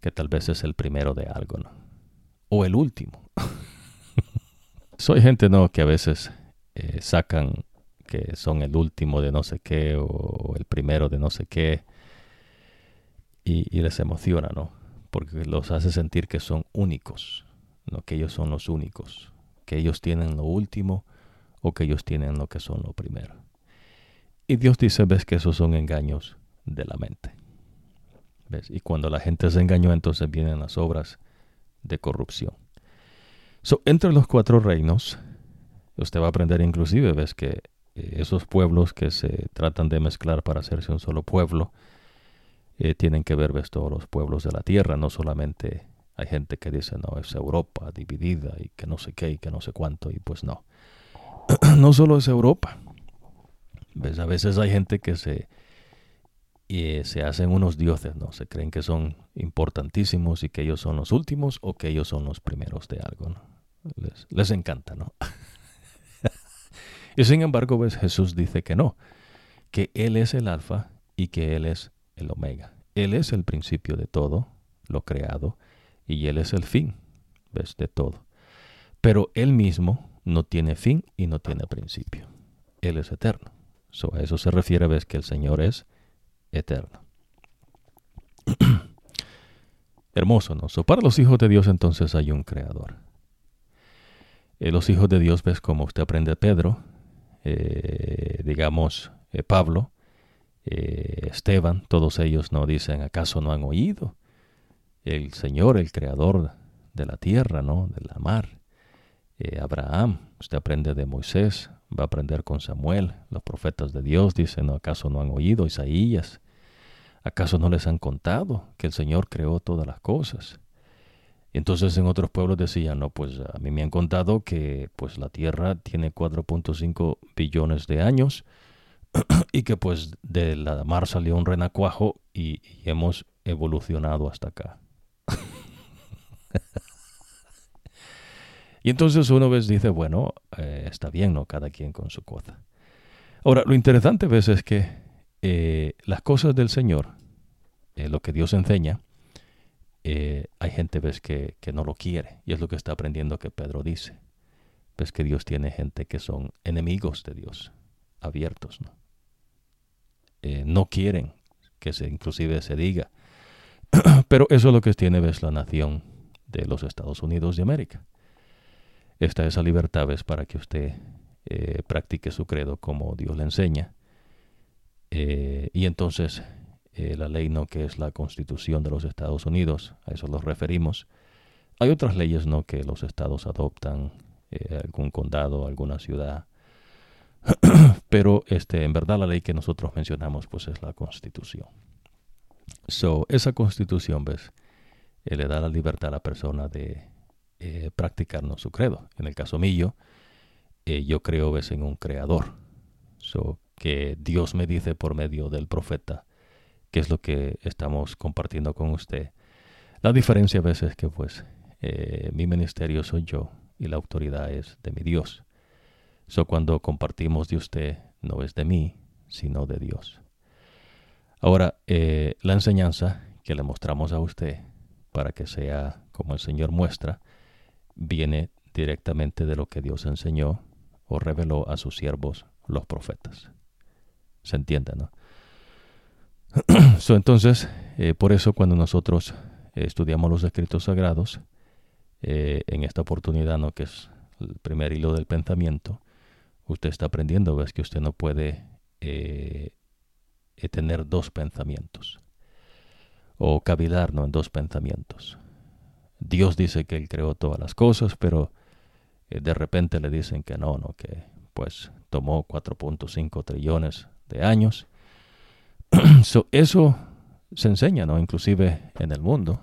Speaker 1: que tal vez es el primero de algo, ¿no? O el último. Soy gente, ¿no? Que a veces eh, sacan que son el último de no sé qué o el primero de no sé qué y, les emociona, ¿no? Porque los hace sentir que son únicos, ¿no? Que ellos son los únicos, que ellos tienen lo último o que ellos tienen lo que son lo primero. Y Dios dice, ves que esos son engaños de la mente. ¿Ves? Y cuando la gente se engañó, entonces vienen las obras de corrupción. So, entre los cuatro reinos, usted va a aprender inclusive, ves que eh, esos pueblos que se tratan de mezclar para hacerse un solo pueblo, eh, tienen que ver, ves, todos los pueblos de la tierra, no solamente hay gente que dice, no, es Europa dividida y que no sé qué y que no sé cuánto, y pues no. no solo es Europa. A veces hay gente que se, y se hacen unos dioses, ¿no? Se creen que son importantísimos y que ellos son los últimos o que ellos son los primeros de algo, ¿no? Les, encanta, ¿no? y sin embargo, ves, Jesús dice que no, que Él es el alfa y que Él es el omega. Él es el principio de todo, lo creado, y Él es el fin, de todo. Pero Él mismo no tiene fin y no tiene principio. Él es eterno. So, a eso se refiere, ves, que el Señor es eterno. Hermoso, ¿no? So, para los hijos de Dios entonces hay un creador. Eh, los hijos de Dios, ves como usted aprende Pedro, eh, digamos eh, Pablo, Esteban, todos ellos no dicen, ¿acaso no han oído? El Señor, el creador de la tierra, ¿no? De la mar. Abraham, usted aprende de Moisés, va a aprender con Samuel, los profetas de Dios dicen. ¿acaso no han oído? Isaías, ¿acaso no les han contado que el Señor creó todas las cosas? Entonces en otros pueblos decían, no, pues a mí me han contado que pues la tierra tiene 4.5 billones de años, y que pues de la mar salió un renacuajo y, hemos evolucionado hasta acá. y entonces uno ves dice, bueno, eh, está bien, ¿no? Cada quien con su cosa. Ahora, lo interesante ves es que eh, las cosas del Señor, eh, lo que Dios enseña, hay gente ves que, que no lo quiere. Y es lo que está aprendiendo que Pedro dice. Ves que Dios tiene gente que son enemigos de Dios abiertos, ¿no? Eh, no quieren que se inclusive se diga. Pero eso es lo que tiene ves la nación de los Estados Unidos de América. Esta esa libertad es para que usted eh, practique su credo como Dios le enseña. Eh, y entonces la ley no que es la constitución de los Estados Unidos, a eso nos referimos. Hay otras leyes no que los estados adoptan, algún condado, alguna ciudad, pero este, en verdad la ley que nosotros mencionamos pues es la constitución. So, esa constitución, ves, eh, le da la libertad a la persona de eh, practicarnos su credo. En el caso mío, eh, yo creo, ves, en un creador. So, que Dios me dice por medio del profeta, que es lo que estamos compartiendo con usted. La diferencia a veces es que pues mi ministerio soy yo y la autoridad es de mi Dios. So cuando compartimos de usted, no es de mí, sino de Dios. Ahora, eh, la enseñanza que le mostramos a usted, para que sea como el Señor muestra, viene directamente de lo que Dios enseñó o reveló a sus siervos, los profetas. ¿Se entiende, no? so, entonces, eh, por eso cuando nosotros eh, estudiamos los escritos sagrados, en esta oportunidad, ¿no? que es el primer hilo del pensamiento, usted está aprendiendo, que usted no puede eh, eh, tener dos pensamientos o cavilar en dos pensamientos. Dios dice que Él creó todas las cosas, pero eh, de repente le dicen que no, no, que pues tomó 4.5 trillones de años. eso se enseña, ¿no? Inclusive en el mundo.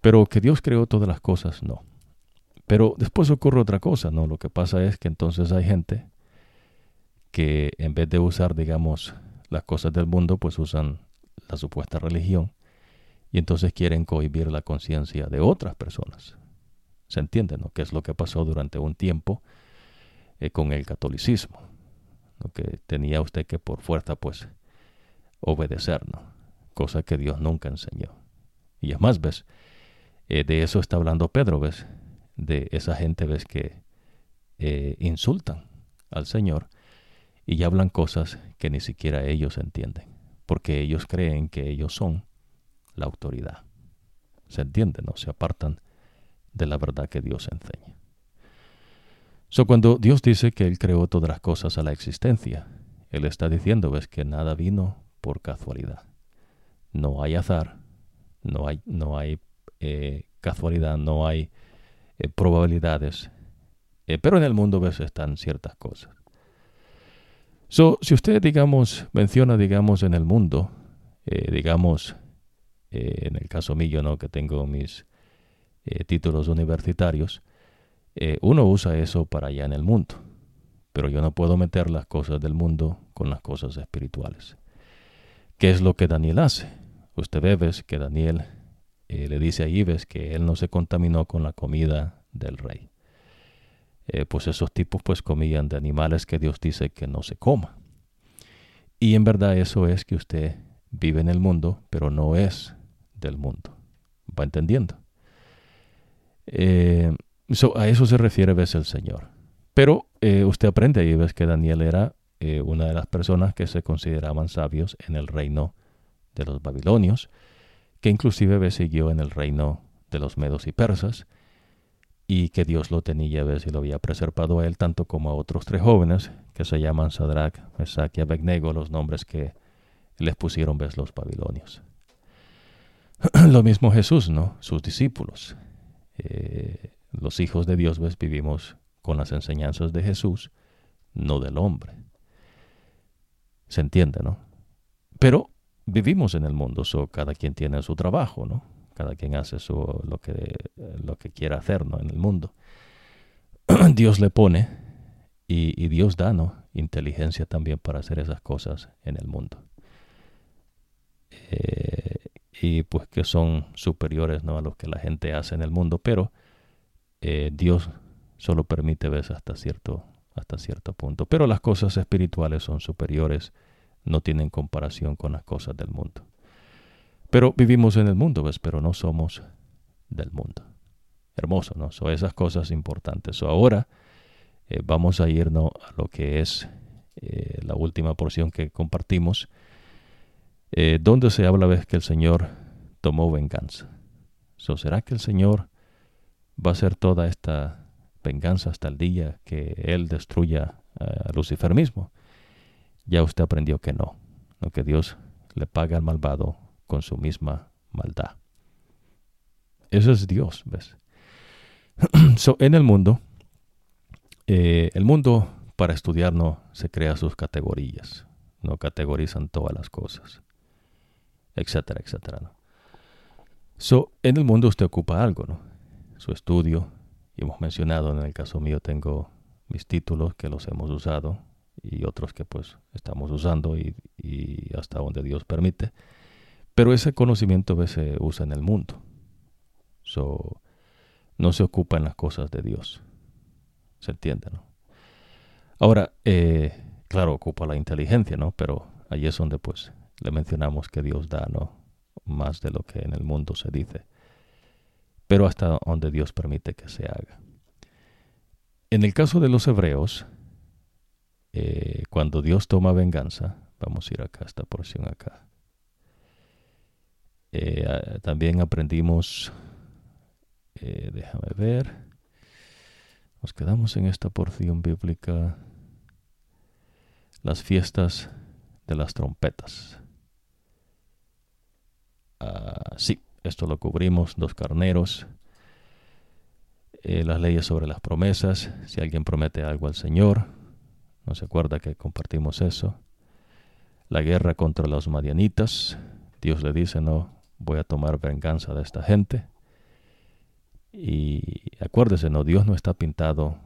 Speaker 1: Pero que Dios creó todas las cosas, no. Pero después ocurre otra cosa, ¿no? Lo que pasa es que entonces hay gente que en vez de usar, digamos, las cosas del mundo, pues usan la supuesta religión y entonces quieren cohibir la conciencia de otras personas. ¿Se entiende? ¿no? ¿Qué es lo que pasó durante un tiempo eh, con el catolicismo? Que tenía usted que por fuerza, pues, obedecer, ¿no? Cosa que Dios nunca enseñó. Y es más, ¿ves? Eh, de eso está hablando Pedro, ¿ves? De esa gente, ¿ves? Que eh, insultan al Señor y hablan cosas que ni siquiera ellos entienden, porque ellos creen que ellos son la autoridad. ¿Se entiende? No se apartan de la verdad que Dios enseña. So, cuando Dios dice que Él creó todas las cosas a la existencia, Él está diciendo, ves, que nada vino por casualidad. No hay azar, no hay, no hay eh, casualidad, no hay eh, probabilidades. Eh, pero en el mundo, ves, están ciertas cosas. So, si usted, digamos, menciona, digamos, en el mundo, digamos, en el caso mío, ¿no? Que tengo mis títulos universitarios, uno usa eso para allá en el mundo. Pero yo no puedo meter las cosas del mundo con las cosas espirituales. ¿Qué es lo que Daniel hace? Usted ve ves, que Daniel eh, le dice a Ives que él no se contaminó con la comida del rey. pues esos tipos pues comían de animales que Dios dice que no se coma. Y en verdad eso es que usted vive en el mundo, pero no es del mundo. ¿Va entendiendo? Eh, a eso se refiere, ves, el Señor. Pero eh, usted aprende ahí, ves que Daniel era eh, una de las personas que se consideraban sabios en el reino de los babilonios, que inclusive siguió en el reino de los medos y persas, y que Dios lo tenía, ves, y lo había preservado a él, tanto como a otros tres jóvenes, que se llaman Sadrach, Mesach y Abednego, los nombres que les pusieron, ves, los babilonios. lo mismo Jesús, ¿no? Sus discípulos. Eh, los hijos de Dios ¿ves? vivimos con las enseñanzas de Jesús, no del hombre. Se entiende, ¿no? Pero vivimos en el mundo, so cada quien tiene su trabajo, ¿no? Cada quien hace su, lo, que, lo que quiera hacer, ¿no? En el mundo. Dios le pone y, Dios da, ¿no? Inteligencia también para hacer esas cosas en el mundo. Eh, y pues que son superiores ¿no? a lo que la gente hace en el mundo, pero eh, Dios solo permite ver hasta cierto, hasta cierto punto. Pero las cosas espirituales son superiores, no tienen comparación con las cosas del mundo. Pero vivimos en el mundo, ¿ves? Pero no somos del mundo. Hermoso, ¿no? Son esas cosas importantes. ahora eh, vamos a irnos a lo que es eh, la última porción que compartimos eh, donde se habla vez que el Señor tomó venganza. ¿Será que el Señor va a hacer toda esta venganza hasta el día que Él destruya a Lucifer mismo? Ya usted aprendió que no, no que Dios le paga al malvado con su misma maldad. Eso es Dios, ¿ves? en el mundo, eh, el mundo para estudiar no se crea sus categorías, no categorizan todas las cosas etcétera, etcétera. ¿no? So, en el mundo usted ocupa algo, ¿no? Su estudio, y hemos mencionado, en el caso mío tengo mis títulos que los hemos usado y otros que pues estamos usando y, hasta donde Dios permite. Pero ese conocimiento se usa en el mundo. So, no se ocupa en las cosas de Dios. ¿Se entiende, no? Ahora, eh, claro, ocupa la inteligencia, ¿no? Pero ahí es donde pues le mencionamos que Dios da no más de lo que en el mundo se dice, pero hasta donde Dios permite que se haga. En el caso de los hebreos, eh, cuando Dios toma venganza, vamos a ir acá, esta porción acá. Eh, también aprendimos, eh, déjame ver, nos quedamos en esta porción bíblica, las fiestas de las trompetas. Ah, sí, esto lo cubrimos, dos carneros, eh, las leyes sobre las promesas, si alguien promete algo al Señor, no se acuerda que compartimos eso, la guerra contra los madianitas, Dios le dice, no, voy a tomar venganza de esta gente. Y acuérdese, no, Dios no está pintado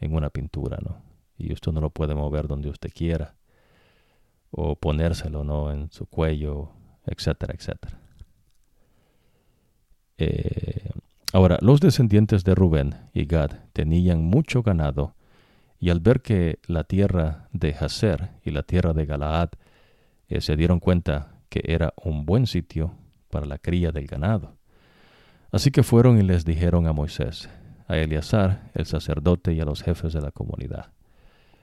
Speaker 1: en una pintura, ¿no? y usted no lo puede mover donde usted quiera o ponérselo no en su cuello, etcétera, etcétera. Eh, ahora, los descendientes de Rubén y Gad tenían mucho ganado y al ver que la tierra de Hazer y la tierra de Galaad eh, se dieron cuenta que era un buen sitio para la cría del ganado. Así que fueron y les dijeron a Moisés, a Eleazar, el sacerdote y a los jefes de la comunidad.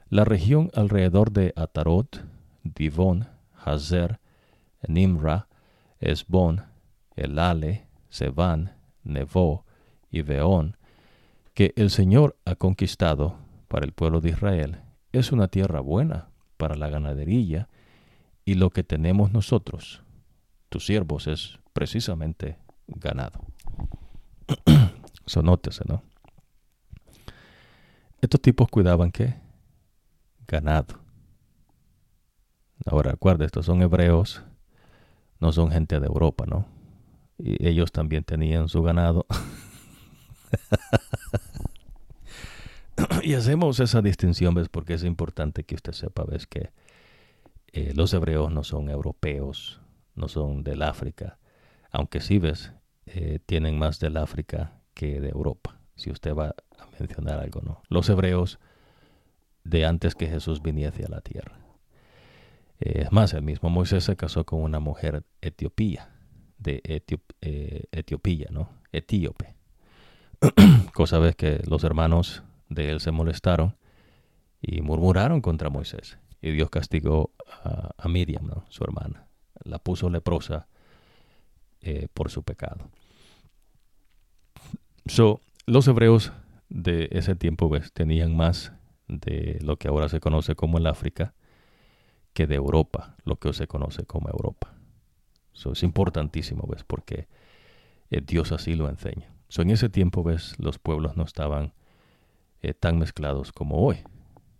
Speaker 1: La región alrededor de Atarot, Divón, Hazer, Nimra, Esbón, Elale, Seván, Nevó y Veón, que el Señor ha conquistado para el pueblo de Israel, es una tierra buena para la ganadería y lo que tenemos nosotros, tus siervos, es precisamente ganado. Sonótese, ¿no? Estos tipos cuidaban qué? Ganado. Ahora, recuerda, estos son hebreos, no son gente de Europa, ¿no? Ellos también tenían su ganado. y hacemos esa distinción, ¿ves? Porque es importante que usted sepa, ¿ves? Que eh, los hebreos no son europeos, no son del África, aunque sí, ¿ves? Eh, tienen más del África que de Europa, si usted va a mencionar algo, ¿no? Los hebreos de antes que Jesús viniese a la tierra. Eh, es más, el mismo Moisés se casó con una mujer etiopía, de Etiopía, ¿no? Etíope. Cosa ves que los hermanos de él se molestaron y murmuraron contra Moisés. Y Dios castigó a, Miriam, su hermana. La puso leprosa eh, por su pecado. So, los hebreos de ese tiempo ¿ves? tenían más de lo que ahora se conoce como el África que de Europa, lo que se conoce como Europa. Eso es importantísimo, ¿ves? Porque eh, Dios así lo enseña. So, en ese tiempo, ¿ves? Los pueblos no estaban eh, tan mezclados como hoy.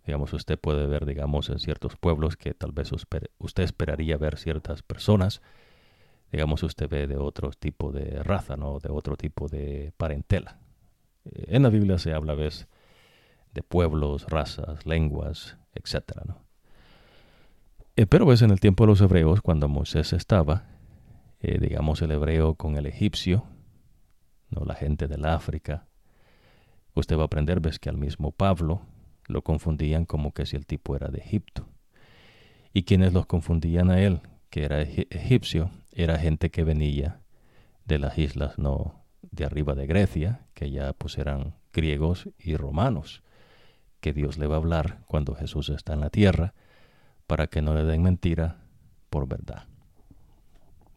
Speaker 1: Digamos, usted puede ver, digamos, en ciertos pueblos que tal vez usted esperaría ver ciertas personas. Digamos, usted ve de otro tipo de raza, ¿no? De otro tipo de parentela. Eh, en la Biblia se habla, ¿ves? De pueblos, razas, lenguas, etcétera, ¿no? Pero ves en el tiempo de los hebreos, cuando Moisés estaba, digamos, el hebreo con el egipcio, ¿no? La gente del África, Usted va a aprender, ves que al mismo Pablo lo confundían como que si el tipo era de Egipto. Y quienes los confundían a él, que era egipcio, era gente que venía de las islas no de arriba de Grecia, que ya pues eran griegos y romanos, que Dios le va a hablar cuando Jesús está en la tierra, para que no le den mentira por verdad.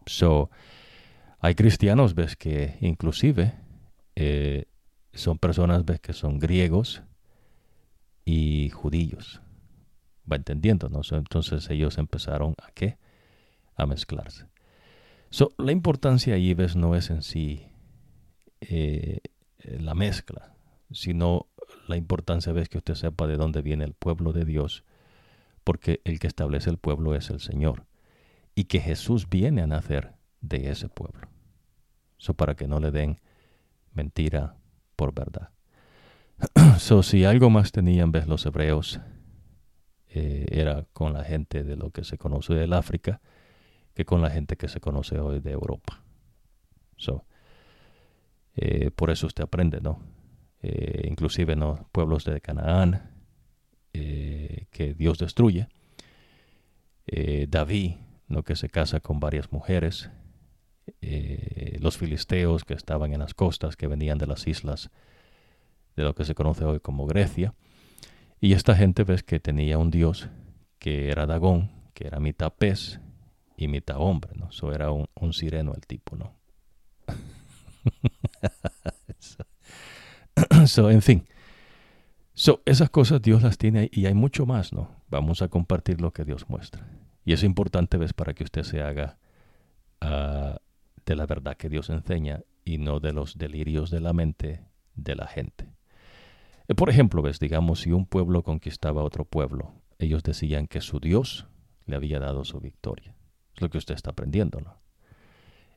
Speaker 1: So, hay cristianos, ves que inclusive eh, son personas ¿ves? que son griegos y judíos. Va entendiendo, ¿no? Entonces ellos empezaron a qué? A mezclarse. So, la importancia ahí, ves, no es en sí eh, la mezcla, sino la importancia, ves, que usted sepa de dónde viene el pueblo de Dios, porque el que establece el pueblo es el Señor, y que Jesús viene a nacer de ese pueblo. Eso para que no le den mentira por verdad. so, si algo más tenían los hebreos, eh, era con la gente de lo que se conoce del África que con la gente que se conoce hoy de Europa. So, eh, por eso usted aprende, ¿no? Eh, inclusive en los pueblos de Canaán que Dios destruye. David, ¿no? que se casa con varias mujeres, eh, los filisteos que estaban en las costas, que venían de las islas de lo que se conoce hoy como Grecia. Y esta gente ves que tenía un dios que era Dagón, que era mitad pez y mitad hombre, ¿no? Eso era un, sireno el tipo, ¿no? so, en fin. So, esas cosas Dios las tiene y hay mucho más, ¿no? Vamos a compartir lo que Dios muestra. Y es importante, ¿ves? Para que usted se haga uh, de la verdad que Dios enseña y no de los delirios de la mente de la gente. Eh, por ejemplo, ves, digamos, si un pueblo conquistaba otro pueblo, ellos decían que su Dios le había dado su victoria. Es lo que usted está aprendiendo, ¿no?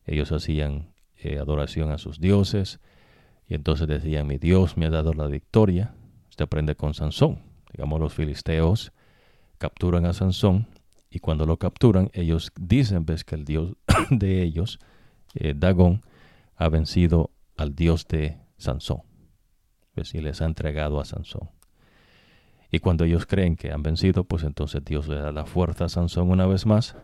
Speaker 1: Ellos hacían eh, adoración a sus dioses y entonces decían, mi Dios me ha dado la victoria. Usted aprende con Sansón. digamos los filisteos, capturan a Sansón y cuando lo capturan ellos dicen ves que el dios de ellos, eh, Dagón, ha vencido al dios de Sansón ves, y les ha entregado a Sansón. Y cuando ellos creen que han vencido, pues entonces Dios le da la fuerza a Sansón una vez más.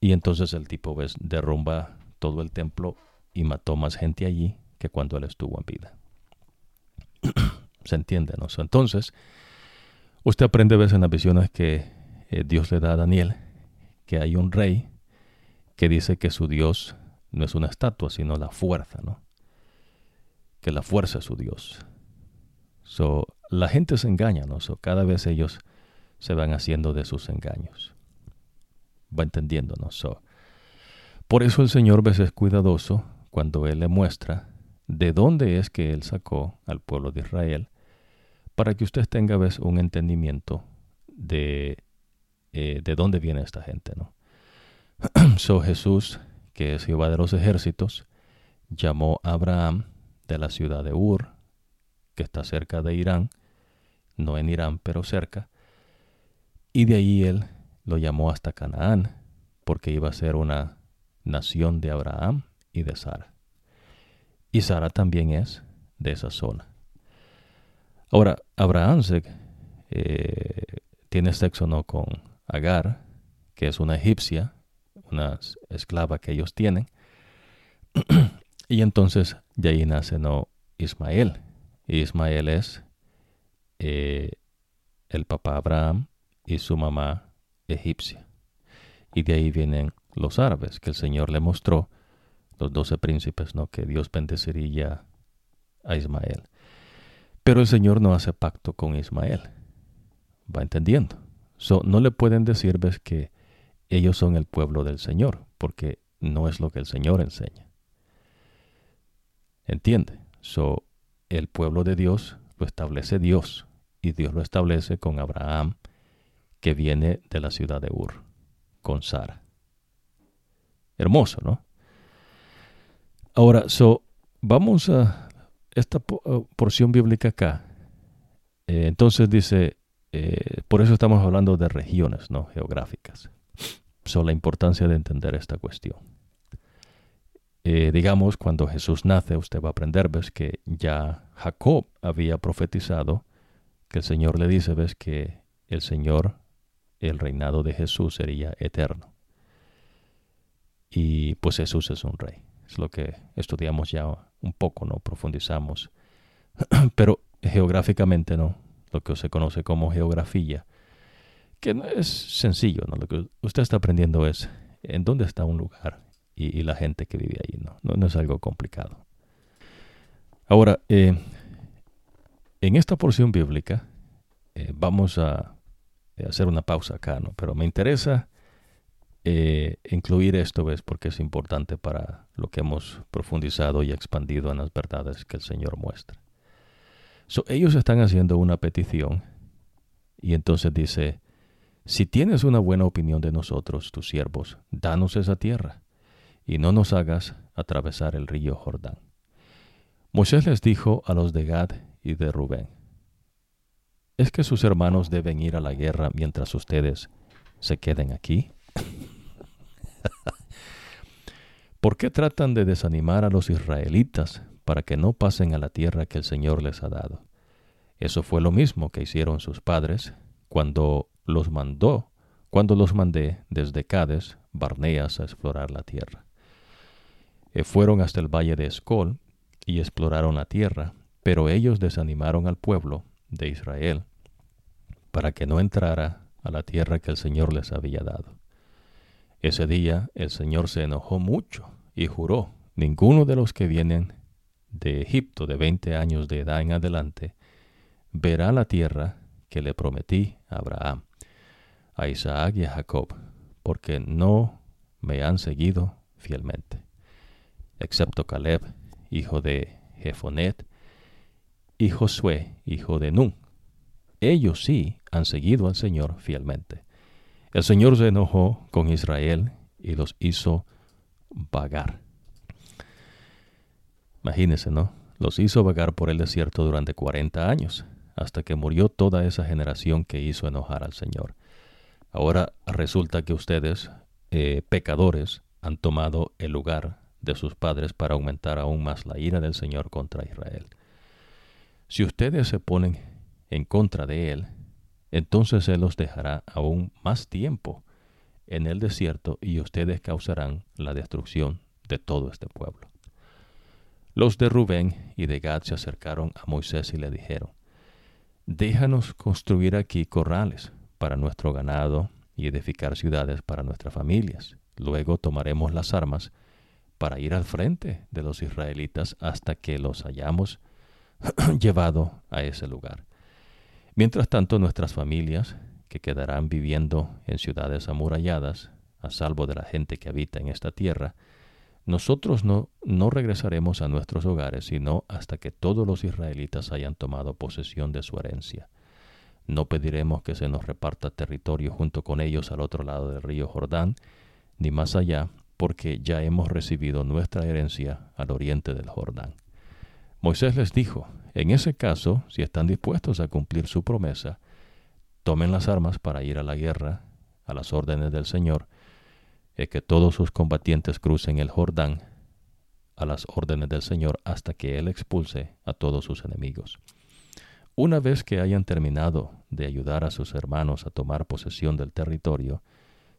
Speaker 1: Y entonces el tipo ves, derrumba todo el templo y mató más gente allí que cuando él estuvo en vida. ¿Se entiende? ¿no? Entonces, usted aprende ves en las visiones que eh, Dios le da a Daniel, que hay un rey que dice que su Dios no es una estatua, sino la fuerza, ¿no? Que la fuerza es su Dios. So, la gente se engaña, ¿no? cada vez ellos se van haciendo de sus engaños. Va entendiendo, ¿no? por eso el Señor veces es cuidadoso cuando Él le muestra de dónde es que Él sacó al pueblo de Israel, para que usted tenga vez un entendimiento de, eh, de dónde viene esta gente, ¿no? so Jesús, que es Jehová de los ejércitos, llamó a Abraham de la ciudad de Ur, que está cerca de Irán, no en Irán, pero cerca. Y de ahí él lo llamó hasta Canaán, porque iba a ser una nación de Abraham y de Sara. Y Sara también es de esa zona. Ahora, Abraham eh, tiene sexo no con Agar, que es una egipcia, una esclava que ellos tienen. y entonces de ahí nace no Ismael. Ismael es eh, el papá Abraham y su mamá egipcia. Y de ahí vienen los árabes, que el Señor le mostró, los doce príncipes, ¿no? que Dios bendeciría a Ismael. Pero el Señor no hace pacto con Ismael. Va entendiendo. No le pueden decir, ves, que ellos son el pueblo del Señor, porque no es lo que el Señor enseña. ¿Entiende? So, el pueblo de Dios lo establece Dios y Dios lo establece con Abraham, que viene de la ciudad de Ur, con Sara. Hermoso, ¿no? Ahora, so, vamos a esta uh, porción bíblica acá. Eh, entonces dice, eh, por eso estamos hablando de regiones, ¿no? Geográficas. So, la importancia de entender esta cuestión. Eh, digamos, cuando Jesús nace, usted va a aprender, ves que ya Jacob había profetizado que el Señor le dice, ves que el Señor, el reinado de Jesús sería eterno. Y pues Jesús es un rey. Es lo que estudiamos ya un poco, ¿no? Profundizamos. Pero geográficamente, ¿no? Lo que se conoce como geografía, que no es sencillo. Lo que usted está aprendiendo es en dónde está un lugar y, la gente que vive ahí, ¿no? No, es algo complicado. Ahora, eh, en esta porción bíblica eh, vamos a eh, hacer una pausa acá, ¿no? Pero me interesa incluir esto, ¿ves? Porque es importante para lo que hemos profundizado y expandido en las verdades que el Señor muestra. Ellos están haciendo una petición y entonces dice, si tienes una buena opinión de nosotros, tus siervos, danos esa tierra y no nos hagas atravesar el río Jordán. Moisés les dijo a los de Gad y de Rubén, ¿es que sus hermanos deben ir a la guerra mientras ustedes se queden aquí? ¿Por qué tratan de desanimar a los israelitas para que no pasen a la tierra que el Señor les ha dado? Eso fue lo mismo que hicieron sus padres cuando los mandó, cuando los mandé desde Cades, Barneas, a explorar la tierra. E fueron hasta el valle de Escol y exploraron la tierra, pero ellos desanimaron al pueblo de Israel para que no entrara a la tierra que el Señor les había dado. Ese día el Señor se enojó mucho y juró, ninguno de los que vienen de Egipto de veinte años de edad en adelante verá la tierra que le prometí a Abraham, a Isaac y a Jacob, porque no me han seguido fielmente, excepto Caleb, hijo de Jefonet, y Josué, hijo de Nun. Ellos sí han seguido al Señor fielmente. El Señor se enojó con Israel y los hizo vagar. Imagínense, ¿no? Los hizo vagar por el desierto durante 40 años, hasta que murió toda esa generación que hizo enojar al Señor. Ahora resulta que ustedes, eh, pecadores, han tomado el lugar de sus padres para aumentar aún más la ira del Señor contra Israel. Si ustedes se ponen en contra de Él, entonces Él los dejará aún más tiempo en el desierto y ustedes causarán la destrucción de todo este pueblo. Los de Rubén y de Gad se acercaron a Moisés y le dijeron, Déjanos construir aquí corrales para nuestro ganado y edificar ciudades para nuestras familias. Luego tomaremos las armas para ir al frente de los israelitas hasta que los hayamos llevado a ese lugar. Mientras tanto, nuestras familias, que quedarán viviendo en ciudades amuralladas, a salvo de la gente que habita en esta tierra, nosotros no, no regresaremos a nuestros hogares, sino hasta que todos los israelitas hayan tomado posesión de su herencia. No pediremos que se nos reparta territorio junto con ellos al otro lado del río Jordán, ni más allá, porque ya hemos recibido nuestra herencia al oriente del Jordán. Moisés les dijo, en ese caso, si están dispuestos a cumplir su promesa, tomen las armas para ir a la guerra, a las órdenes del Señor, es que todos sus combatientes crucen el Jordán a las órdenes del Señor hasta que Él expulse a todos sus enemigos. Una vez que hayan terminado de ayudar a sus hermanos a tomar posesión del territorio,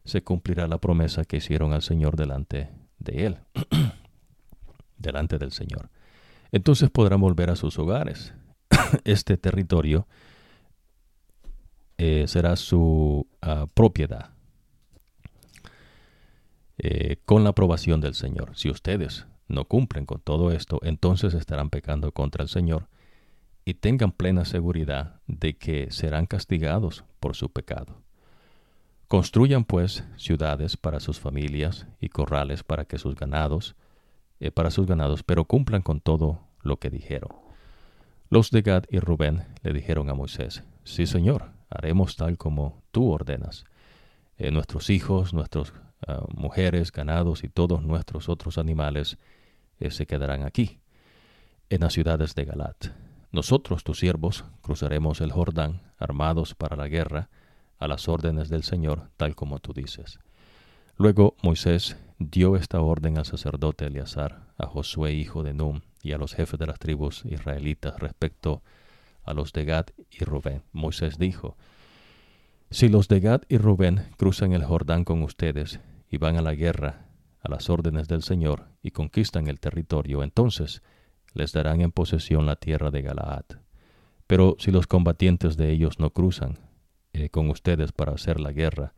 Speaker 1: se cumplirá la promesa que hicieron al Señor delante de Él, delante del Señor. Entonces podrán volver a sus hogares. Este territorio eh, será su ah, propiedad eh, con la aprobación del Señor. Si ustedes no cumplen con todo esto, entonces estarán pecando contra el Señor y tengan plena seguridad de que serán castigados por su pecado. Construyan pues ciudades para sus familias y corrales para que sus ganados, eh, para sus ganados, pero cumplan con todo lo que dijeron. Los de Gad y Rubén le dijeron a Moisés, Sí, Señor, haremos tal como tú ordenas. Eh, nuestros hijos, nuestros mujeres, ganados y todos nuestros otros animales eh, se quedarán aquí, en las ciudades de Galat. Nosotros, tus siervos, cruzaremos el Jordán, armados para la guerra, a las órdenes del Señor, tal como tú dices. Luego Moisés dio esta orden al sacerdote Eleazar, a Josué hijo de Num, y a los jefes de las tribus israelitas respecto a los de Gad y Rubén. Moisés dijo, Si los de Gad y Rubén cruzan el Jordán con ustedes, y van a la guerra a las órdenes del Señor y conquistan el territorio, entonces les darán en posesión la tierra de Galaad. Pero si los combatientes de ellos no cruzan eh, con ustedes para hacer la guerra,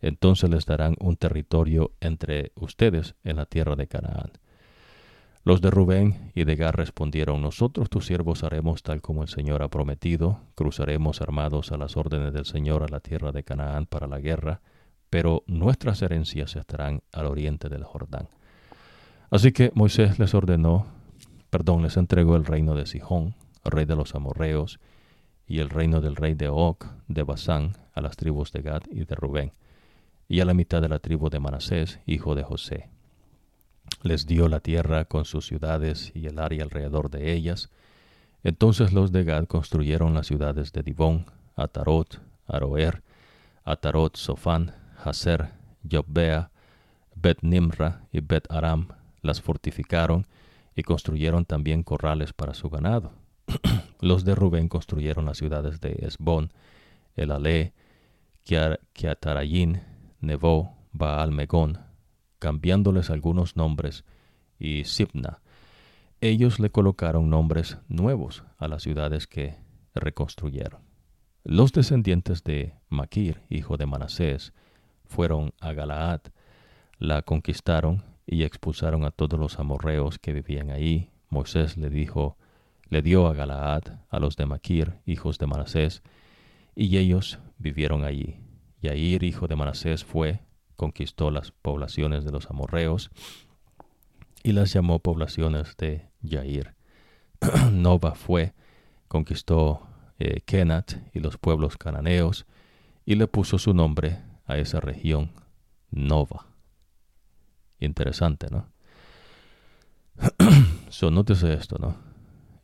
Speaker 1: entonces les darán un territorio entre ustedes en la tierra de Canaán. Los de Rubén y de Gad respondieron, Nosotros tus siervos haremos tal como el Señor ha prometido, cruzaremos armados a las órdenes del Señor a la tierra de Canaán para la guerra, pero nuestras herencias estarán al oriente del Jordán. Así que Moisés les ordenó, perdón, les entregó el reino de Sihón, rey de los amorreos, y el reino del rey de Oc, de Basán, a las tribus de Gad y de Rubén, y a la mitad de la tribu de Manasés, hijo de José. Les dio la tierra con sus ciudades y el área alrededor de ellas. Entonces los de Gad construyeron las ciudades de Dibón, Atarot, Aroer, Atarot, Sofán, Hazer, Jobbea, Bet Nimra y Bet Aram las fortificaron y construyeron también corrales para su ganado. Los de Rubén construyeron las ciudades de Esbón, El Ale, Nebo, Baal Megón, cambiándoles algunos nombres, y Sibna. Ellos le colocaron nombres nuevos a las ciudades que reconstruyeron. Los descendientes de Maquir, hijo de Manasés, fueron a Galaad, la conquistaron y expulsaron a todos los amorreos que vivían ahí. Moisés le dijo, le dio a Galaad a los de Maquir, hijos de Manasés, y ellos vivieron allí. Yair, hijo de Manasés, fue, conquistó las poblaciones de los amorreos y las llamó poblaciones de Yair. Nova fue, conquistó eh, Kenat y los pueblos cananeos y le puso su nombre a esa región nova. Interesante, ¿no? so, nótese esto, ¿no?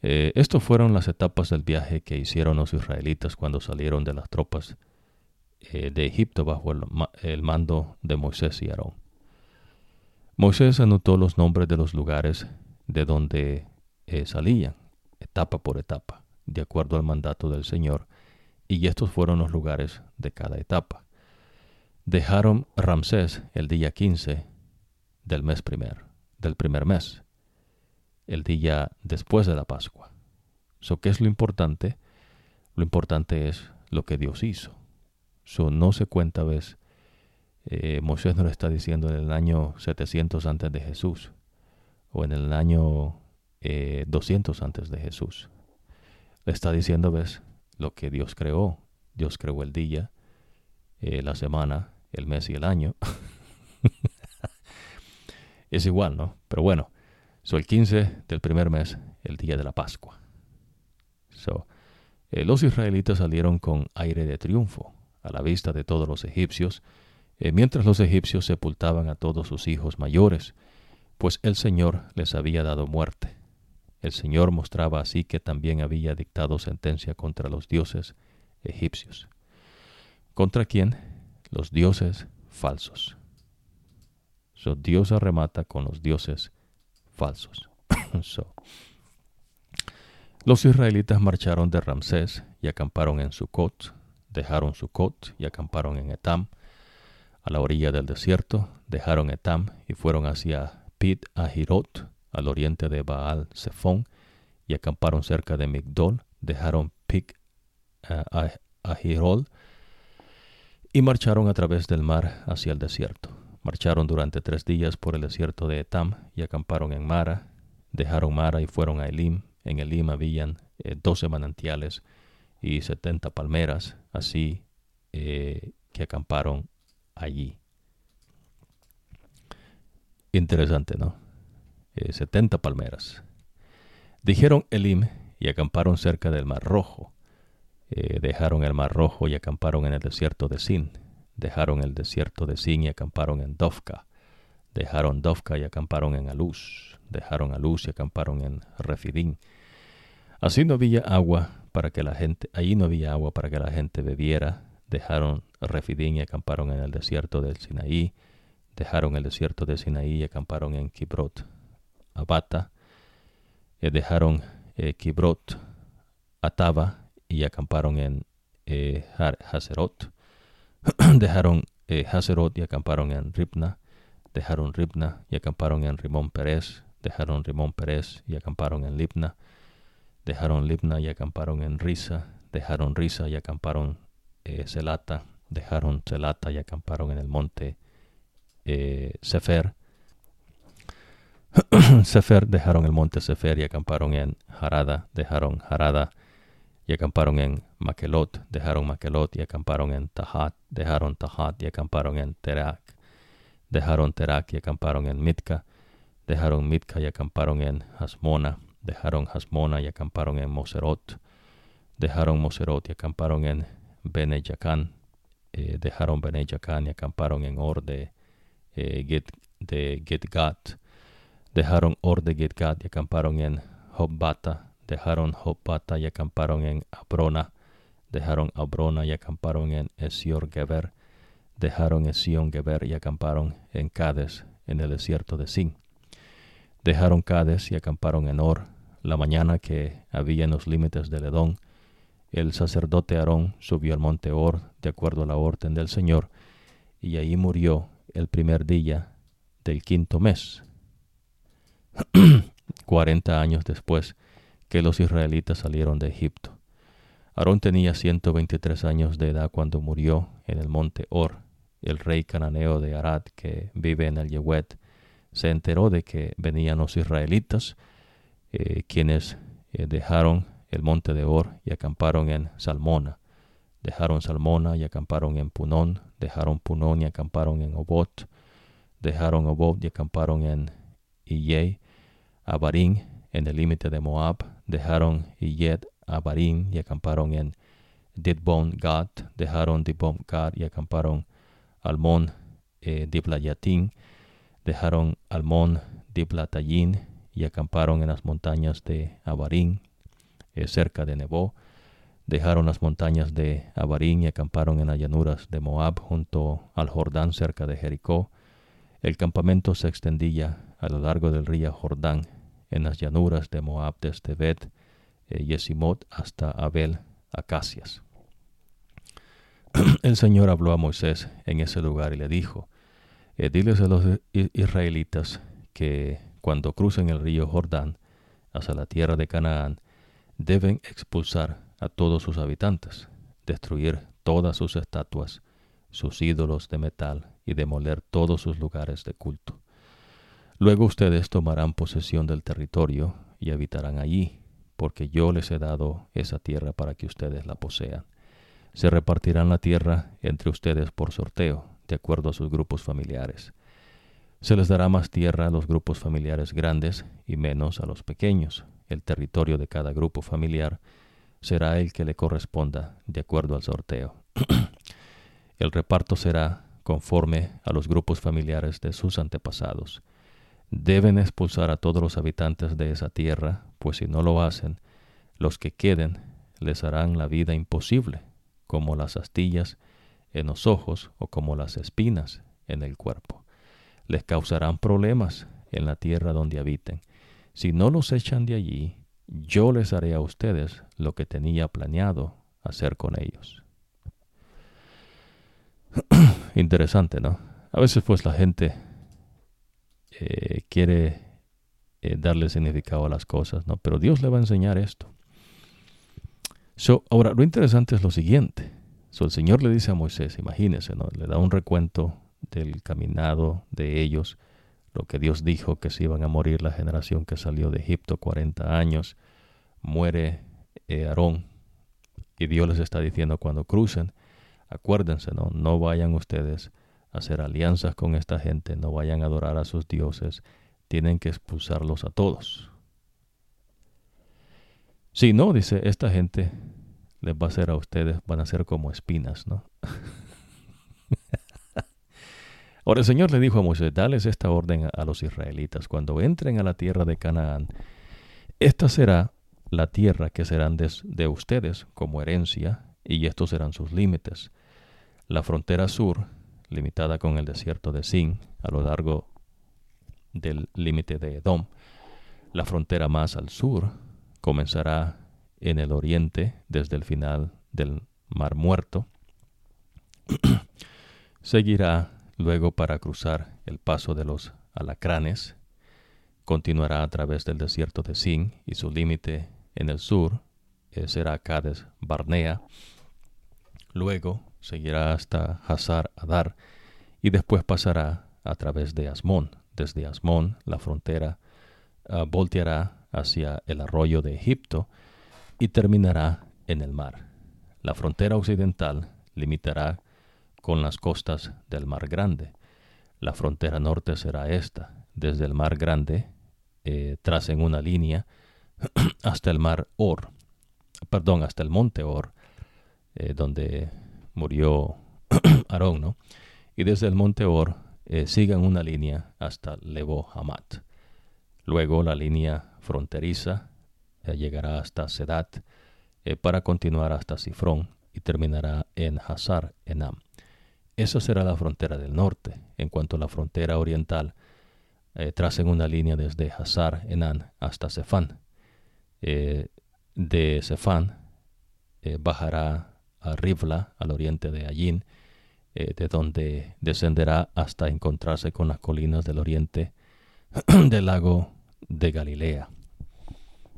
Speaker 1: eh, estas fueron las etapas del viaje que hicieron los israelitas cuando salieron de las tropas eh, de Egipto bajo el, mando de Moisés y Aarón. Moisés anotó los nombres de los lugares de donde eh, salían, etapa por etapa, de acuerdo al mandato del Señor, y estos fueron los lugares de cada etapa. Dejaron Ramsés el día 15 del mes primer, del primer mes, el día después de la Pascua. So, ¿Qué es lo importante? Lo importante es lo que Dios hizo. So, no se cuenta, ves, eh, Moisés no lo está diciendo en el año 700 antes de Jesús o en el año 200 eh, antes de Jesús. Le está diciendo, ves, lo que Dios creó. Dios creó el día, eh, la semana, el mes y el año. es igual, ¿no? Pero bueno, So, el 15 del primer mes, el día de la Pascua. So, eh, los israelitas salieron con aire de triunfo a la vista de todos los egipcios, eh, mientras los egipcios sepultaban a todos sus hijos mayores, pues el Señor les había dado muerte. El Señor mostraba así que también había dictado sentencia contra los dioses egipcios. ¿Contra quién? Los dioses falsos. So, Dios arremata con los dioses falsos. Los israelitas marcharon de Ramsés y acamparon en Sucot, dejaron Sucot y acamparon en Etam. A la orilla del desierto dejaron Etam y fueron hacia Pit Ahirot, al oriente de Baal Zephon, y acamparon cerca de Migdol, dejaron Pit uh, Ahirol y marcharon a través del mar hacia el desierto. Marcharon durante tres días por el desierto de Etam y acamparon en Mara. Dejaron Mara y fueron a Elim. En Elim habían eh, doce manantiales y setenta palmeras, así eh, que acamparon allí. Interesante, ¿no? Eh, setenta palmeras. Dijeron Elim y acamparon cerca del Mar Rojo. Dejaron el Mar Rojo y acamparon en el desierto de Sin Dejaron el desierto de Sin y acamparon en Dovka. Dejaron Dovka y acamparon en Aluz. Dejaron Aluz y acamparon en Refidín. Así no había agua para que la gente, allí no había agua para que la gente bebiera. Dejaron Refidín y acamparon en el desierto del Sinaí. Dejaron el desierto de Sinaí y acamparon en Kibrot, Abata. Eh, dejaron eh, Kibrot, Ataba y acamparon en eh, dejaron eh, y acamparon en Ribna, dejaron Ribna y acamparon en Rimón Pérez, dejaron Rimón Pérez y acamparon en Libna, dejaron Libna y acamparon en Risa, dejaron Risa y acamparon eh, Celata, dejaron Celata y acamparon en el monte eh, Sefer, Sefer dejaron el monte Sefer y acamparon en Harada, dejaron Harada y acamparon en Makelot, dejaron Makelot y acamparon en Tahat, dejaron Tahat y acamparon en Terak, dejaron Terak y acamparon en Mitka, dejaron Mitka y acamparon en Hasmona, dejaron Hasmona y acamparon en Moserot, dejaron Moserot y acamparon en Beneyacán, eh, dejaron Beneyacán y acamparon en Or de, eh, Gitgat, dejaron Or de Gitgat y acamparon en Hobbata, dejaron Jopata y acamparon en Abrona, dejaron Abrona y acamparon en Esior Geber, dejaron Esión Geber y acamparon en Cades, en el desierto de Sin. Dejaron Cades y acamparon en Or, la mañana que había en los límites del Edón. El sacerdote Aarón subió al monte Or, de acuerdo a la orden del Señor, y allí murió el primer día del quinto mes. Cuarenta años después, que los israelitas salieron de Egipto. Aarón tenía 123 años de edad cuando murió en el monte Or. El rey cananeo de Arad, que vive en el Yehuet, se enteró de que venían los israelitas, eh, quienes eh, dejaron el monte de Or y acamparon en Salmona. Dejaron Salmona y acamparon en Punón, dejaron Punón y acamparon en Obot, dejaron Obot y acamparon en Iyei, Abarín, en el límite de Moab, dejaron Yed Abarim y acamparon en Didbon Gad, dejaron Didbon Gad y acamparon Almón eh, Diblayatín, dejaron Almón Diblatayin y acamparon en las montañas de Abarim, eh, cerca de Nebo. Dejaron las montañas de Abarín y acamparon en las llanuras de Moab junto al Jordán cerca de Jericó. El campamento se extendía a lo largo del río Jordán en las llanuras de Moab desde Bet eh, hasta Abel Acacias. El Señor habló a Moisés en ese lugar y le dijo, eh, diles a los israelitas que cuando crucen el río Jordán hacia la tierra de Canaán, deben expulsar a todos sus habitantes, destruir todas sus estatuas, sus ídolos de metal y demoler todos sus lugares de culto. Luego ustedes tomarán posesión del territorio y habitarán allí, porque yo les he dado esa tierra para que ustedes la posean. Se repartirán la tierra entre ustedes por sorteo, de acuerdo a sus grupos familiares. Se les dará más tierra a los grupos familiares grandes y menos a los pequeños. El territorio de cada grupo familiar será el que le corresponda de acuerdo al sorteo. el reparto será conforme a los grupos familiares de sus antepasados. Deben expulsar a todos los habitantes de esa tierra, pues si no lo hacen, los que queden les harán la vida imposible, como las astillas en los ojos o como las espinas en el cuerpo. Les causarán problemas en la tierra donde habiten. Si no los echan de allí, yo les haré a ustedes lo que tenía planeado hacer con ellos. Interesante, ¿no? A veces pues la gente eh, quiere eh, darle significado a las cosas, ¿no? Pero Dios le va a enseñar esto. So, ahora, lo interesante es lo siguiente el Señor le dice a Moisés, imagínese, ¿no? le da un recuento del caminado de ellos, lo que Dios dijo que se iban a morir la generación que salió de Egipto 40 años, muere eh, Aarón y Dios les está diciendo cuando crucen, acuérdense, ¿no? no vayan ustedes hacer alianzas con esta gente, no vayan a adorar a sus dioses, tienen que expulsarlos a todos. Si no, dice, esta gente les va a ser a ustedes, van a ser como espinas, ¿no? Ahora el Señor le dijo a Moisés, dales esta orden a los israelitas, cuando entren a la tierra de Canaán, esta será la tierra que serán de, ustedes como herencia, y estos serán sus límites. La frontera sur, limitada con el desierto de Sin, a lo largo del límite de Edom. La frontera más al sur comenzará en el oriente desde el final del Mar Muerto. Seguirá luego para cruzar el paso de los alacranes. Continuará a través del desierto de Sin y su límite en el sur eh, será Cades Barnea. Luego seguirá hasta Hazar Adar y después pasará a través de Asmón. Desde Asmón, la frontera ah, volteará hacia el arroyo de Egipto y terminará en el mar. La frontera occidental limitará con las costas del Mar Grande. La frontera norte será esta, desde el Mar Grande, eh, en una línea hasta el Mar Or, perdón, hasta el Monte Or, eh, donde murió Aarón, ¿no? Y desde el Monte Or eh, sigan una línea hasta Lebo Hamat. Luego la línea fronteriza eh, llegará hasta Sedat eh, para continuar hasta Sifrón y terminará en Hazar Enam. Esa será la frontera del norte. En cuanto a la frontera oriental, eh, tracen una línea desde Hazar Enam hasta Sefán. de Sefán bajará a Rivla, al oriente de Allín, de donde descenderá hasta encontrarse con las colinas del oriente del lago de Galilea.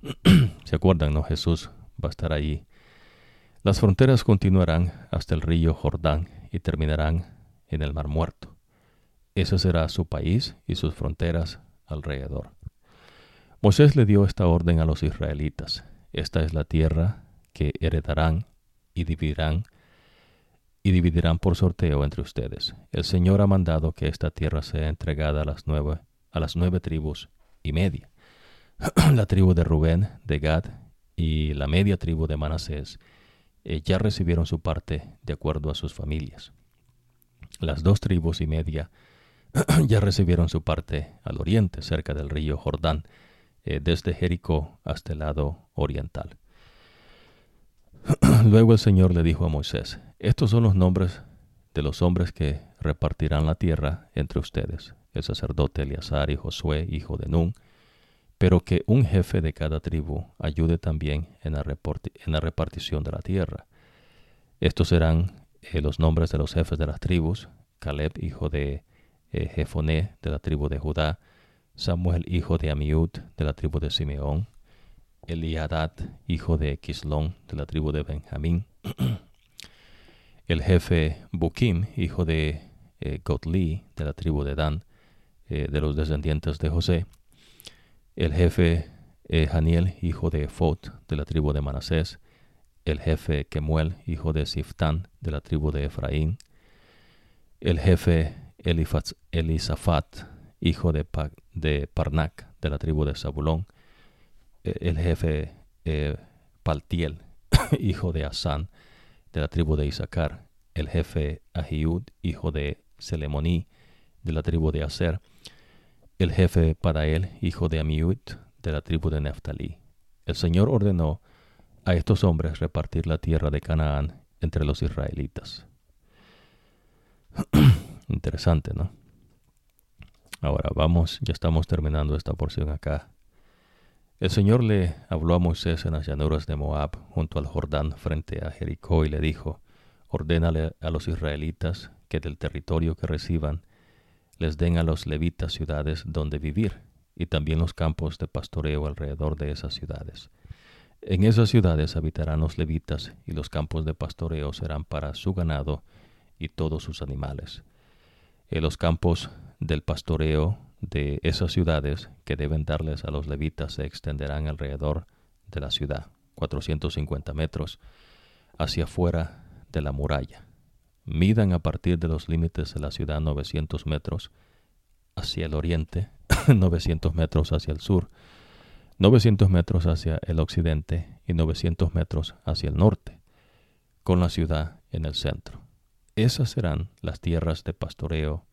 Speaker 1: ¿Se acuerdan, no? Jesús va a estar allí. Las fronteras continuarán hasta el río Jordán y terminarán en el Mar Muerto. Ese será su país y sus fronteras alrededor. Moisés le dio esta orden a los israelitas. Esta es la tierra que heredarán y dividirán y dividirán por sorteo entre ustedes. El Señor ha mandado que esta tierra sea entregada a las nueve, a las nueve tribus y media. la tribu de Rubén, de Gad y la media tribu de Manasés eh, ya recibieron su parte de acuerdo a sus familias. Las dos tribus y media ya recibieron su parte al oriente, cerca del río Jordán, eh, desde Jericó hasta el lado oriental. Luego el Señor le dijo a Moisés, estos son los nombres de los hombres que repartirán la tierra entre ustedes, el sacerdote Eleazar y Josué, hijo de Nun, pero que un jefe de cada tribu ayude también en la, repartición de la tierra. Estos serán eh, los nombres de los jefes de las tribus, Caleb, hijo de eh, Jefoné, de la tribu de Judá, Samuel, hijo de Amiud, de la tribu de Simeón, Eliadad, hijo de Quislón, de la tribu de Benjamín, el jefe Bukim, hijo de eh, Gotli, de la tribu de Dan, eh, de los descendientes de José, el jefe eh, Janiel, hijo de Fot, de la tribu de Manasés, el jefe Kemuel, hijo de Siftán, de la tribu de Efraín, el jefe Elisafat, hijo de, de Parnac, de la tribu de Zabulón, el jefe eh, Paltiel, hijo de Asán, de la tribu de Isaacar, el jefe Ahiud, hijo de Selemoní, de la tribu de Aser, el jefe Padael, hijo de Amiud, de la tribu de Neftalí. El Señor ordenó a estos hombres repartir la tierra de Canaán entre los israelitas. Interesante, ¿no? Ahora vamos, ya estamos terminando esta porción acá. El Señor le habló a Moisés en las llanuras de Moab, junto al Jordán, frente a Jericó, y le dijo, ordénale a los israelitas que del territorio que reciban les den a los levitas ciudades donde vivir, y también los campos de pastoreo alrededor de esas ciudades. En esas ciudades habitarán los levitas, y los campos de pastoreo serán para su ganado y todos sus animales. En los campos del pastoreo de esas ciudades que deben darles a los levitas se extenderán alrededor de la ciudad, 450 metros, hacia afuera de la muralla. Midan a partir de los límites de la ciudad 900 metros hacia el oriente, 900 metros hacia el sur, 900 metros hacia el occidente y 900 metros hacia el norte, con la ciudad en el centro. Esas serán las tierras de pastoreo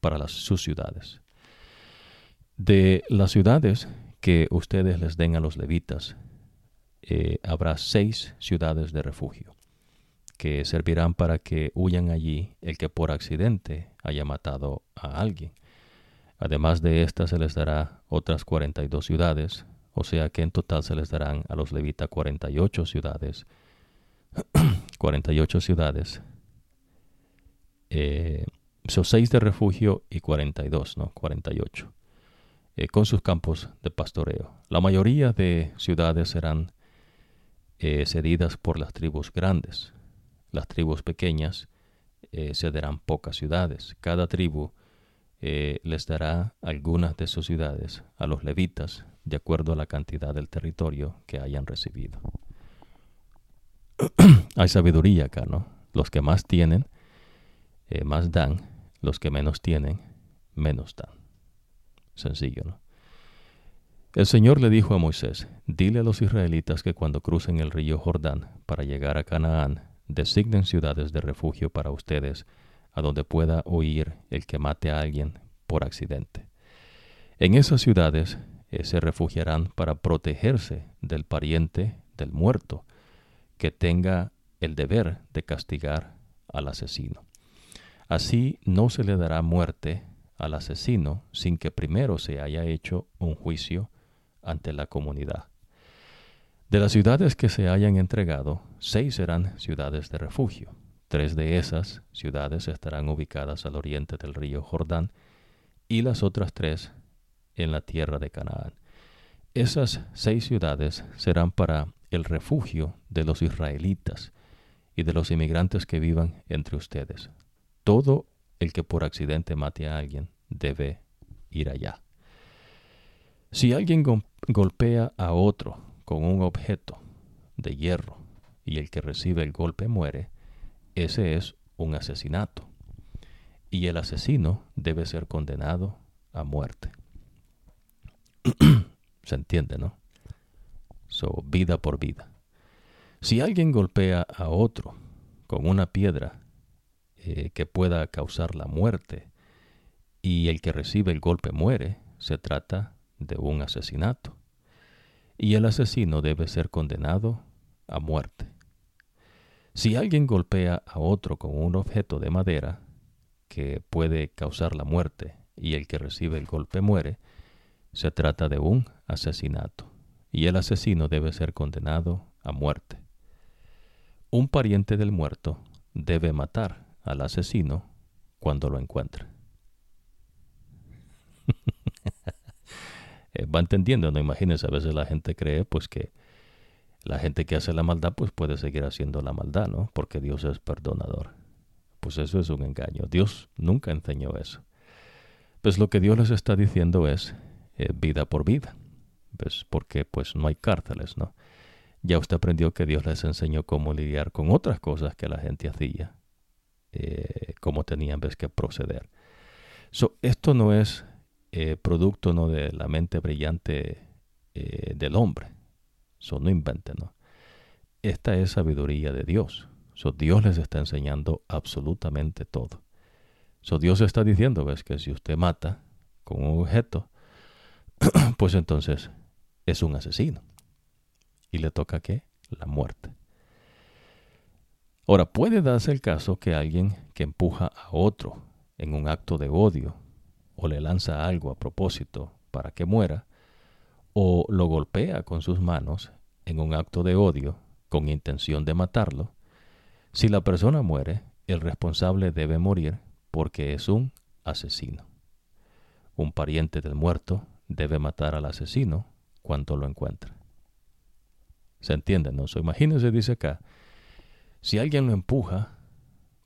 Speaker 1: para las, sus ciudades. De las ciudades que ustedes les den a los levitas, eh, habrá seis ciudades de refugio, que servirán para que huyan allí el que por accidente haya matado a alguien. Además de estas se les dará otras 42 ciudades, o sea que en total se les darán a los levitas 48 ciudades. 48 ciudades. Eh, son seis de refugio y 42, ¿no? 48, eh, con sus campos de pastoreo. La mayoría de ciudades serán eh, cedidas por las tribus grandes. Las tribus pequeñas eh, cederán pocas ciudades. Cada tribu les dará algunas de sus ciudades a los levitas de acuerdo a la cantidad del territorio que hayan recibido. Hay sabiduría acá, ¿no? Los que más tienen, más dan, los que menos tienen, menos dan. Sencillo, ¿no? El Señor le dijo a Moisés, dile a los israelitas que cuando crucen el río Jordán para llegar a Canaán, designen ciudades de refugio para ustedes, a donde pueda oír el que mate a alguien por accidente. En esas ciudades eh, se refugiarán para protegerse del pariente del muerto, que tenga el deber de castigar al asesino. Así no se le dará muerte al asesino sin que primero se haya hecho un juicio ante la comunidad. De las ciudades que se hayan entregado, seis serán ciudades de refugio. Tres de esas ciudades estarán ubicadas al oriente del río Jordán y las otras tres en la tierra de Canaán. Esas seis ciudades serán para el refugio de los israelitas y de los inmigrantes que vivan entre ustedes, todo el que por accidente mate a alguien debe ir allá. Si alguien golpea a otro con un objeto de hierro y el que recibe el golpe muere, ese es un asesinato. Y el asesino debe ser condenado a muerte. Se entiende, ¿no? So, vida por vida. Si alguien golpea a otro con una piedra eh, que pueda causar la muerte y el que recibe el golpe muere, se trata de un asesinato. Y el asesino debe ser condenado a muerte. Si alguien golpea a otro con un objeto de madera que puede causar la muerte y el que recibe el golpe muere, se trata de un asesinato y el asesino debe ser condenado a muerte. Un pariente del muerto debe matar al asesino cuando lo encuentre. Eh, va entendiendo, no imagínense, a veces la gente cree pues que la gente que hace la maldad pues puede seguir haciendo la maldad, ¿no? Porque Dios es perdonador. Pues eso es un engaño. Dios nunca enseñó eso. Pues lo que Dios les está diciendo es eh, vida por vida. ¿Ves? Porque pues no hay cárceles, ¿no? Ya usted aprendió que Dios les enseñó cómo lidiar con otras cosas que la gente hacía, eh, cómo tenían vez que proceder. So, esto no es eh, producto ¿no? de la mente brillante eh, del hombre. Eso no inventen. Esta es sabiduría de Dios. So, Dios les está enseñando absolutamente todo. So, Dios está diciendo, que si usted mata con un objeto, pues entonces es un asesino. Y le toca qué? La muerte. Ahora, puede darse el caso que alguien que empuja a otro en un acto de odio o le lanza algo a propósito para que muera, o lo golpea con sus manos en un acto de odio con intención de matarlo, si la persona muere, el responsable debe morir porque es un asesino. Un pariente del muerto debe matar al asesino cuando lo encuentre. ¿Se entiende? ¿No? So, imagínense, dice acá, si alguien lo empuja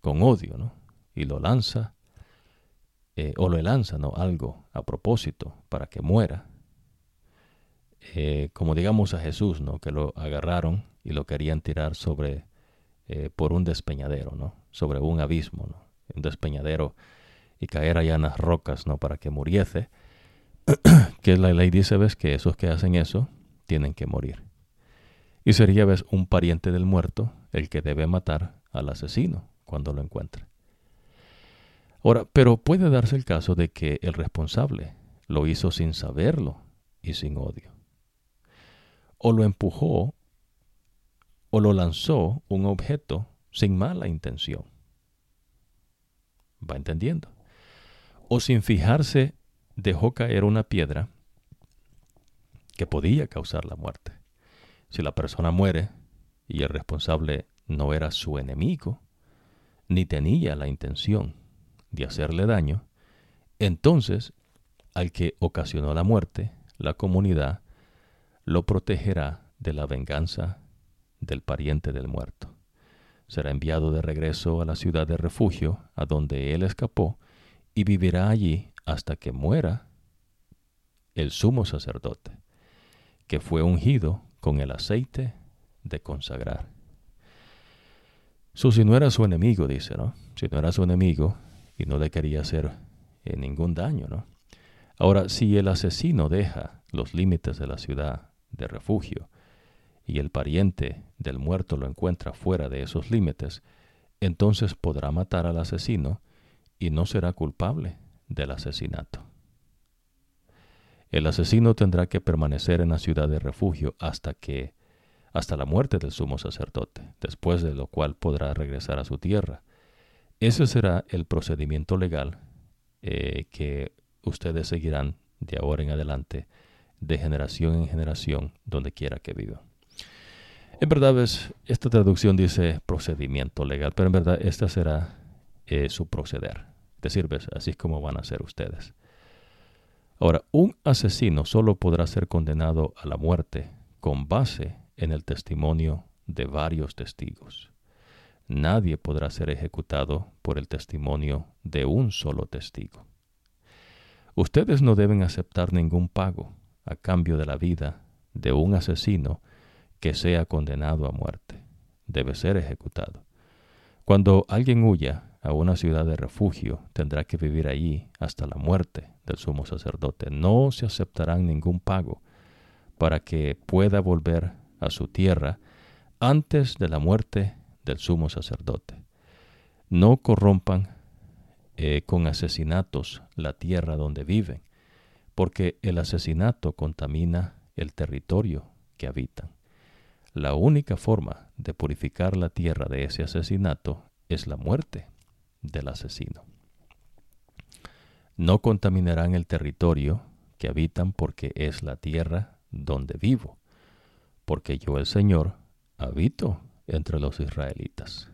Speaker 1: con odio, ¿no? Y lo lanza eh, o le lanzan algo a propósito para que muera, eh, como digamos a Jesús, ¿no? que lo agarraron y lo querían tirar sobre eh, por un despeñadero, ¿no? sobre un abismo, ¿no? un despeñadero y caer allá en las rocas ¿no? para que muriese, que la ley dice, ves, que esos que hacen eso tienen que morir. Y sería, ves, un pariente del muerto el que debe matar al asesino cuando lo encuentre. Ahora, pero puede darse el caso de que el responsable lo hizo sin saberlo y sin odio. O lo empujó o lo lanzó un objeto sin mala intención. ¿Va entendiendo? O sin fijarse dejó caer una piedra que podía causar la muerte. Si la persona muere y el responsable no era su enemigo, ni tenía la intención de hacerle daño, entonces al que ocasionó la muerte, la comunidad lo protegerá de la venganza del pariente del muerto. Será enviado de regreso a la ciudad de refugio a donde él escapó y vivirá allí hasta que muera el sumo sacerdote, que fue ungido con el aceite de consagrar. si no era su enemigo, dice, ¿no? Si no era su enemigo, y no le quería hacer eh, ningún daño, ¿no? Ahora, si el asesino deja los límites de la ciudad de refugio y el pariente del muerto lo encuentra fuera de esos límites, entonces podrá matar al asesino y no será culpable del asesinato. El asesino tendrá que permanecer en la ciudad de refugio hasta que hasta la muerte del sumo sacerdote, después de lo cual podrá regresar a su tierra ese será el procedimiento legal eh, que ustedes seguirán de ahora en adelante, de generación en generación, donde quiera que vivan. En verdad, esta traducción dice procedimiento legal, pero en verdad esta será eh, su proceder. Es decir, así es como van a ser ustedes. Ahora, un asesino solo podrá ser condenado a la muerte con base en el testimonio de varios testigos nadie podrá ser ejecutado por el testimonio de un solo testigo. Ustedes no deben aceptar ningún pago a cambio de la vida de un asesino que sea condenado a muerte. Debe ser ejecutado. Cuando alguien huya a una ciudad de refugio, tendrá que vivir allí hasta la muerte del sumo sacerdote. No se aceptarán ningún pago para que pueda volver a su tierra antes de la muerte del sumo sacerdote. No corrompan eh, con asesinatos la tierra donde viven, porque el asesinato contamina el territorio que habitan. la única forma de purificar la tierra de ese asesinato es la muerte del asesino. No contaminarán el territorio que habitan porque es la tierra donde vivo, porque yo el Señor habito entre los israelitas.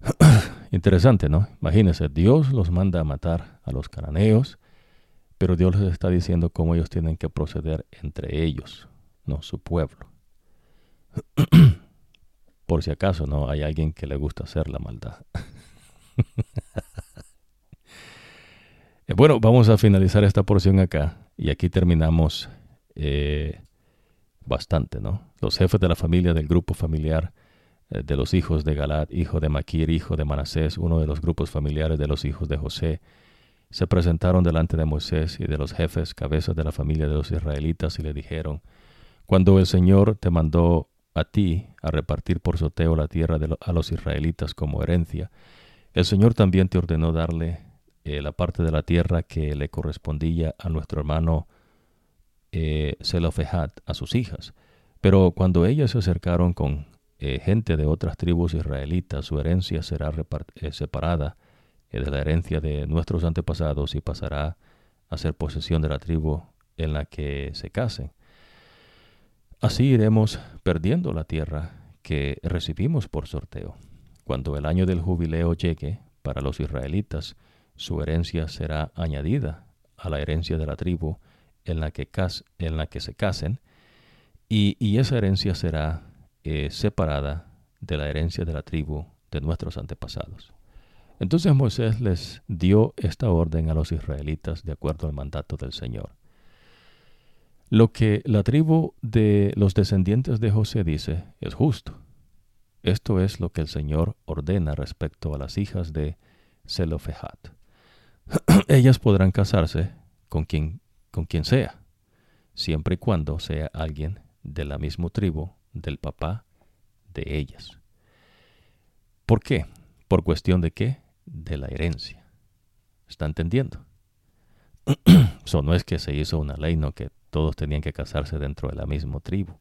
Speaker 1: Interesante, ¿no? Imagínense, Dios los manda a matar a los cananeos, pero Dios les está diciendo cómo ellos tienen que proceder entre ellos, no su pueblo. Por si acaso no hay alguien que le gusta hacer la maldad. Eh, bueno, vamos a finalizar esta porción acá y aquí terminamos eh, bastante, ¿no? Los jefes de la familia del grupo familiar eh, de los hijos de Galad, hijo de Maquir, hijo de Manasés, uno de los grupos familiares de los hijos de José, se presentaron delante de Moisés y de los jefes, cabezas de la familia de los israelitas, y le dijeron, Cuando el Señor te mandó a ti a repartir por soteo la tierra a los israelitas como herencia, el Señor también te ordenó darle eh, la parte de la tierra que le correspondía a nuestro hermano eh, a sus hijas. Pero cuando ellas se acercaron con eh, gente de otras tribus israelitas, su herencia será eh, separada de la herencia de nuestros antepasados y pasará a ser posesión de la tribu en la que se casen. Así iremos perdiendo la tierra que recibimos por sorteo. Cuando el año del jubileo llegue para los israelitas, su herencia será añadida a la herencia de la tribu en la que, en la que se casen, y, esa herencia será eh, separada de la herencia de la tribu de nuestros antepasados. Entonces Moisés les dio esta orden a los israelitas de acuerdo al mandato del Señor. Lo que la tribu de los descendientes de José dice es justo. Esto es lo que el Señor ordena respecto a las hijas de Zelofehat. Ellas podrán casarse con quien, con quien sea, siempre y cuando sea alguien de la misma tribu del papá de ellas. ¿Por qué? ¿Por cuestión de qué? De la herencia. ¿Está entendiendo? Eso no es que se hizo una ley, no que todos tenían que casarse dentro de la misma tribu.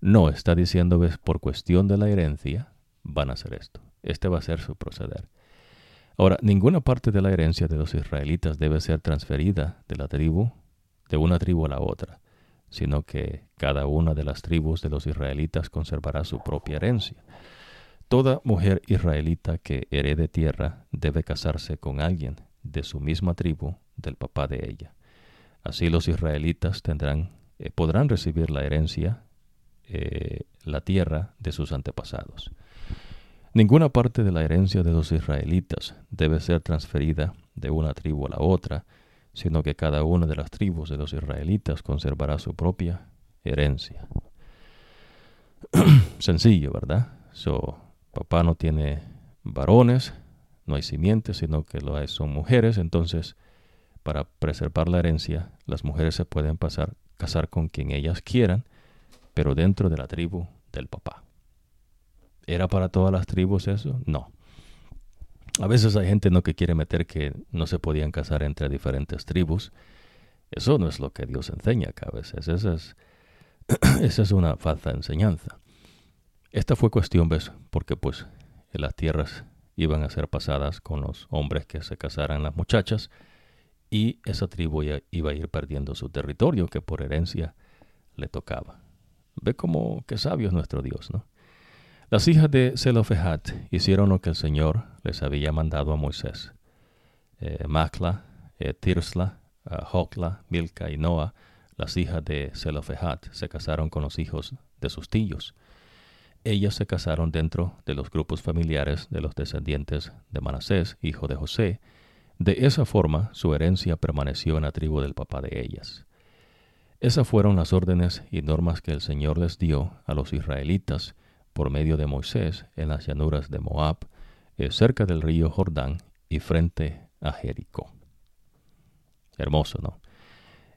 Speaker 1: No, está diciendo que por cuestión de la herencia van a hacer esto. Este va a ser su proceder. Ahora, ninguna parte de la herencia de los israelitas debe ser transferida de la tribu, de una tribu a la otra, sino que cada una de las tribus de los israelitas conservará su propia herencia. Toda mujer israelita que herede tierra debe casarse con alguien de su misma tribu del papá de ella. Así los israelitas tendrán, eh, podrán recibir la herencia, eh, la tierra de sus antepasados. Ninguna parte de la herencia de los israelitas debe ser transferida de una tribu a la otra, sino que cada una de las tribus de los israelitas conservará su propia herencia. Sencillo, ¿verdad? So, papá no tiene varones, no hay simientes, sino que lo hay, son mujeres, entonces para preservar la herencia, las mujeres se pueden pasar, casar con quien ellas quieran, pero dentro de la tribu del papá. ¿Era para todas las tribus eso? No. A veces hay gente no que quiere meter que no se podían casar entre diferentes tribus. Eso no es lo que Dios enseña acá a veces. Esa es, es una falsa enseñanza. Esta fue cuestión, ¿ves? Porque pues las tierras iban a ser pasadas con los hombres que se casaran las muchachas y esa tribu iba a ir perdiendo su territorio que por herencia le tocaba. Ve cómo qué sabio es nuestro Dios, ¿no? Las hijas de Zelofehat hicieron lo que el Señor les había mandado a Moisés. Eh, Macla, eh, Tirsla, uh, Milca y Noa, las hijas de Zelofehat, se casaron con los hijos de sus tíos. Ellas se casaron dentro de los grupos familiares de los descendientes de Manasés, hijo de José, de esa forma, su herencia permaneció en la tribu del papá de ellas. Esas fueron las órdenes y normas que el Señor les dio a los israelitas por medio de Moisés en las llanuras de Moab, eh, cerca del río Jordán y frente a Jericó. Hermoso, ¿no?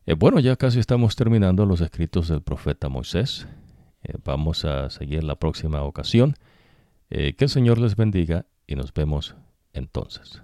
Speaker 1: Eh, bueno, ya casi estamos terminando los escritos del profeta Moisés. Eh, vamos a seguir la próxima ocasión. que el Señor les bendiga y nos vemos entonces.